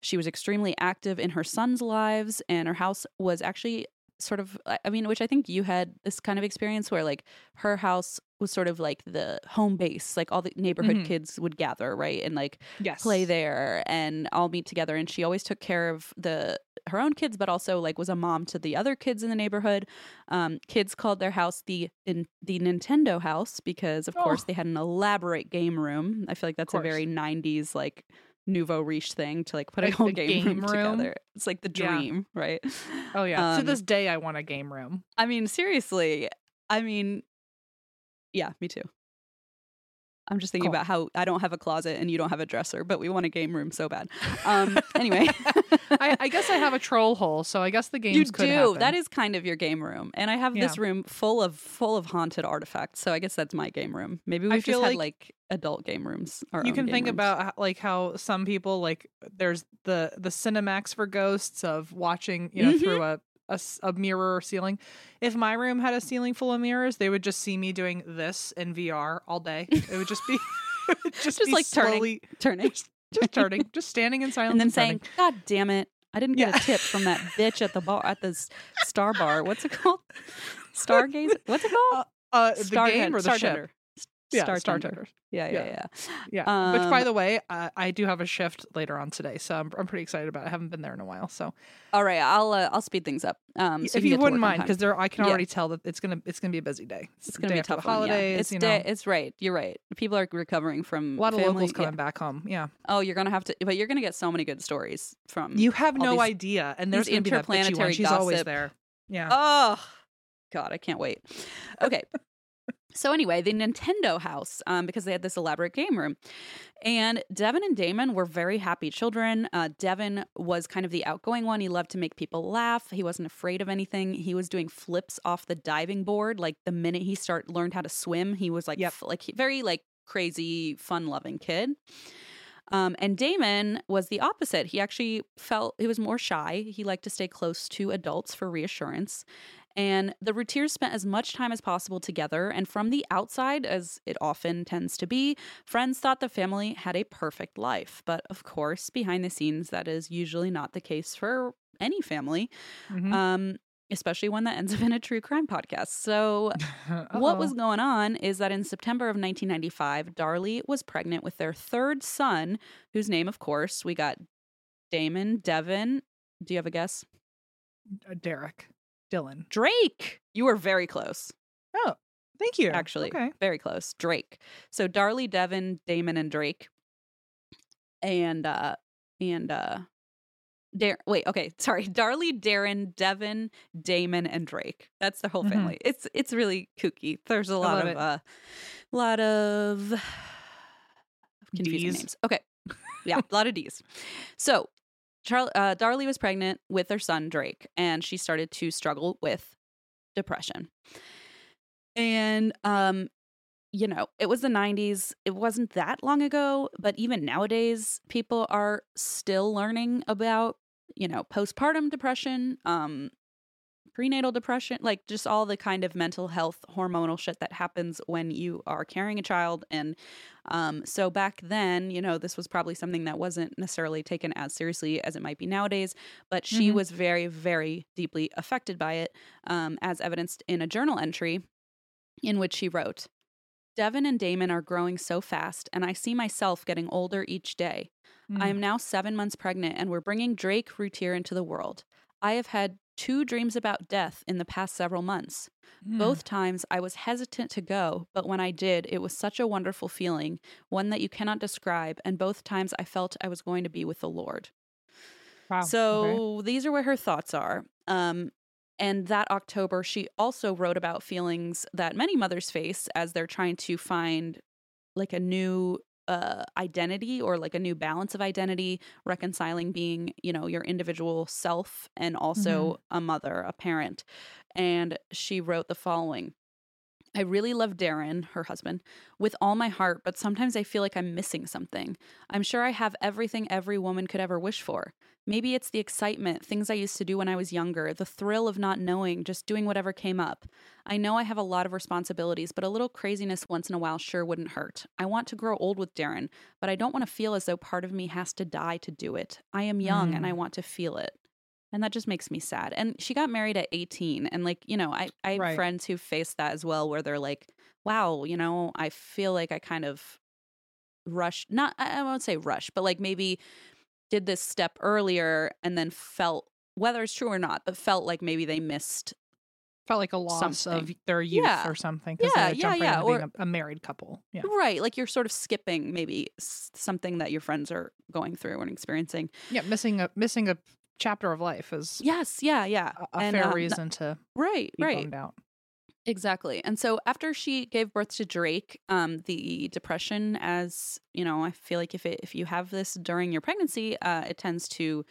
She was extremely active in her sons' lives, and her house was actually sort of, I I mean, which I think you had this kind of experience where like her house was sort of like the home base, like all the neighborhood Mhm. kids would gather, right? And like yes. play there and all meet together and she always took care of the her own kids but also like was a mom to the other kids in the neighborhood um, kids called their house the in, the nintendo house because of course Oh. they had an elaborate game room i feel like that's a very 90s like nouveau riche thing to like put a Like whole the game, room, room? together it's like the Yeah. dream right Oh yeah. to Um, this day, I want a game room. i mean seriously i mean yeah me too i'm just thinking Cool. about how i don't have a closet and you don't have a dresser but we want a game room so bad (laughs) um anyway (laughs) I, I guess I have a (laughs) troll hole, so I guess the games you do happen. that is kind of your game room and i have this room full of full of haunted artifacts so i guess that's my game room maybe we've feel just had like like adult game rooms you can think rooms. about like how some people like there's the the cinemax for ghosts of watching you know Mhm. through a, a a mirror or ceiling if my room had a ceiling full of mirrors they would just see me doing this in vr all day it would just be (laughs) it would just, Just, be like, turning. slowly turning (laughs) just turning just standing in silence and then and turning. saying god damn it i didn't get Yeah. a tip from that bitch at the bar at the star bar what's it called (laughs) stargaze what's it called uh the game Tend- or the Star ship Tender. S- yeah Star star Tender. yeah yeah Yeah. yeah yeah which by Um, the way uh, i do have a shift later on today so i'm, I'm pretty excited about it i haven't been there in a while so all right i'll uh, i'll speed things up um so if can you wouldn't mind because there i can Yeah. already tell that it's gonna it's gonna be a busy day it's the gonna day be a tough one, holidays It's you day, know it's right. You're right. People are recovering from a lot of family- locals coming back home yeah Oh, you're gonna have to, but you're gonna get so many good stories from you have no these- idea and there's gonna be that bitchy one interplanetary she's always gossip. there yeah Oh, God, I can't wait. Okay. So anyway, the Nintendo house, um, because they had this elaborate game room, and Devin and Damon were very happy children. Uh, Devin was kind of the outgoing one. He loved to make people laugh. He wasn't afraid of anything. He was doing flips off the diving board. Like the minute he start learned how to swim, he was like, Yep. f- like very like crazy, fun loving kid. Um, and Damon was the opposite. He actually felt he was more shy. He liked to stay close to adults for reassurance. And the Routiers spent as much time as possible together. And from the outside, as it often tends to be, friends thought the family had a perfect life. But of course, behind the scenes, that is usually not the case for any family, Mhm. um, especially one that ends up in a true crime podcast. So (laughs) what was going on is that in September of 1995, Darlie was pregnant with their third son, whose name, of course, we got Damon, Devin. Do you have a guess? Uh, derek dylan Drake. You were very close, oh thank you actually. okay Very close. Drake. So Darlie, Devin, Damon, and Drake. And, uh, and, uh, Dar- wait, okay, (laughs) sorry. Darlie, Darren, Devin, Damon, and Drake. That's the whole Mhm. family. It's it's really kooky. There's a lot of it. uh lot (sighs) of confusing Ds. names. Okay. Yeah, a lot of D's. So Charlie uh, Darlie was pregnant with their son Drake, and she started to struggle with depression. And um, you know, it was the 90s. It wasn't that long ago, but even nowadays, people are still learning about, you know, postpartum depression, um, prenatal depression, like just all the kind of mental health hormonal shit that happens when you are carrying a child. And um, so back then, you know, this was probably something that wasn't necessarily taken as seriously as it might be nowadays, but she Mhm. was very, very deeply affected by it, um, as evidenced in a journal entry in which she wrote, Devin and Damon are growing so fast, and I see myself getting older each day. I Mm. am now seven months pregnant, and we're bringing Drake Routier into the world. I have had two dreams about death in the past several months. Mm. Both times I was hesitant to go, but when I did, it was such a wonderful feeling, one that you cannot describe, and both times I felt I was going to be with the Lord. Wow. okay. So these are where her thoughts are. Um, and that October, she also wrote about feelings that many mothers face as they're trying to find like a new uh, identity or like a new balance of identity, reconciling being, you know, your individual self and also a mother, a parent. And she wrote the following. I really love Darren, her husband, with all my heart, but sometimes I feel like I'm missing something. I'm sure I have everything every woman could ever wish for. Maybe it's the excitement, things I used to do when I was younger, the thrill of not knowing, just doing whatever came up. I know I have a lot of responsibilities, but a little craziness once in a while sure wouldn't hurt. I want to grow old with Darren, but I don't want to feel as though part of me has to die to do it. I am young and I mm. want to feel it. And that just makes me sad. And she got married at 18. And, like, you know, I, I have Right. friends who face that as well, where they're like, wow, you know, I feel like I kind of rushed, not, I won't say rush, but like maybe did this step earlier and then felt, whether it's true or not, but felt like maybe they missed. felt like a loss of their youth Yeah. or something. Yeah, they yeah, yeah, or- a, a married couple. Yeah. Right. Like you're sort of skipping maybe something that your friends are going through and experiencing. Yeah. Missing a missing a chapter of life is Yes. Yeah. Yeah. a, a And, fair uh, reason to Right. Right. out. Exactly. And so after she gave birth to Drake, um, the depression, as you know, I feel like if it if you have this during your pregnancy, uh, it tends to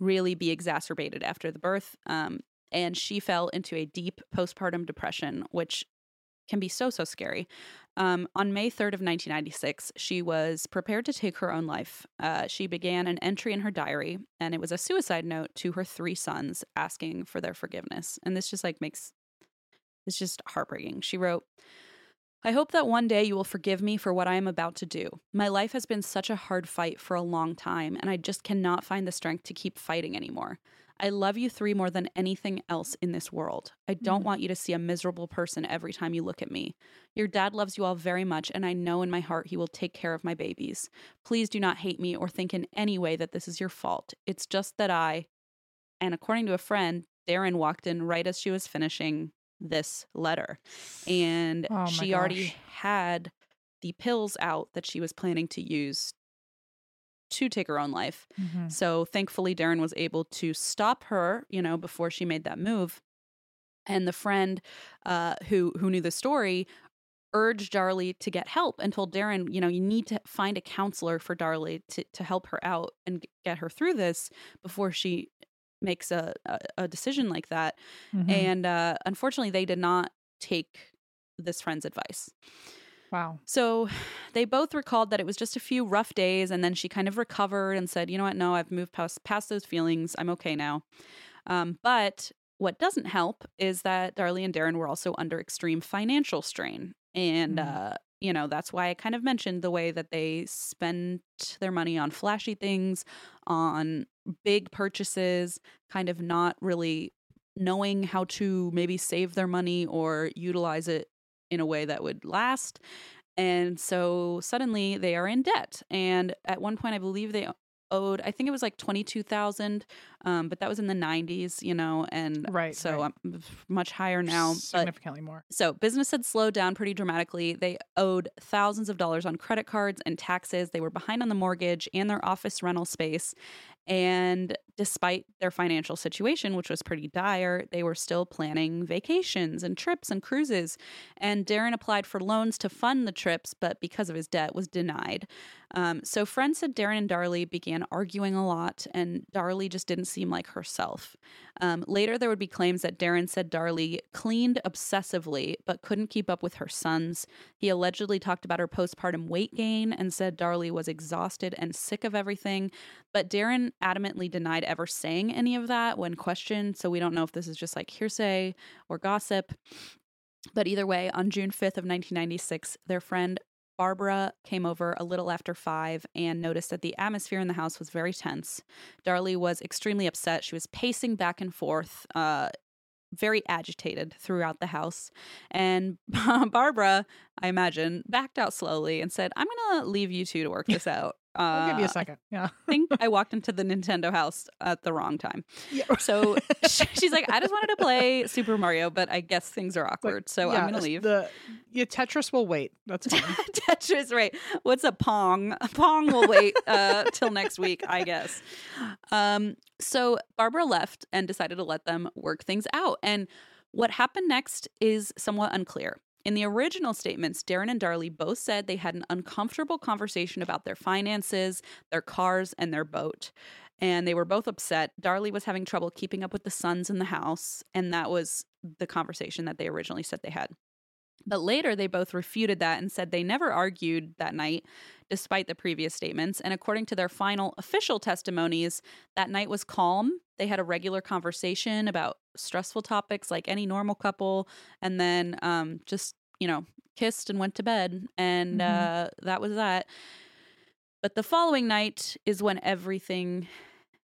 really be exacerbated after the birth. Um, and she fell into a deep postpartum depression, which can be so so scary. Um, on May 3rd of 1996, she was prepared to take her own life. Uh, she began an entry in her diary, and it was a suicide note to her three sons, asking for their forgiveness. And this just like makes it's just heartbreaking. She wrote, I hope that one day you will forgive me for what I am about to do. My life has been such a hard fight for a long time, and I just cannot find the strength to keep fighting anymore. I love you three more than anything else in this world. I don't Mm. want you to see a miserable person every time you look at me. Your dad loves you all very much, and I know in my heart he will take care of my babies. Please do not hate me or think in any way that this is your fault. It's just that I, and according to a friend, Darren walked in right as she was finishing this letter. And Oh she already had the pills out that she was planning to use to take her own life. Mhm. So thankfully, Darren was able to stop her, you know, before she made that move. And the friend uh, who who knew the story urged Darlie to get help and told Darren, you know, you need to find a counselor for Darlie to to help her out and get her through this before she makes a a, a decision like that. Mhm. And uh, unfortunately, they did not take this friend's advice. Wow. So (sighs) they both recalled that it was just a few rough days, and then she kind of recovered and said, "You know what? No, I've moved past past those feelings. I'm okay now." Um, but what doesn't help is that Darlie and Darren were also under extreme financial strain, and Mm. uh, you know that's why I kind of mentioned the way that they spent their money on flashy things, on big purchases, kind of not really knowing how to maybe save their money or utilize it in a way that would last. And so suddenly they are in debt. And at one point, I believe they owed, I think it was like 22,000, um, but that was in the 90s, you know, and Right, so right. Much higher now. But Significantly more. so business had slowed down pretty dramatically. They owed thousands of dollars on credit cards and taxes. They were behind on the mortgage and their office rental space. And despite their financial situation, which was pretty dire, they were still planning vacations and trips and cruises. And Darren applied for loans to fund the trips, but because of his debt, was denied. Um, so friends said Darren and Darlie began arguing a lot, and Darlie just didn't seem like herself. Um, later, there would be claims that Darren said Darlie cleaned obsessively but couldn't keep up with her sons. He allegedly talked about her postpartum weight gain and said Darlie was exhausted and sick of everything. But Darren adamantly denied ever saying any of that when questioned. So we don't know if this is just like hearsay or gossip. But either way, on June 5th of 1996, their friend Barbara came over a little after five and noticed that the atmosphere in the house was very tense. Darlie was extremely upset. She was pacing back and forth. Uh, very agitated throughout the house. And (laughs) Barbara, I imagine, backed out slowly and said, I'm going to leave you two to work (laughs) this out. I'll give you Uh, a second. Yeah. I (laughs) think I walked into the Nintendo house at the wrong time. yeah. So (laughs) (laughs) she- she's like, I just wanted to play Super Mario, but I guess things are awkward. So I'm going to leave. The yeah, Tetris will wait. That's fine. Tetris, right? What's a Pong? Pong will wait uh, till next week, I guess. Um, so Barbara left and decided to let them work things out. And what happened next is somewhat unclear. In the original statements, Darren and Darlie both said they had an uncomfortable conversation about their finances, their cars, and their boat. And they were both upset. Darlie was having trouble keeping up with the sons in the house. And that was the conversation that they originally said they had. But later, they both refuted that and said they never argued that night, despite the previous statements. And according to their final official testimonies, that night was calm. They had a regular conversation about stressful topics like any normal couple, and then um, just, you know, kissed and went to bed. And Mhm. uh, that was that. But the following night is when everything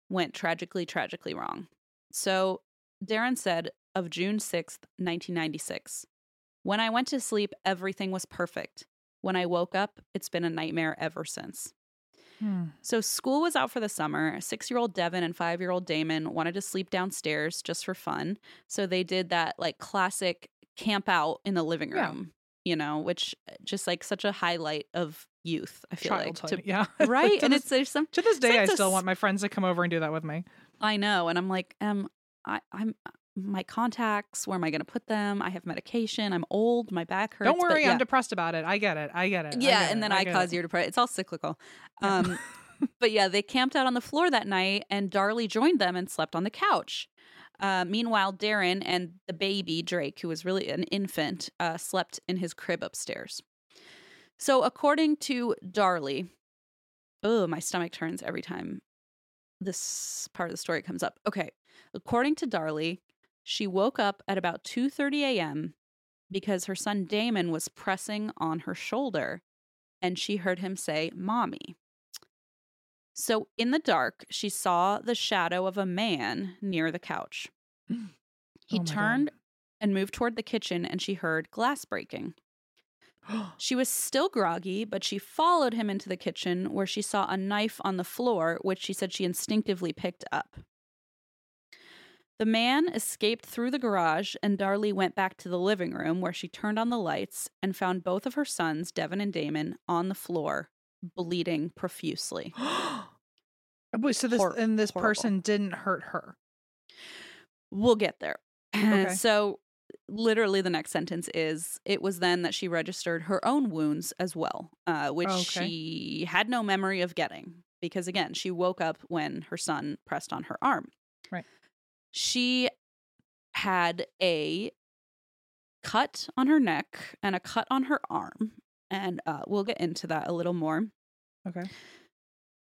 went tragically, tragically wrong. So Darren said of June 6th, 1996. When I went to sleep, everything was perfect. When I woke up, it's been a nightmare ever since. Hmm. So, school was out for the summer. Six year old Devin and five year old Damon wanted to sleep downstairs just for fun. So, they did that like classic camp out in the living Yeah. room, you know, which uh, just like such a highlight of youth, I feel Childhood. like. yeah. (laughs) Right? to and this, it's there's some, to this day, I still s- want my friends to come over and do that with me. I know. And I'm like, um, I, I'm, my contacts, where am I going to put them? I have medication. I'm old. My back hurts. Don't worry, yeah. I'm depressed about it. I get it. I get it. Yeah, get and it, then I, get cause it. your depression. It's all cyclical. Yeah. Um, (laughs) but yeah, they camped out on the floor that night, and Darlie joined them and slept on the couch. Uh, meanwhile, Darren and the baby Drake, who was really an infant, uh, slept in his crib upstairs. So, according to Darlie, oh, my stomach turns every time this part of the story comes up. Okay, according to Darlie, she woke up at about 2:30 a.m. because her son Damon was pressing on her shoulder and she heard him say, Mommy. So in the dark, she saw the shadow of a man near the couch. Mm. He Oh my God. turned and moved toward the kitchen and she heard glass breaking. (gasps) She was still groggy, but she followed him into the kitchen where she saw a knife on the floor, which she said she instinctively picked up. The man escaped through the garage, and Darlie went back to the living room where she turned on the lights and found both of her sons, Devin and Damon, on the floor, bleeding profusely. (gasps) Wait, so this Hor- and this horrible. person didn't hurt her. We'll get there. (clears throat) Okay. so, literally, the next sentence is It was then that she registered her own wounds as well, uh, which Okay. she had no memory of getting because, again, she woke up when her son pressed on her arm. Right. She had a cut on her neck and a cut on her arm. And uh, we'll get into that a little more. Okay.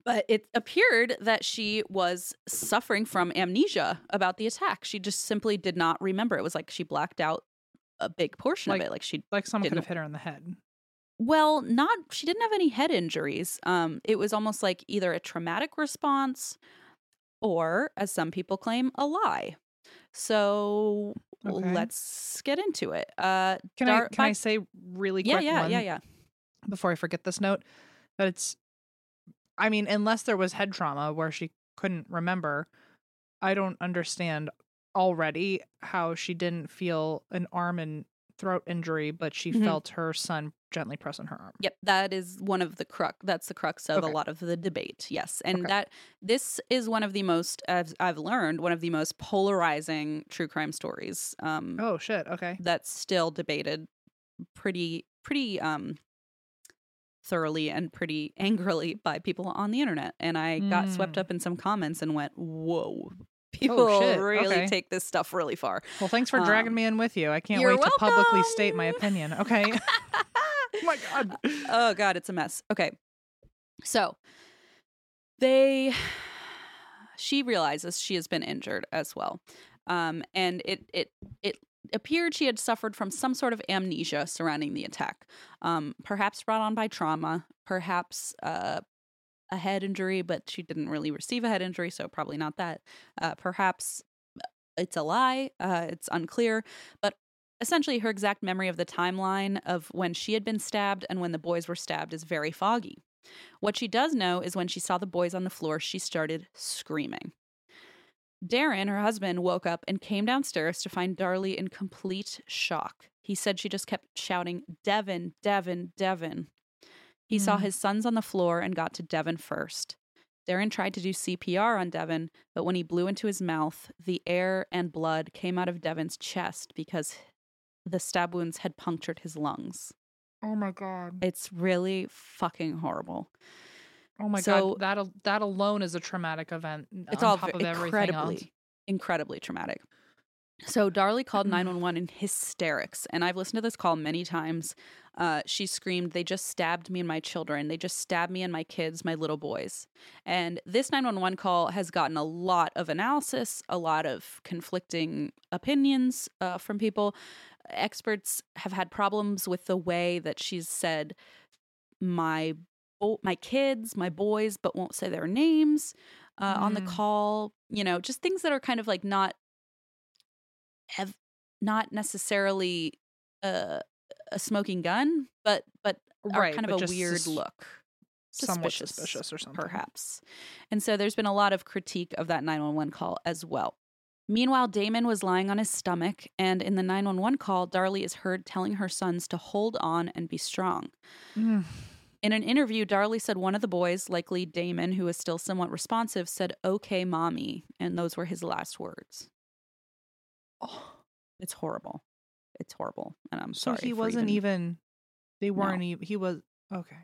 But it appeared that she was suffering from amnesia about the attack. She just simply did not remember. It was like she blacked out a big portion Like- of it. Like she, Like someone could have hit her in the head. well, not, she didn't have any head injuries. Um, it was almost like either a traumatic response or, as some people claim, a lie. So Okay. let's get into it. Uh, Can Dar- I can I say really yeah, quick yeah, one yeah, yeah. before I forget this note that it's I mean, unless there was head trauma where she couldn't remember, I don't understand already how she didn't feel an arm and throat injury, but she Mhm. felt her son gently press on her arm. Yep, that is one of the crux. That's the crux of Okay. a lot of the debate. Yes, and Okay. that this is one of the most as I've learned one of the most polarizing true crime stories. Um, Oh shit. Okay. that's still debated pretty pretty um thoroughly and pretty angrily by people on the internet. And I got swept Mm. up in some comments and went, "Whoa." (laughs) People shit, really okay. take this stuff really far. Well, thanks for dragging Um, me in with you. I can't wait to publicly state my opinion. (laughs) Okay. (laughs) my god. oh god it's a mess okay so they (sighs) she realizes she has been injured as well um and it it it appeared she had suffered from some sort of amnesia surrounding the attack um perhaps brought on by trauma perhaps uh a head injury but she didn't really receive a head injury so probably not that uh perhaps it's a lie. Uh, it's unclear, but essentially her exact memory of the timeline of when she had been stabbed and when the boys were stabbed is very foggy. What she does know is when she saw the boys on the floor, she started screaming. Darren, her husband, woke up and came downstairs to find Darlie in complete shock. He said she just kept shouting, Devin, Devin, Devin. He saw Mm. his sons on the floor and got to Devin first. Darren tried to do CPR on Devin, but when he blew into his mouth, the air and blood came out of Devin's chest because the stab wounds had punctured his lungs. Oh my god. It's really fucking horrible. Oh my So- god. That al- that alone is a traumatic event. It's on all top ve- of everything incredibly, incredibly traumatic. So Darlie called 911 in hysterics, and I've listened to this call many times. Uh, she screamed, "They just stabbed me and my children. They just stabbed me and my kids, my little boys." And this 911 call has gotten a lot of analysis, a lot of conflicting opinions uh, from people. Experts have had problems with the way that she's said my bo- my kids, my boys, but won't say their names uh, on the Mm. call. You know, just things that are kind of like not have not necessarily uh, a smoking gun, but but are Right, kind of a weird sus- look. somewhat suspicious or something. Perhaps. And so there's been a lot of critique of that 911 call as well. Meanwhile, Damon was lying on his stomach, and in the 911 call, Darlie is heard telling her sons to hold on and be strong. Mm. In an interview, Darlie said one of the boys, likely Damon, who was still somewhat responsive, said, Okay, mommy. And those were his last words. Oh, It's horrible. It's horrible. And I'm so sorry. he wasn't even. They weren't even. He was okay.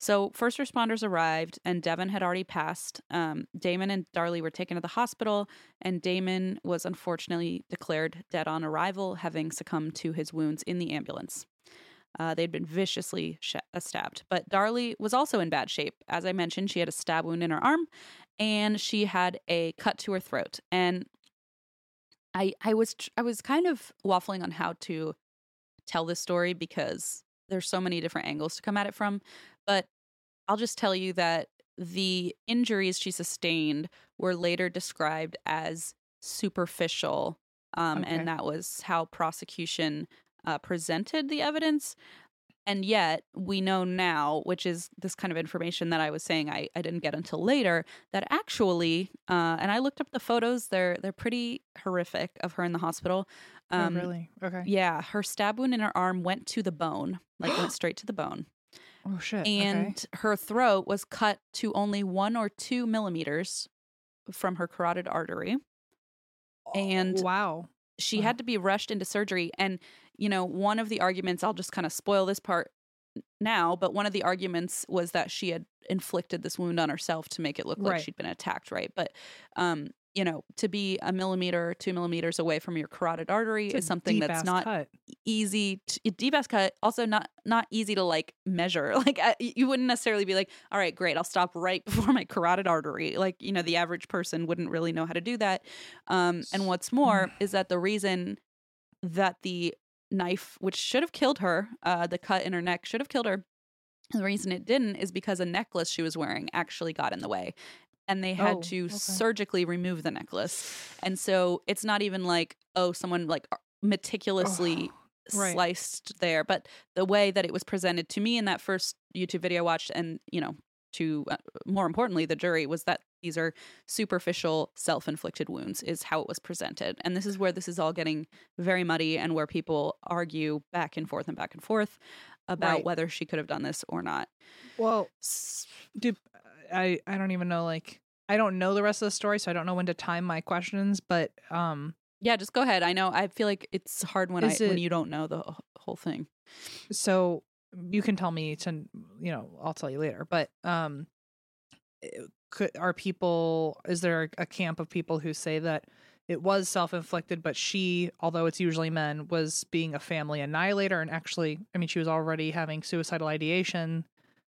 So, first responders arrived, and Devon had already passed. Um, Damon and Darlie were taken to the hospital, and Damon was unfortunately declared dead on arrival, having succumbed to his wounds in the ambulance. Uh, they'd been viciously sh- uh, stabbed. But Darlie was also in bad shape. As I mentioned, she had a stab wound in her arm, and she had a cut to her throat. And I, I was, tr- I was kind of waffling on how to tell this story because there's so many different angles to come at it from. But I'll just tell you that the injuries she sustained were later described as superficial. Um, Okay. And that was how prosecution uh, presented the evidence. And yet, we know now, which is this kind of information that I was saying I, I didn't get until later, that actually, uh, and I looked up the photos, they're they're pretty horrific of her in the hospital. oh, really? Okay. Yeah, her stab wound in her arm went to the bone, like went (gasps) straight to the bone. Oh shit. And okay. her throat was cut to only one or two millimeters from her carotid artery. and- Oh, wow. She Wow. had to be rushed into surgery. And, you know, one of the arguments, I'll just kind of spoil this part now, but one of the arguments was that she had inflicted this wound on herself to make it look like she'd been attacked, right? But, um, you know, to be a millimeter, two millimeters away from your carotid artery is something that's not cut. easy to, deep ass cut also not not easy to like measure. (laughs) Like uh, you wouldn't necessarily be like all right great i'll stop right (laughs) before my carotid artery. Like you know the average person wouldn't really know how to do that. Um and what's more is that the reason that the knife which should have killed her uh the cut in her neck should have killed her the reason it didn't is because a necklace she was wearing actually got in the way and they had Oh, to okay. surgically remove the necklace and so it's not even like oh someone like meticulously right. sliced there but the way that it was presented to me in that first youtube video I watched and you know to uh, more importantly the jury was that these are superficial self-inflicted wounds is how it was presented and this is where this is all getting very muddy and where people argue back and forth and back and forth about Right. whether she could have done this or not Well, do I I don't even know like I don't know the rest of the story, so I don't know when to time my questions, but um yeah just go ahead. I know i feel like it's hard when i Is when you don't know the whole thing. So you can tell me to you know, I'll tell you later, but um eh, could are people is there a camp of people who say that it was self-inflicted but she although it's usually men was being a family annihilator and actually i mean she was already having suicidal ideation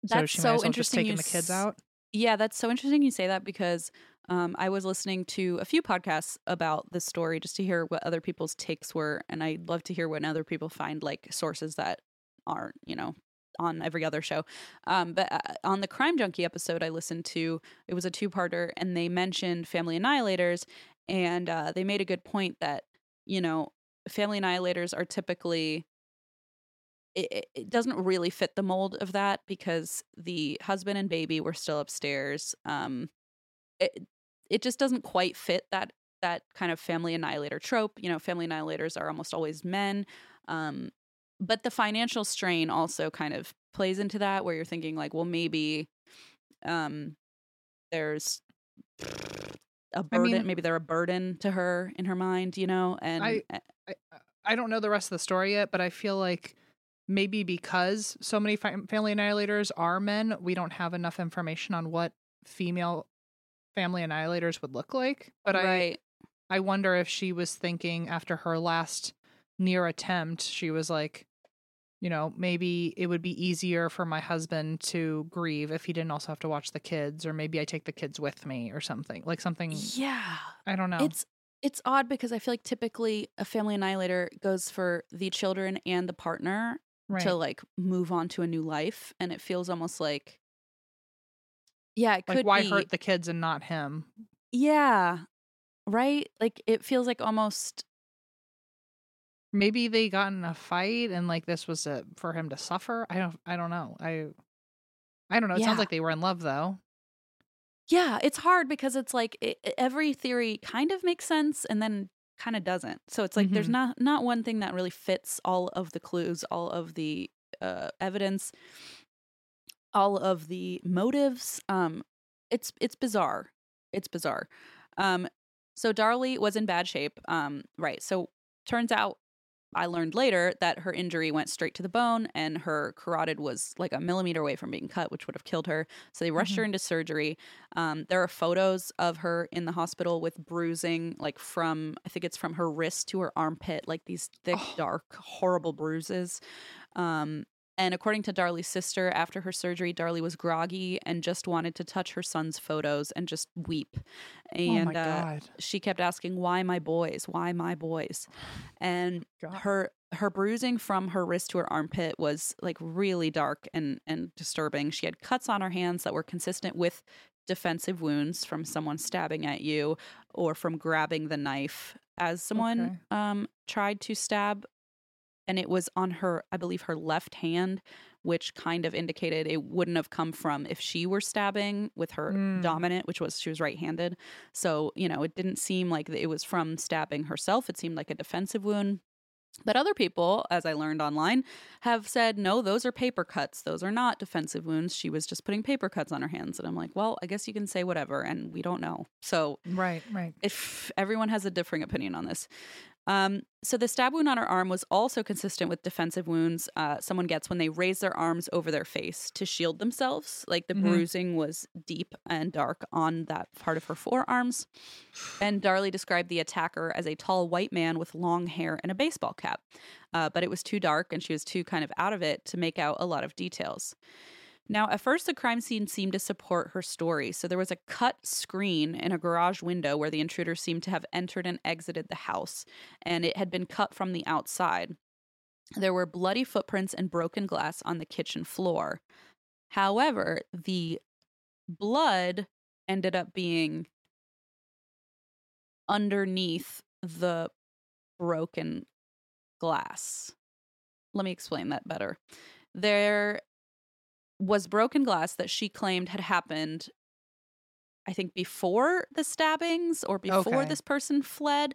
so That's she so might as well just interesting taking the kids out Yeah, that's so interesting you say that because um, I was listening to a few podcasts about this story just to hear what other people's takes were. And I'd love to hear when other people find like sources that aren't, you know, on every other show. Um, but uh, on the Crime Junkie episode I listened to, it was a two parter and they mentioned family annihilators. and uh, they made a good point that you know family annihilators are typically it, it- doesn't really fit the mold of that because the husband and baby were still upstairs um it it just doesn't quite fit that that kind of family annihilator trope you know family annihilators are almost always men um but the financial strain also kind of plays into that where you're thinking like well maybe um there's a burden mean- maybe they're a burden to her in her mind you know and I- I, I don't know the rest of the story yet, but I feel like maybe because so many family annihilators are men, we don't have enough information on what female family annihilators would look like. But I I wonder if she was thinking after her last near attempt, she was like, you know, maybe it would be easier for my husband to grieve if he didn't also have to watch the kids, or maybe I take the kids with me or something. Like something yeah I don't know. It's it's odd because I feel like typically a family annihilator goes for the children and the partner right. to like move on to a new life, and it feels almost like yeah, it like could why be hurt the kids and not him? yeah, right. Like it feels like almost maybe they got in a fight and like this was a, for him to suffer i don't i don't know i i don't know it Yeah. sounds like they were in love though yeah. It's hard because it's like it, every theory kind of makes sense and then kind of doesn't. So it's like there's Mhm. not not one thing that really fits all of the clues, all of the uh, evidence, all of the motives. Um, it's it's bizarre. It's bizarre. Um, so Darlie was in bad shape. Um, right. So turns out I learned later that her injury went straight to the bone and her carotid was like a millimeter away from being cut, which would have killed her. So they rushed her into surgery. Um, there are photos of her in the hospital with bruising, like from, I think it's from her wrist to her armpit, like these thick, Oh. dark, horrible bruises. Um, and according to Darlie's sister, after her surgery, Darlie was groggy and just wanted to touch her son's photos and just weep. And oh my uh, she kept asking, "Why my boys? Why my boys?" And God. her her bruising from her wrist to her armpit was like really dark and and disturbing. She had cuts on her hands that were consistent with defensive wounds from someone stabbing at you or from grabbing the knife as someone Okay. um tried to stab and it was on her i believe her left hand which kind of indicated it wouldn't have come from if she were stabbing with her Mm. dominant which was she was right-handed so you know it didn't seem like it was from stabbing herself it seemed like a defensive wound but other people, as I learned online, have said, no, those are paper cuts. Those are not defensive wounds. She was just putting paper cuts on her hands. And I'm like, well, I guess you can say whatever, and we don't know. So right right if everyone has a differing opinion on this. Um, so the stab wound on her arm was also consistent with defensive wounds uh, someone gets when they raise their arms over their face to shield themselves. Like the Mhm. bruising was deep and dark on that part of her forearms. And Darlie described the attacker as a tall white man with long hair and a baseball cap. Uh, but it was too dark and she was too kind of out of it to make out a lot of details. Now, at first, the crime scene seemed to support her story. So there was a cut screen in a garage window where the intruder seemed to have entered and exited the house, and it had been cut from the outside. There were bloody footprints and broken glass on the kitchen floor. However, the blood ended up being underneath the broken glass. Let me explain that better. There was broken glass that she claimed had happened I think before the stabbings or before Okay. this person fled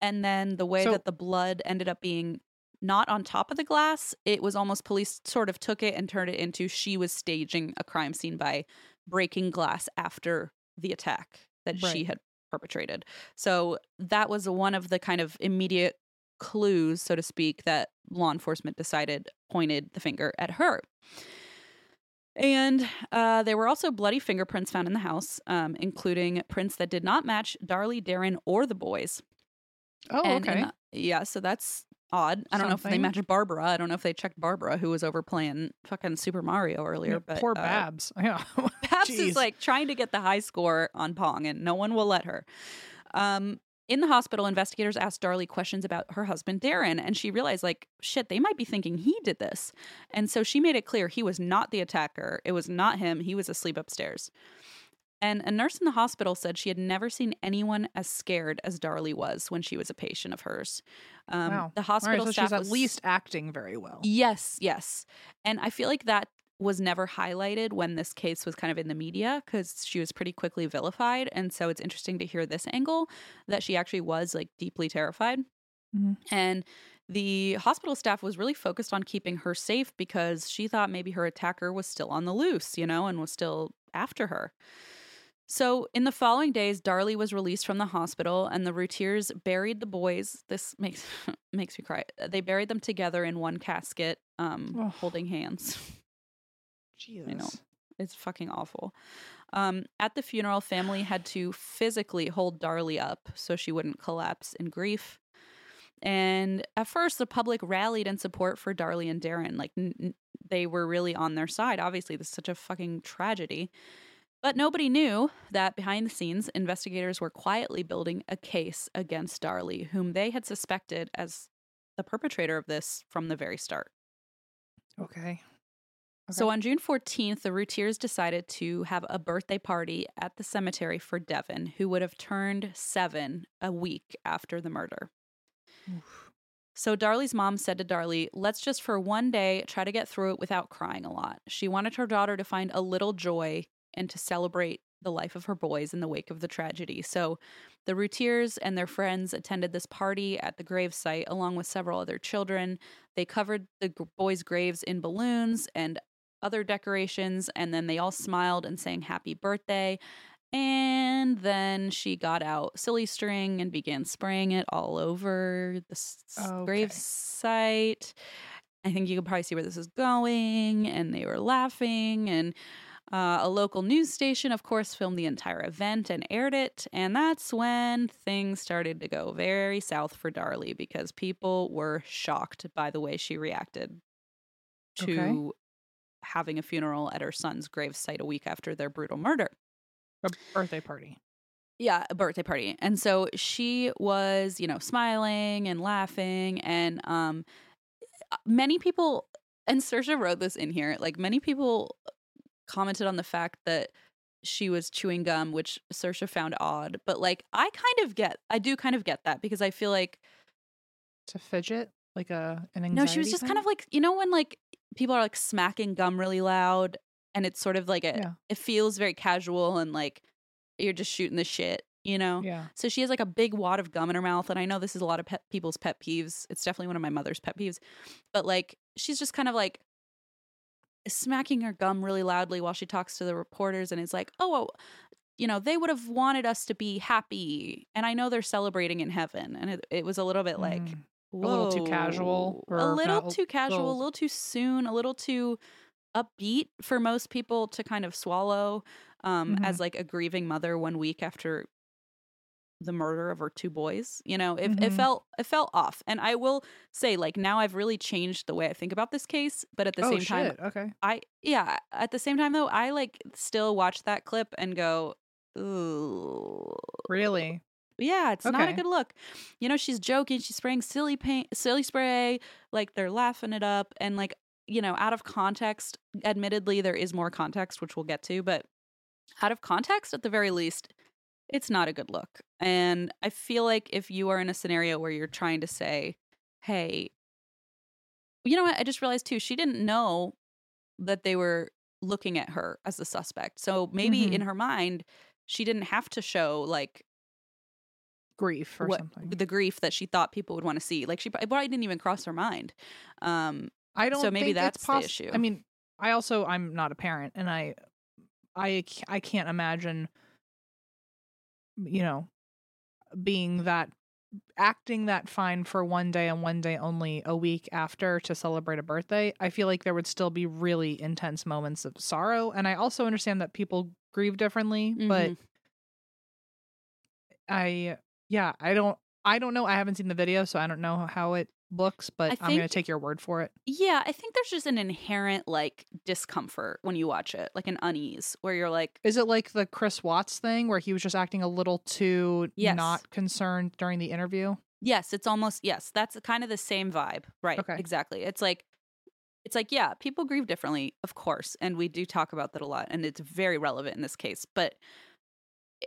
and then the way So- that the blood ended up being not on top of the glass it was almost police sort of took it and turned it into she was staging a crime scene by breaking glass after the attack that she had perpetrated. So that was one of the kind of immediate clues so to speak that law enforcement decided pointed the finger at her and uh, there were also bloody fingerprints found in the house, um, including prints that did not match Darlie, Darren, or the boys. oh And okay the- yeah, so that's odd. I don't know if they Something. matched Barbara. I don't know if they checked Barbara, who was over playing fucking Super Mario earlier. Yeah, but poor uh, babs (laughs) yeah Babs Jeez. is like trying to get the high score on Pong, and no one will let her. Um, in the hospital, investigators asked Darlie questions about her husband, Darren, and she realized, like, shit, they might be thinking he did this. And so she made it clear he was not the attacker. It was not him. He was asleep upstairs. And a nurse in the hospital said she had never seen anyone as scared as Darlie was when she was a patient of hers. Um, wow. The All right, hospital so staff she's at was- least acting very well. Yes, yes. And I feel like that was never highlighted when this case was kind of in the media because she was pretty quickly vilified. And so it's interesting to hear this angle that she actually was like deeply terrified. Mhm. And the hospital staff was really focused on keeping her safe because she thought maybe her attacker was still on the loose, you know, and was still after her. So, in the following days, Darlie was released from the hospital, and the routiers buried the boys. This makes (laughs) makes me cry. They buried them together in one casket, um, holding hands. (laughs) Jesus. know. It's fucking awful. Um, at the funeral, family had to physically hold Darlie up so she wouldn't collapse in grief. And at first, the public rallied in support for Darlie and Darren. Like, n- they were really on their side. Obviously, this is such a fucking tragedy. But nobody knew that behind the scenes, investigators were quietly building a case against Darlie, whom they had suspected as the perpetrator of this from the very start. Okay. So on June 14th, the Routiers decided to have a birthday party at the cemetery for Devon, who would have turned seven a week after the murder. Oof. So Darlie's mom said to Darlie, let's just for one day try to get through it without crying a lot. She wanted her daughter to find a little joy and to celebrate the life of her boys in the wake of the tragedy. So the Routiers and their friends attended this party at the gravesite along with several other children. They covered the g- boys' graves in balloons and other decorations, and then they all smiled and sang happy birthday. And then she got out silly string and began spraying it all over the Okay. grave site. I think you can probably see where this is going. And they were laughing. And uh, a local news station, of course, filmed the entire event and aired it. And that's when things started to go very south for Darlie because people were shocked by the way she reacted to Okay. Having a funeral at her son's gravesite a week after their brutal murder. A birthday party. Yeah, a birthday party. And so she was, you know, smiling and laughing and um uh, many people and Saoirse wrote this in here. Like many people commented on the fact that she was chewing gum, which Saoirse found odd, but like I kind of get I do kind of get that because I feel like To fidget like a an anxiety no, she was just kind of like you know when like people are like smacking gum really loud and it's sort of like a Yeah. it feels very casual and like you're just shooting the shit, you know? Yeah. So she has like a big wad of gum in her mouth. And I know this is a lot of pet people's pet peeves. It's definitely one of my mother's pet peeves. But like, she's just kind of like smacking her gum really loudly while she talks to the reporters and is like, oh, well, you know, they would have wanted us to be happy. And I know they're celebrating in heaven. And it, it was a little bit like, Mm. A little too casual Whoa. a little not- too casual, a little- little too soon, a little too upbeat for most people to kind of swallow um, Mhm. as like a grieving mother one week after the murder of her two boys. You know, it, it Mhm. felt it felt off. And I will say, like now I've really changed the way I think about this case. But at the oh, same time. Okay. I yeah. At the same time though, I like still watch that clip and go, ooh, Really? Yeah, it's not a good look. You know, she's joking, she's spraying silly paint, silly spray, like they're laughing it up and like, you know, out of context, admittedly there is more context which we'll get to, but out of context at the very least, it's not a good look. And I feel like if you are in a scenario where you're trying to say, "Hey, you know what? I just realized too, she didn't know that they were looking at her as the suspect. So maybe Mhm. in her mind, she didn't have to show like Grief or what something. the grief that she thought people would want to see. Like she probably didn't even cross her mind. Um, I don't. so maybe think that's it's the issue. I mean, I also I'm not a parent, and I, I I can't imagine, you know, being that acting that fine for one day and one day only a week after to celebrate a birthday. I feel like there would still be really intense moments of sorrow, and I also understand that people grieve differently, but mhm. I, yeah, I don't. I don't know. I haven't seen the video, so I don't know how it looks, but I I'm going to take your word for it. yeah, I think there's just an inherent like discomfort when you watch it, like an unease, where you're like, Is it like the Chris Watts thing where he was just acting a little too Yes. not concerned during the interview? yes, it's almost yes, that's kind of the same vibe, right? Okay. exactly. It's like. It's like, yeah, people grieve differently, of course. And we do talk about that a lot. And it's very relevant in this case. But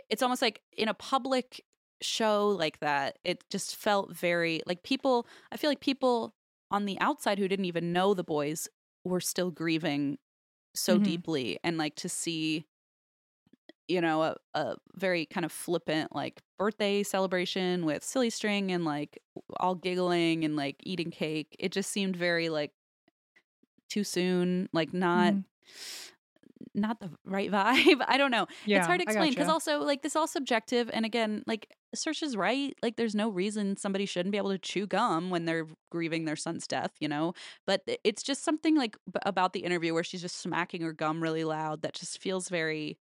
it's almost like in a public show like that, it just felt very like people. I feel like people on the outside who didn't even know the boys were still grieving so Mhm. deeply, and like to see, you know, a, a very kind of flippant like birthday celebration with silly string and like all giggling and like eating cake. It just seemed very like too soon, like not Mhm. Not the right vibe. (laughs) I don't know. Yeah, it's hard to explain because also like this all subjective and again like Saoirse is right. Like there's no reason somebody shouldn't be able to chew gum when they're grieving their son's death, you know? But it's just something like b- about the interview where she's just smacking her gum really loud that just feels very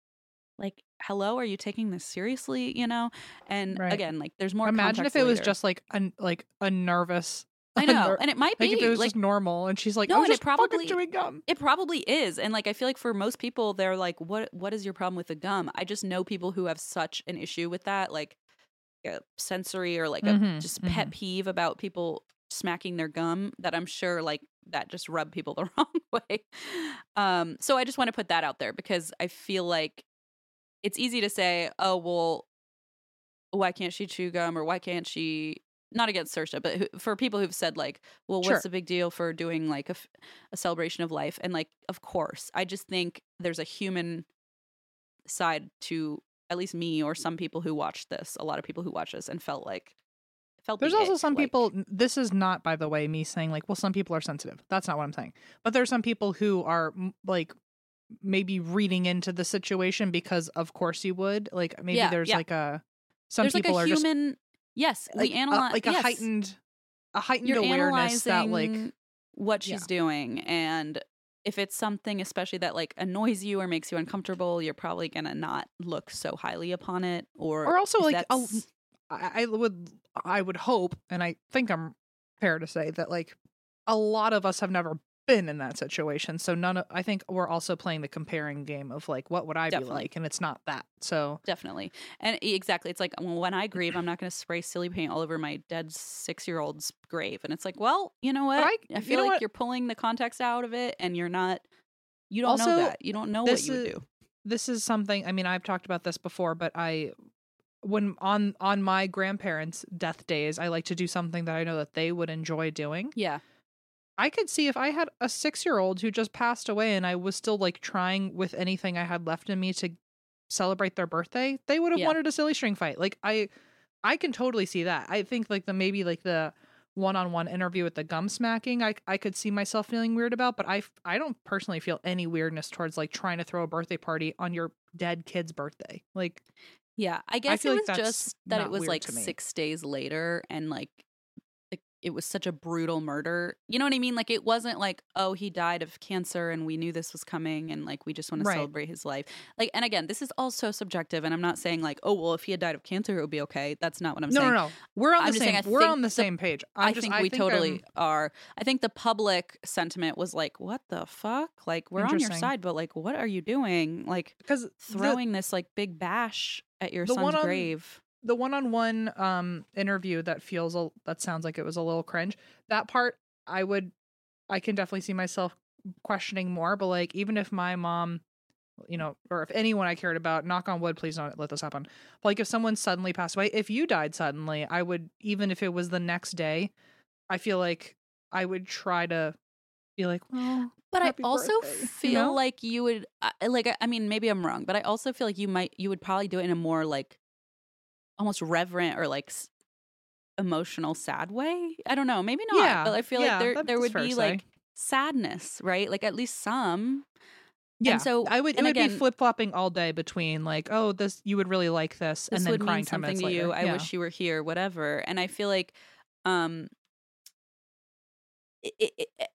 like hello are you taking this seriously you know and Right. again like there's more Imagine if it was just like a like a nervous. I (laughs) a know and it might like be if it was like just normal, and she's like, No, and it probably- chewing gum. It probably is. And like I feel like for most people they're like what what is your problem with the gum? I just know people who have such an issue with that like a sensory or like a Mhm, just pet peeve about people smacking their gum that I'm sure like that just rub people (laughs) the wrong way. Um so I just want to put that out there because I feel like it's easy to say, "Oh, well why can't she chew gum or why can't she not against Saoirse, but who- for people who've said like, well, Sure. what's the big deal for doing like a, f- a celebration of life? And like, of course, I just think there's a human side to at least me or some people who watched this, a lot of people who watched this and felt like felt. There's the also ick, some like- people. This is not, by the way, me saying like, well, some people are sensitive. That's not what I'm saying. But there's some people who are like maybe reading into the situation because, of course, you would. Like maybe Yeah, there's yeah. like a some There's people like are a just human. Yes, like, uh, we a- analyze like a yes. heightened a heightened you're awareness that like what Yeah. she's doing and if it's something especially that like annoys you or makes you uncomfortable you're probably gonna not look so highly upon it or or also like a, that's- I, I would I would hope, and I think I'm fair to say that like a lot of us have never been in that situation. So none of I think we're also playing the comparing game of like what would I Definitely. be like, and it's not that. So definitely and exactly it's like when i grieve i'm not going to spray silly paint all over my dead six-year-old's grave and it's like well you know what I- i, you feel know like what? you're pulling the context out of it and you're not you don't know that you don't know what you would is- do this is something. I mean, I've talked about this before, but I when on on my grandparents' death days, I like to do something that I know that they would enjoy doing. yeah I could see if I had a six year old who just passed away and I was still like trying with anything I had left in me to celebrate their birthday, they would have Yeah. wanted a silly string fight. Like I I can totally see that. I think like the maybe like the one on one interview with the gum smacking, I I could see myself feeling weird about, but I I don't personally feel any weirdness towards like trying to throw a birthday party on your dead kid's birthday. Like Yeah, I guess feel it like was just that it was like six days later and like, it was such a brutal murder. You know what I mean? Like it wasn't like, oh, he died of cancer and we knew this was coming and like we just want to celebrate his life. Like and again, this is all so subjective and I'm not saying like, oh well if he had died of cancer it would be okay. That's not what I'm no, saying. no, no. We're on I'm the same saying we're on the the- same page. I'm I just, think I we totally I'm- are. I think the public sentiment was like, "What the fuck? Like, we're on your side, but like, what are you doing? Like, because the- throwing this like big bash at your the son's on- grave." The one-on-one um interview that feels a, that sounds like it was a little cringe that part i would i can definitely see myself questioning more but like even if my mom you know or if anyone i cared about knock on wood please don't let this happen but like if someone suddenly passed away if you died suddenly i would even if it was the next day i feel like i would try to be like well But I also birthday, you feel know? like you would like. I mean, maybe I'm wrong, but I also feel like you might you would probably do it in a more like almost reverent or like s- emotional, sad way. I don't know. Maybe not. Yeah, but I feel yeah, like there there would be like sadness, right? Like at least some. yeah so- i would it and would again- be flip-flopping all day between like oh this you would really like this, this and then would crying mean something to later you. I Yeah. wish you were here, whatever. And I feel like, um,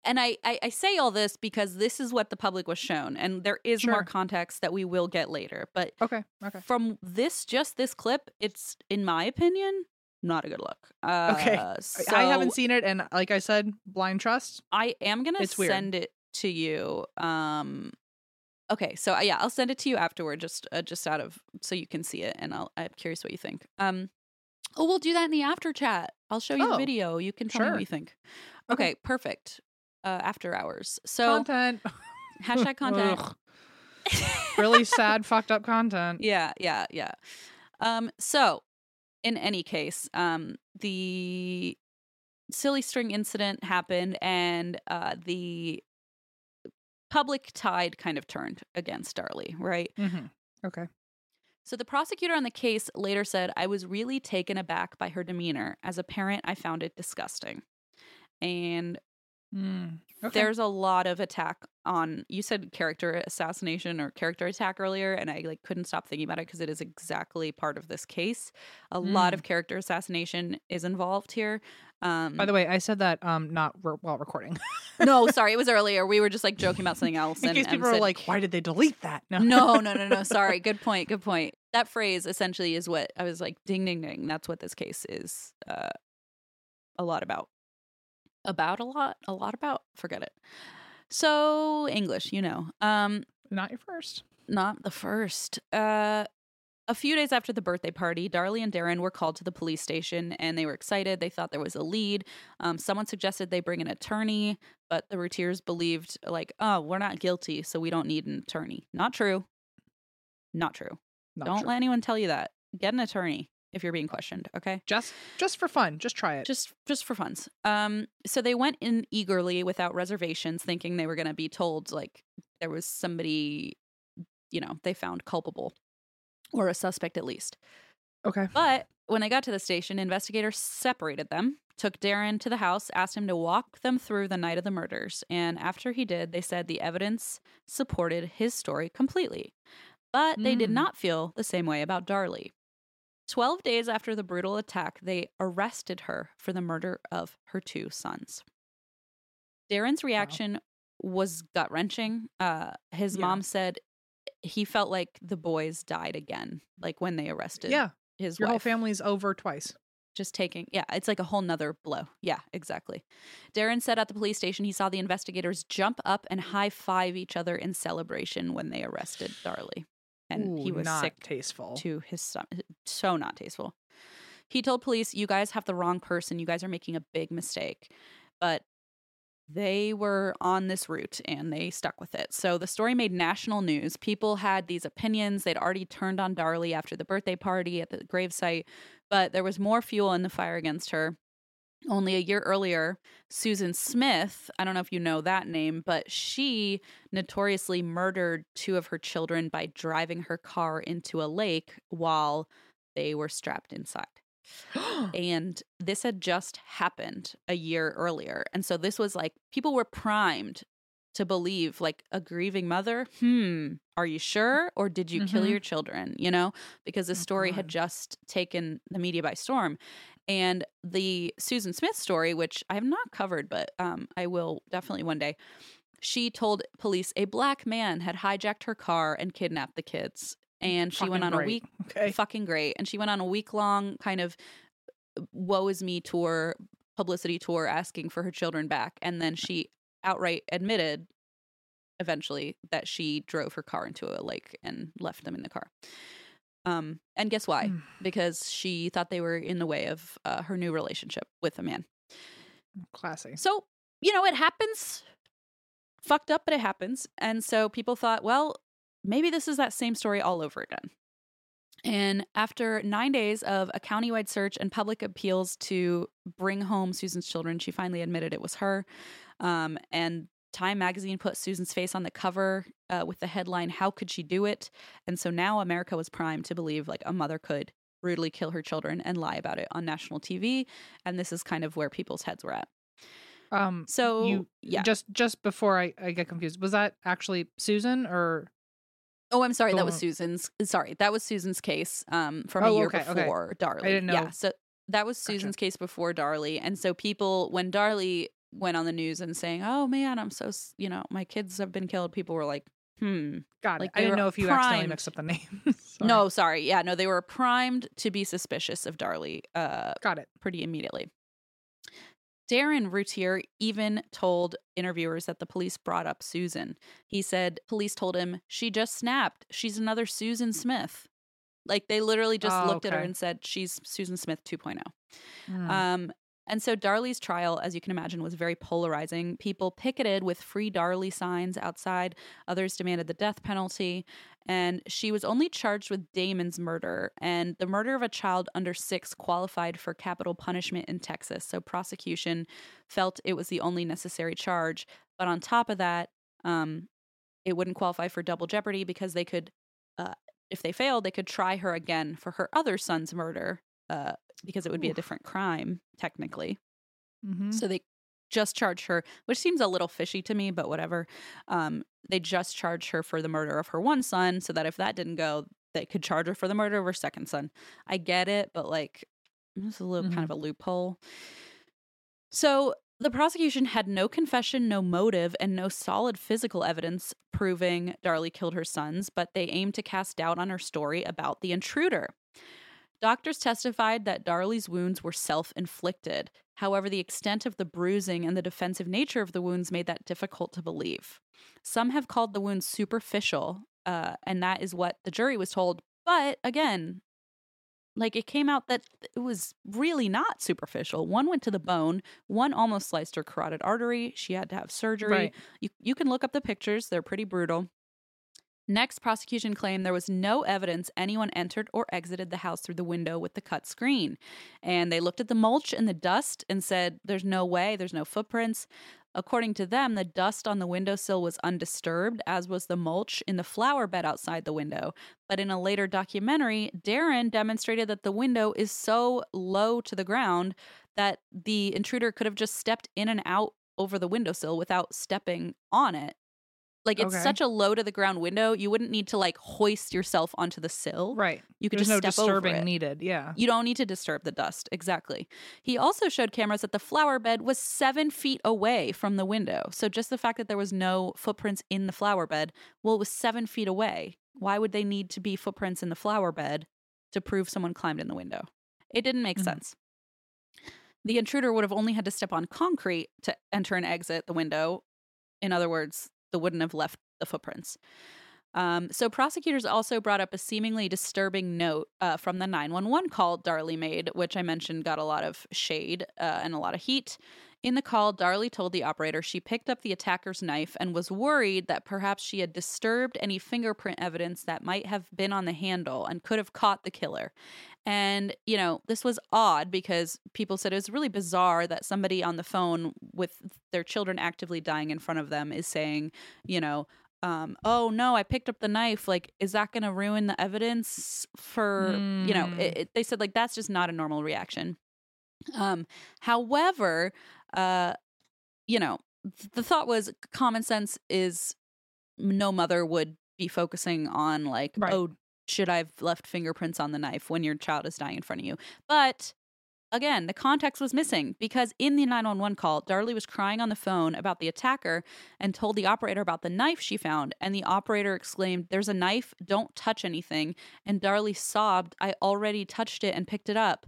and I, I I say all this because this is what the public was shown, and there is more context that we will get later. But okay okay from this, just this clip, it's in my opinion not a good look. Uh, Okay. I- so I haven't seen it, and like I said, blind trust. I am gonna It's weird. send it to you. Um, okay, so uh, yeah, I'll send it to you afterward, just uh, just out of so you can see it, and I'll, I'm curious what you think. Um, oh, we'll do that in the after chat. I'll show you the Oh, video. You can tell me what you think. Okay. Okay, perfect. Uh, after hours. So Content. hashtag (laughs) content. Really (laughs) sad, fucked up content. Yeah, yeah, yeah. Um, so in any case, um, the silly string incident happened and uh the public tide kind of turned against Darlie, right? Mm-hmm. Okay. So the prosecutor on the case later said, I was really taken aback by her demeanor. As a parent, I found it disgusting. And Mm. Okay. there's a lot of attack on you said character assassination or character attack earlier and i like couldn't stop thinking about it because it is exactly part of this case a lot Mm. of character assassination is involved here um By the way, I said that um not re- while recording. no sorry it (laughs) was earlier we were just like joking about something else In and, case people are said- like, why did they delete that? no no no no (laughs) sorry good point good point that phrase essentially is what i was like ding ding ding that's what this case is uh a lot about about a lot a lot about forget it so english you know um Not your first. not the first. Uh, a few days after the birthday party, Darlie and Darren were called to the police station and they were excited. They thought there was a lead. Um, someone suggested they bring an attorney, but the Routiers believed, like, oh, we're not guilty, so we don't need an attorney. Not true. Not true. Not don't true. let anyone tell you that. Get an attorney if you're being questioned, okay? just just for fun. Just try it. just just for funs. Um, so they went in eagerly without reservations, thinking they were going to be told like there was somebody, you know, they found culpable or a suspect at least. okay. But when they got to the station, investigators separated them, took Darren to the house, asked him to walk them through the night of the murders, and after he did, they said the evidence supported his story completely. But they did Mm. not feel the same way about Darlie. 12 days after the brutal attack, they arrested her for the murder of her two sons. Darren's reaction was gut wrenching. Uh, his Yeah. mom said he felt like the boys died again, like when they arrested Yeah. his wife. Your whole family's over twice. Just taking, yeah, it's like a whole nother blow. Yeah, exactly. Darren said at the police station he saw the investigators jump up and high five each other in celebration when they arrested Darlie. And he Ooh, was not sick tasteful. to his son. So not tasteful. He told police, "You guys have the wrong person. You guys are making a big mistake." But they were on this route and they stuck with it. So the story made national news. People had these opinions. They'd already turned on Darlie after the birthday party at the gravesite, but there was more fuel in the fire against her. Only a year earlier, Susan Smith, I don't know if you know that name, but she notoriously murdered two of her children by driving her car into a lake while they were strapped inside. (gasps) And this had just happened a year earlier. And so this was like people were primed to believe like a grieving mother, hmm, are you sure? Or did you kill Mhm. your children? You know, because the Oh, story had just taken the media by storm. And the Susan Smith story, which I have not covered, but um, I will definitely one day, she told police a black man had hijacked her car and kidnapped the kids. And she went on Fucking a week Okay. fucking great. And she went on a week long kind of uh, woe is me tour, publicity tour, asking for her children back. And then she outright admitted eventually that she drove her car into a lake and left them in the car. Um, and guess why? Mm. Because she thought they were in the way of uh, her new relationship with a man. Classy. So, you know, it happens. Fucked up, but it happens. And so people thought, well, maybe this is that same story all over again. And after nine days of a countywide search and public appeals to bring home Susan's children, she finally admitted it was her. Um, and Time magazine put Susan's face on the cover uh, with the headline, How Could She Do It? And so now America was primed to believe like a mother could brutally kill her children and lie about it on national TV. And this is kind of where people's heads were at. Um So, you yeah. just just before I, I get confused, was that actually Susan or Oh, I'm sorry. That was Susan's. Sorry, that was Susan's case um, from Oh, a year okay, okay. before Darlie. didn't Yeah, know. so that was Gotcha. Susan's case before Darlie, and so people when Darlie went on the news and saying, "Oh man, I'm so you know my kids have been killed," people were like, "Hmm." got Like it? I didn't know if you accidentally primed. mixed up the name. (laughs) No, sorry. Yeah, no, they were primed to be suspicious of Darlie. Uh, got it. pretty immediately. Darren Routier even told interviewers that the police brought up Susan. He said police told him, She just snapped. She's another Susan Smith. Like they literally just Oh, looked at her and said, She's Susan Smith 2.0. Mm. Um, And so Darlie's trial, as you can imagine, was very polarizing. People picketed with free Darlie signs outside, others demanded the death penalty. And she was only charged with Damon's murder. And the murder of a child under six qualified for capital punishment in Texas. So prosecution felt it was the only necessary charge. But on top of that, um, it wouldn't qualify for double jeopardy because they could, uh, if they failed, they could try her again for her other son's murder uh, because it would be a different crime, technically. Mm-hmm. So they just charged her, which seems a little fishy to me, but whatever. Um, they just charged her for the murder of her one son, so that if that didn't go, they could charge her for the murder of her second son. I get it, but like, this is a little kind of a loophole. So the prosecution had no confession, no motive, and no solid physical evidence proving Darlie killed her sons, but they aimed to cast doubt on her story about the intruder. Doctors testified that Darlie's wounds were self inflicted. However, the extent of the bruising and the defensive nature of the wounds made that difficult to believe. Some have called the wounds superficial, uh, and that is what the jury was told. But again, like it came out that it was really not superficial. One went to the bone, one almost sliced her carotid artery. She had to have surgery. Right. You, you can look up the pictures, they're pretty brutal. Next, prosecution claimed there was no evidence anyone entered or exited the house through the window with the cut screen. And they looked at the mulch and the dust and said, There's no way, there's no footprints. According to them, the dust on the windowsill was undisturbed, as was the mulch in the flower bed outside the window. But in a later documentary, Darren demonstrated that the window is so low to the ground that the intruder could have just stepped in and out over the windowsill without stepping on it. Like it's Okay. such a low to the ground window, you wouldn't need to like hoist yourself onto the sill. Right. You could There's just no step over disturbing it. needed. Yeah. You don't need to disturb the dust. Exactly. He also showed cameras that the flower bed was seven feet away from the window. So just the fact that there was no footprints in the flower bed, well, it was seven feet away. Why would they need to be footprints in the flower bed to prove someone climbed in the window? It didn't make Mhm. sense. The intruder would have only had to step on concrete to enter and exit the window. In other words, they wouldn't have left the footprints. Um, so prosecutors also brought up a seemingly disturbing note uh, from the 911 call Darlie made, which I mentioned got a lot of shade uh, and a lot of heat. In the call, Darlie told the operator she picked up the attacker's knife and was worried that perhaps she had disturbed any fingerprint evidence that might have been on the handle and could have caught the killer. And, you know, this was odd because people said it was really bizarre that somebody on the phone with their children actively dying in front of them is saying, you know, um, oh no, I picked up the knife. Like, is that going to ruin the evidence for, you know, Mm. it, it- they said, like, that's just not a normal reaction. Um, however, uh, you know, th- the thought was common sense is no mother would be focusing on, like, Right. oh, should I have left fingerprints on the knife when your child is dying in front of you? But again, the context was missing because in the 911 call, Darlie was crying on the phone about the attacker and told the operator about the knife she found. And the operator exclaimed, There's a knife, don't touch anything. And Darlie sobbed, I already touched it and picked it up.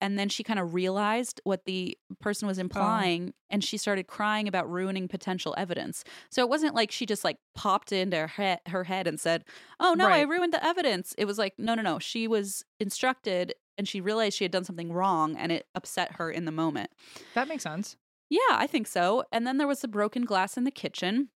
And then she kind of realized what the person was oh. implying and she started crying about ruining potential evidence. So it wasn't like she just like popped into her head, her head and said, Oh no, I ruined the evidence. It was like, no, no, no. She was instructed and she realized she had done something wrong and it upset her in the moment. That makes sense. Yeah, I think so. And then there was the broken glass in the kitchen.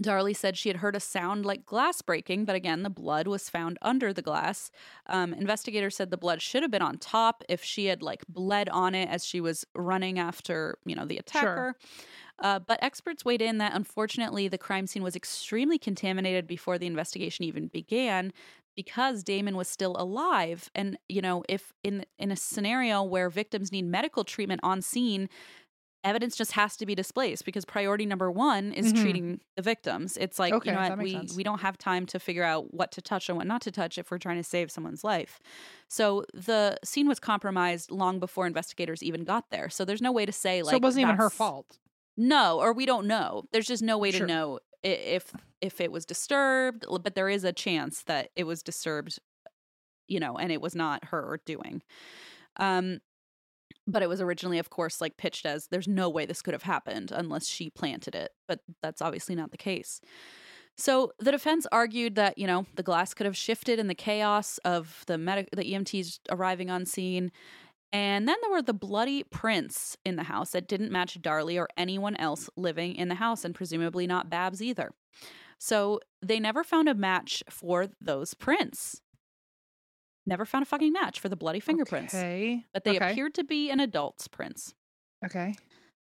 Darlie said she had heard a sound like glass breaking, but again, the blood was found under the glass. Um, investigators said the blood should have been on top if she had like bled on it as she was running after, you know, the attacker. Uh, but experts weighed in that unfortunately the crime scene was extremely contaminated before the investigation even began because Damon was still alive. And, you know, if in in a scenario where victims need medical treatment on scene, evidence just has to be displaced because priority number one is Mhm. treating the victims. It's like, Okay, you know what, we, sense. we don't have time to figure out what to touch and what not to touch if we're trying to save someone's life. So the scene was compromised long before investigators even got there. So there's no way to say like so it wasn't even her fault. no, or we don't know. There's just no way Sure. to know if if it was disturbed, but there is a chance that it was disturbed, you know, and it was not her doing. Um but it was originally of course like pitched as there's no way this could have happened unless she planted it, but that's obviously not the case. So the defense argued that, you know, the glass could have shifted in the chaos of the medic the EMTs arriving on scene And then there were the bloody prints in the house that didn't match Darlie or anyone else living in the house, and presumably not Babs either. So they never found a match for those prints. Never found a fucking match for the bloody fingerprints. Okay. But they okay. appeared to be an adult's prints. Okay.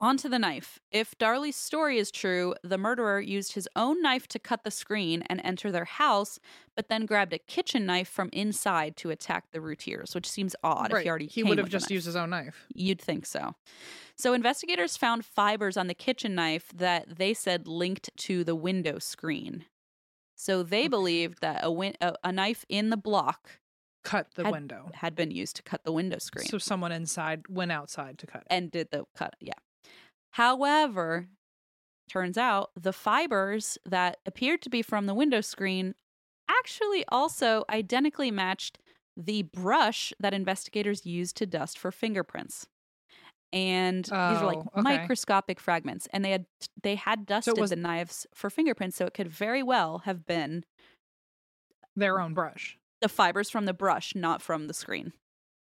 Onto the knife. If Darlie's story is true, the murderer used his own knife to cut the screen and enter their house, but then grabbed a kitchen knife from inside to attack the routiers, which seems odd if right. he already came. he would have just used his own knife. You'd think so. So investigators found fibers on the kitchen knife that they said linked to the window screen. So they Okay. believed that a, win- a, a knife in the block Cut the Had- window. had been used to cut the window screen So someone inside went outside to cut it. and did the cut. Yeah. However, turns out the fibers that appeared to be from the window screen actually also identically matched the brush that investigators used to dust for fingerprints. And these were like Oh, okay. microscopic fragments, and they had they had dusted was- the knives for fingerprints, so it could very well have been Their own brush. The fibers from the brush, not from the screen.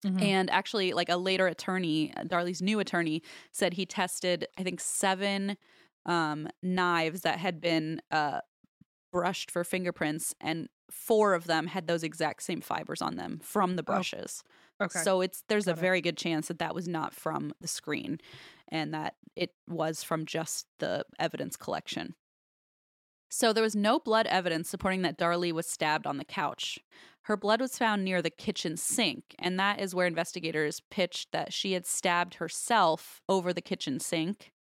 Mhm. And actually, like a later attorney, Darlie's new attorney, said he tested, I think, seven um, knives that had been uh, brushed for fingerprints, and four of them had those exact same fibers on them from the brushes. okay. So it's there's a Got it. very good chance that that was not from the screen, and that it was from just the evidence collection. So there was no blood evidence supporting that Darlie was stabbed on the couch. Her blood was found near the kitchen sink, and that is where investigators pitched that she had stabbed herself over the kitchen sink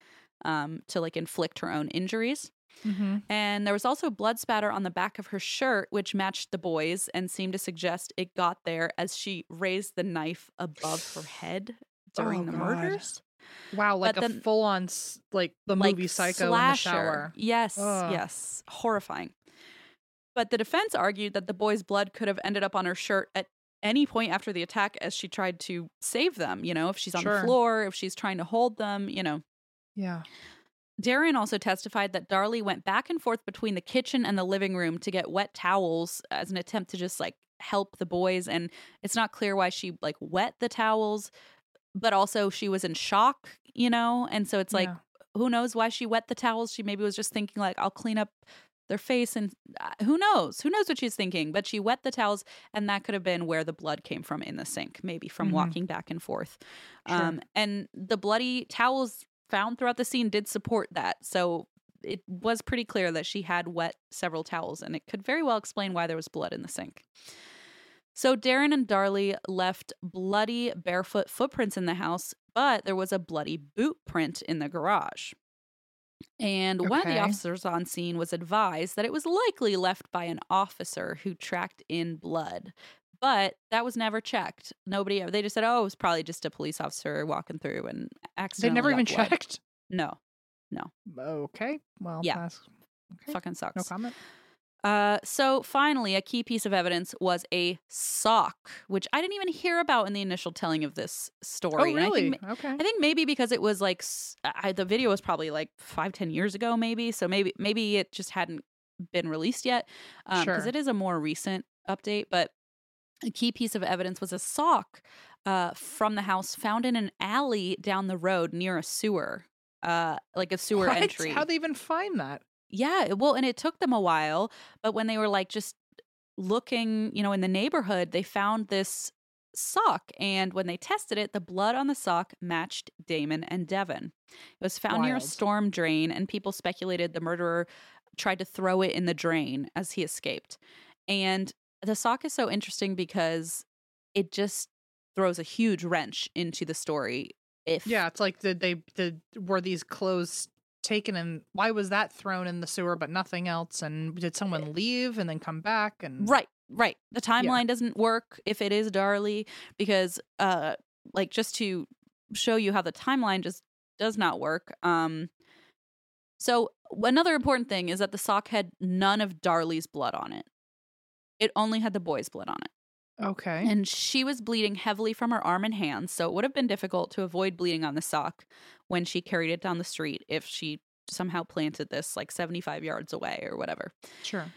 um, to like inflict her own injuries. Mhm. And there was also blood spatter on the back of her shirt, which matched the boys and seemed to suggest it got there as she raised the knife above her (sighs) head during Oh, the God. murders. Wow, like But a full on like the Like movie Psycho in the shower. Yes, Ugh. yes. Horrifying. But the defense argued that the boy's blood could have ended up on her shirt at any point after the attack as she tried to save them. You know, if she's on Sure. the floor, if she's trying to hold them, you know. Yeah. Darren also testified that Darlie went back and forth between the kitchen and the living room to get wet towels as an attempt to just like help the boys. And it's not clear why she like wet the towels, but also she was in shock, you know? And so it's like, Yeah. who knows why she wet the towels? She maybe was just thinking, like, I'll clean up their face and uh, who knows? Who knows what she's thinking? But she wet the towels, and that could have been where the blood came from in the sink, maybe from Mhm. walking back and forth. Sure. Um, and the bloody towels found throughout the scene did support that. So it was pretty clear that she had wet several towels, and it could very well explain why there was blood in the sink. So Darren and Darlie left bloody barefoot footprints in the house, but there was a bloody boot print in the garage. And one of the officers on scene was advised that it was likely left by an officer who tracked in blood. But that was never checked. Nobody, ever they just said, oh, it was probably just a police officer walking through and accidentally. They never even blood. checked. No, no. Okay. Well, Yeah. that's okay. fucking sucks. No comment. Uh, so finally, a key piece of evidence was a sock, which I didn't even hear about in the initial telling of this story. Oh, And I really? think, okay. I think maybe because it was like I, the video was probably like five, ten years ago, maybe. So maybe maybe it just hadn't been released yet, because Sure. it is a more recent update. But a key piece of evidence was a sock uh, from the house found in an alley down the road near a sewer, uh, like a sewer What? entry. How'd they even find that? Yeah, well, and it took them a while, but when they were like just looking, you know, in the neighborhood, they found this sock. And when they tested it, the blood on the sock matched Damon and Devon. It was found near a storm drain, and people speculated the murderer tried to throw it in the drain as he escaped. And the sock is so interesting because it just throws a huge wrench into the story. If Yeah, it's like did they did were these clothes taken and why was that thrown in the sewer but nothing else? And did someone leave and then come back and Right, right. The timeline doesn't work if it is Darlie because uh like just to show you how the timeline just does not work. Um so another important thing is that the sock had none of Darlie's blood on it. It only had the boy's blood on it. Okay. And she was bleeding heavily from her arm and hands, so it would have been difficult to avoid bleeding on the sock when she carried it down the street if she somehow planted this like 75 yards away or whatever. Sure.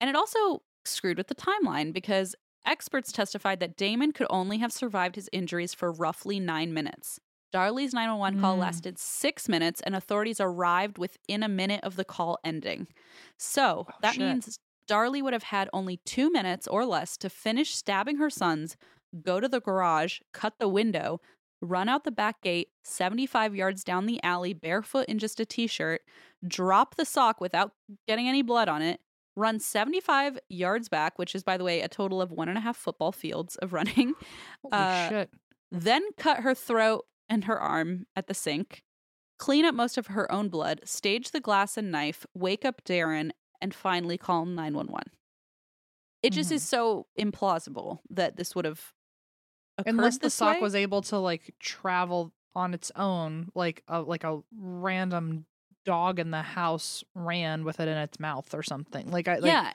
And it also screwed with the timeline because Experts testified that Damon could only have survived his injuries for roughly nine minutes. Darlie's 911 call Mm. lasted six minutes, and authorities arrived within a minute of the call ending. So Oh, that shit. means Darlie would have had only two minutes or less to finish stabbing her sons, go to the garage, cut the window, run out the back gate, 75 yards down the alley, barefoot in just a t shirt, drop the sock without getting any blood on it, run 75 yards back, which is, by the way, a total of one and a half football fields of (laughs) running, uh, shit. then cut her throat and her arm at the sink, clean up most of her own blood, stage the glass and knife, wake up Darren, and finally call 911. It just Mhm. is so implausible that this would have occurred Unless the sock way. was able to like travel on its own, like a like a random dog in the house ran with it in its mouth or something. Like I like, yeah,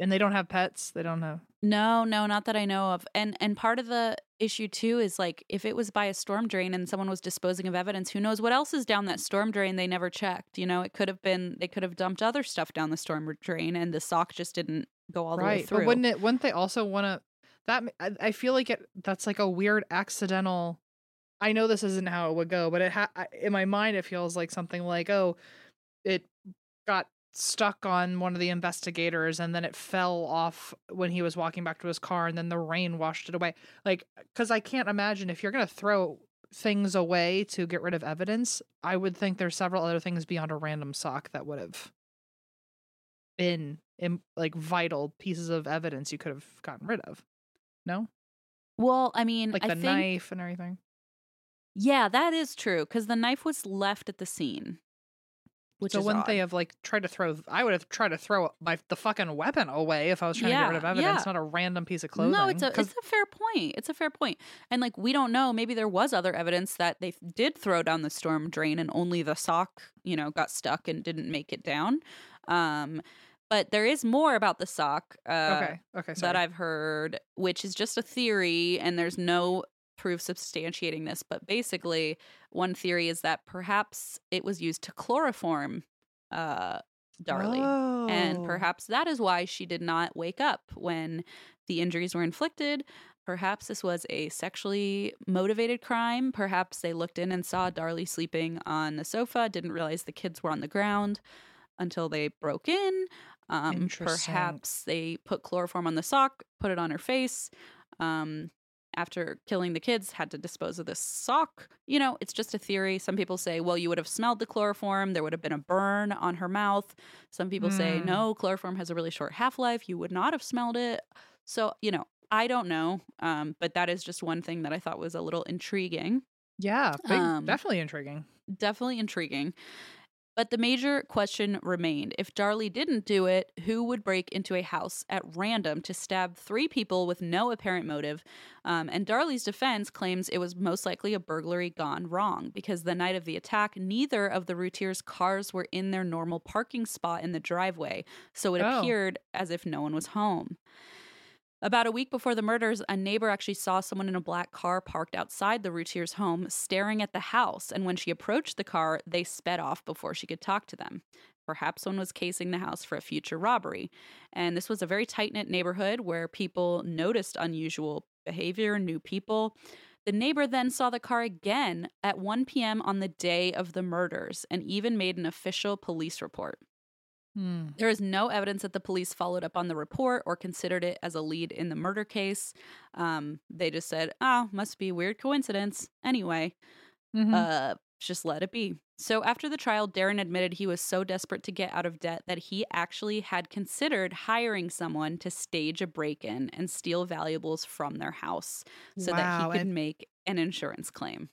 and they don't have pets. They don't have. No, no, not that I know of. And and part of the issue too is like if it was by a storm drain and someone was disposing of evidence, who knows what else is down that storm drain they never checked. You know, it could have been they could have dumped other stuff down the storm drain and the sock just didn't go all the way through. but wouldn't it? Wouldn't they also want to? That I, I feel like it. That's like a weird accidental. I know this isn't how it would go, but it ha- in my mind it feels like something like oh, it got stuck on one of the investigators and then it fell off when he was walking back to his car and then the rain washed it away. Like cuz I can't imagine if you're going to throw things away to get rid of evidence, I would think there's several other things beyond a random sock that would have been im- like vital pieces of evidence you could have gotten rid of. No? well, I mean, Like I the think knife and everything. yeah, that is true because the knife was left at the scene. Which so wouldn't they have like tried to throw I would have tried to throw my the fucking weapon away if I was trying to get rid of evidence, yeah. not a random piece of clothing. No, it's a it's a fair point. It's a fair point. And like we don't know, maybe there was other evidence that they did throw down the storm drain and only the sock, you know, got stuck and didn't make it down. Um but there is more about the sock uh okay. Okay. Sorry. that I've heard, which is just a theory and there's no proof substantiating this, but basically one theory is that perhaps it was used to chloroform uh Darlie and Oh. perhaps that is why she did not wake up when the injuries were inflicted. Perhaps this was a sexually motivated crime. Perhaps they looked in and saw Darlie sleeping on the sofa, didn't realize the kids were on the ground until they broke in. Um, perhaps they put chloroform on the sock, put it on her face. Um, after killing the kids, had to dispose of this sock. You know, it's just a theory. Some people say, well, you would have smelled the chloroform. There would have been a burn on her mouth. Some people say, Mm. no, chloroform has a really short half life. You would not have smelled it. So, you know, I don't know. Um, but that is just one thing that I thought was a little intriguing. Yeah, big, um, definitely intriguing. Definitely intriguing. But the major question remained if Darlie didn't do it, who would break into a house at random to stab three people with no apparent motive? Um, and Darlie's defense claims it was most likely a burglary gone wrong because the night of the attack, neither of the Routiers' cars were in their normal parking spot in the driveway. So it Oh. appeared as if no one was home. About a week before the murders, a neighbor actually saw someone in a black car parked outside the Routier's home staring at the house. And when she approached the car, they sped off before she could talk to them. Perhaps someone was casing the house for a future robbery. And this was a very tight knit neighborhood where people noticed unusual behavior, new people. The neighbor then saw the car again at 1 p.m. on the day of the murders and even made an official police report. Hmm. There is no evidence that the police followed up on the report or considered it as a lead in the murder case. Um, they just said, "Oh, must be a weird coincidence." Anyway, Mhm. uh, just let it be. So after the trial, Darren admitted he was so desperate to get out of debt that he actually had considered hiring someone to stage a break-in and steal valuables from their house so that he could and- make an insurance claim.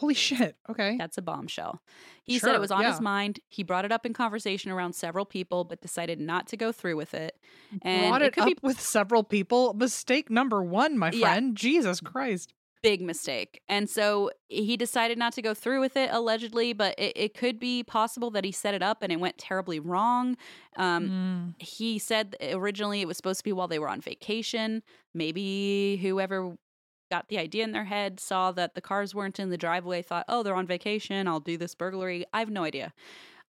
Holy shit. Okay. That's a bombshell. He said it was on his mind. He brought it up in conversation around several people, but decided not to go through with it. And Brought it it, could up be with several people. Mistake number one, my Yeah. friend. Jesus Christ. big mistake. And so he decided not to go through with it, allegedly, but it, it could be possible that he set it up and it went terribly wrong. Um, Mm. he said originally it was supposed to be while they were on vacation. Maybe whoever got the idea in their head saw that the cars weren't in the driveway, thought, oh, they're on vacation. I'll do this burglary. I have no idea.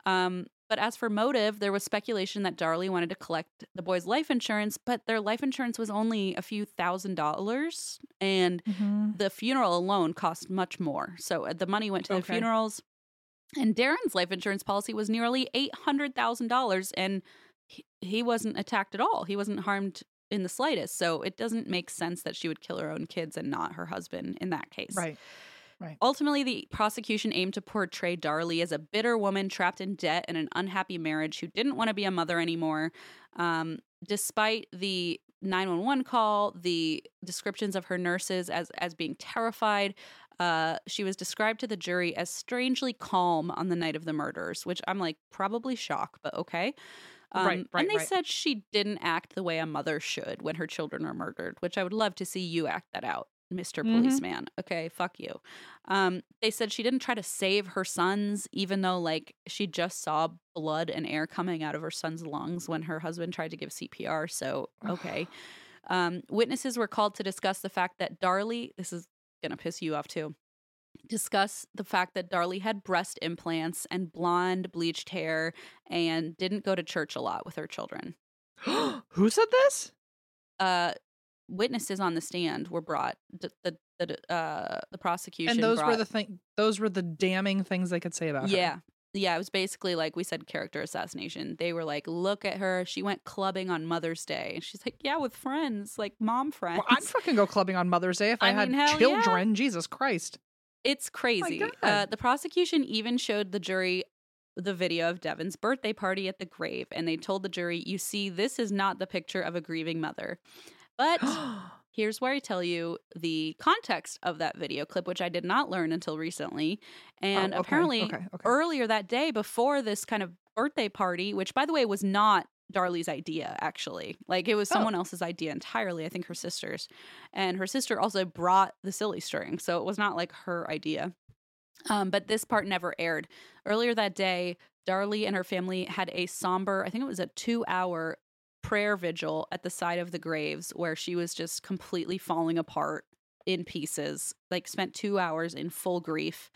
Um, But as for motive, there was speculation that Darlie wanted to collect the boys' life insurance, but their life insurance was only a few thousand dollars, and Mhm. the funeral alone cost much more. So uh, the money went to the funerals, and Darren's life insurance policy was nearly eight hundred thousand dollars, and he, he wasn't attacked at all. He wasn't harmed in the slightest. So it doesn't make sense that she would kill her own kids and not her husband in that case. Right. Right. Ultimately, the prosecution aimed to portray Darlie as a bitter woman trapped in debt and an unhappy marriage who didn't want to be a mother anymore. Um, despite the 911 call, the descriptions of her nurses as as being terrified, uh, she was described to the jury as strangely calm on the night of the murders, which I'm like probably shock, but okay. Um, Right, right, and they right. said she didn't act the way a mother should when her children are murdered, which I would love to see you act that out, Mr. Mhm. Policeman. Okay, fuck you. Um, they said she didn't try to save her sons, even though like she just saw blood and air coming out of her son's lungs when her husband tried to give CPR. So okay. (sighs) um, witnesses were called to discuss the fact that Darlie. This is gonna piss you off too. Discuss the fact that Darlie had breast implants and blonde bleached hair and didn't go to church a lot with her children. (gasps) Who said this? Uh, witnesses on the stand were brought. The the the, uh, the prosecution And those were the thing. Those were the damning things they could say about her. Yeah. Yeah, it was basically like we said character assassination. They were like, look at her. She went clubbing on Mother's Day. And she's like, yeah, with friends, like mom friends. Well, I'd fucking go clubbing on Mother's Day if I, I had mean, yeah. children. Jesus Christ. It's crazy. God. Uh, the prosecution even showed the jury the video of Devon's birthday party at the grave. And they told the jury, you see, this is not the picture of a grieving mother. But (gasps) here's where I tell you the context of that video clip, which I did not learn until recently. And Oh, okay, apparently, okay, okay. earlier that day, before this kind of birthday party, which by the way was not Darlie's idea, actually, like it was Oh. someone else's idea entirely. I think her sister's, and her sister also brought the silly string, so it was not like her idea. Um, but this part never aired. Earlier that day, Darlie and her family had a somber, I think it was a two hour prayer vigil at the side of the graves where she was just completely falling apart in pieces, like spent two hours in full grief.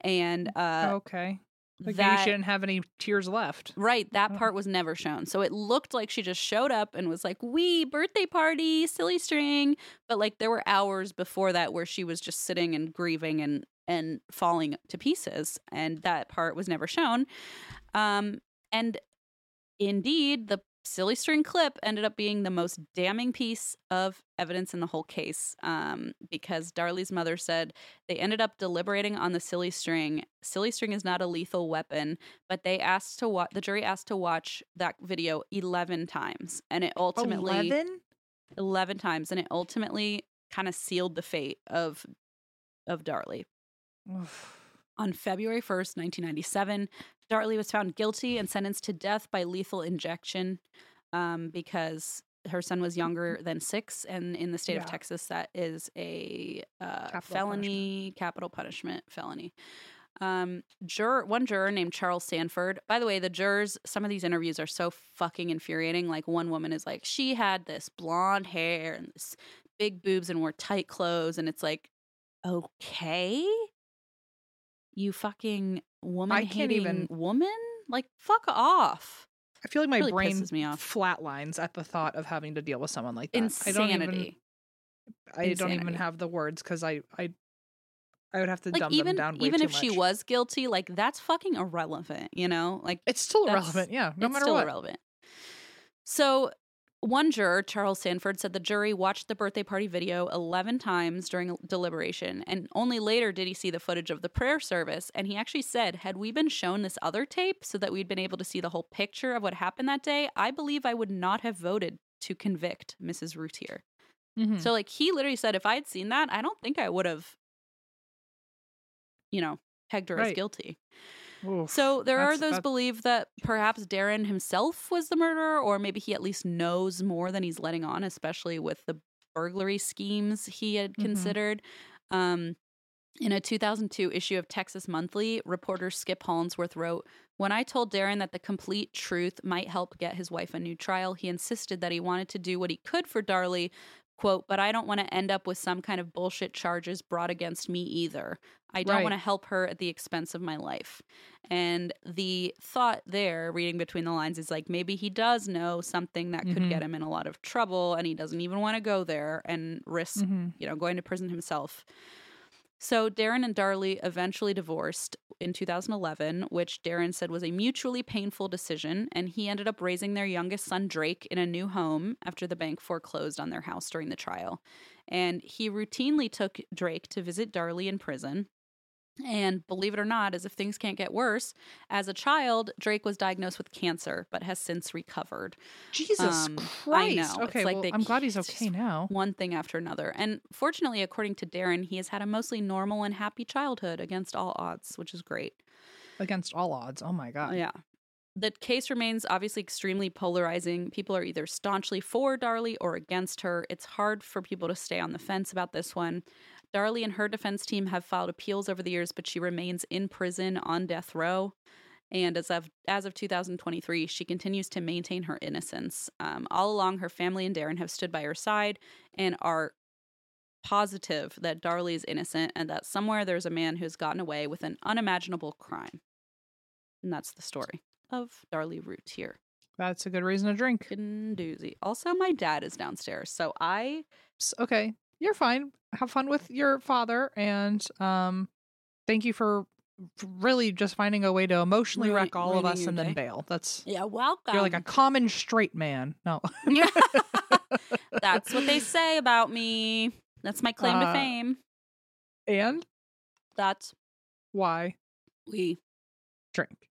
And uh, okay. Like maybe that, she didn't have any tears left. right, that Oh. part was never shown. So it looked like she just showed up and was like, "We birthday party, silly string," but like there were hours before that where she was just sitting and grieving and and falling to pieces, and that part was never shown. Um, and indeed, the silly string clip ended up being the most damning piece of evidence in the whole case um, because Darlie's mother said they ended up deliberating on the silly string. Silly string is not a lethal weapon, but they asked to watch, the jury asked to watch that video 11 times. And it ultimately, 11? 11 times, and it ultimately kind of sealed the fate of of Darlie. On February 1st, 1997, Darlie was found guilty and sentenced to death by lethal injection um, because her son was younger than six. And in the state of Texas, that is a uh, Capital felony, capital punishment felony. Um, juror, one juror named Charles Samford. By the way, the jurors, some of these interviews are so fucking infuriating. Like one woman is like, she had this blonde hair and this big boobs and wore tight clothes, and it's like, okay, you fucking woman I can't hating even- woman, like fuck off. I feel like my Really brain pisses me off. flatlines at the thought of having to deal with someone like that. Insanity. I don't even, I don't even have the words because I, I, I would have to like dumb even them down even if she was guilty, like that's fucking irrelevant. You know, like it's still irrelevant. Yeah, no it's matter still what. irrelevant. So, one juror, Charles Samford, said the jury watched the birthday party video 11 times during deliberation, and only later did he see the footage of the prayer service. And he actually said, Had we been shown this other tape so that we'd been able to see the whole picture of what happened that day, I believe I would not have voted to convict Mrs. Routier. Mhm. So, like, he literally said, If I had seen that, I don't think I would have, you know, pegged her as guilty. Oof, So there are those believe that perhaps Darren himself was the murderer, or maybe he at least knows more than he's letting on, especially with the burglary schemes he had Mhm. considered. Um, in a 2002 issue of Texas Monthly, reporter Skip Hollandsworth wrote, When I told Darren that the complete truth might help get his wife a new trial, he insisted that he wanted to do what he could for Darlie. Quote, but I don't want to end up with some kind of bullshit charges brought against me either. I don't Right. want to help her at the expense of my life. And the thought there, reading between the lines, is like maybe he does know something that could Mhm. get him in a lot of trouble and he doesn't even want to go there and risk Mhm. you know, going to prison himself. So Darren and Darlie eventually divorced in 2011, which Darren said was a mutually painful decision, and he ended up raising their youngest son Drake in a new home after the bank foreclosed on their house during the trial. And he routinely took Drake to visit Darlie in prison. And believe it or not, as if things can't get worse, as a child, Drake was diagnosed with cancer but has since recovered. Jesus Um, I Christ. know. It's Okay, like well, they I'm glad he's okay now. one thing after another. And fortunately, according to Darren, he has had a mostly normal and happy childhood against all odds, which is great. Against all odds. Oh my god. Yeah. The case remains obviously extremely polarizing. People are either staunchly for Darlie or against her. It's hard for people to stay on the fence about this one. Darlie and her defense team have filed appeals over the years, but she remains in prison on death row. And as of as of 2023, she continues to maintain her innocence. Um, all along, her family and Darren have stood by her side and are positive that Darlie is innocent and that somewhere there's a man who's gotten away with an unimaginable crime. And that's the story of Darlie Routier. That's a good reason to drink. Doozy. Also, my dad is downstairs, so I Okay. You're fine. Have fun with your father and um thank you for really just finding a way to emotionally Ruin- wreck all of us your and then bail. That's yeah, welcome. you're like a common straight man. No. (laughs) (laughs) That's what they say about me. That's my claim to Uh, fame. and That's why we drink?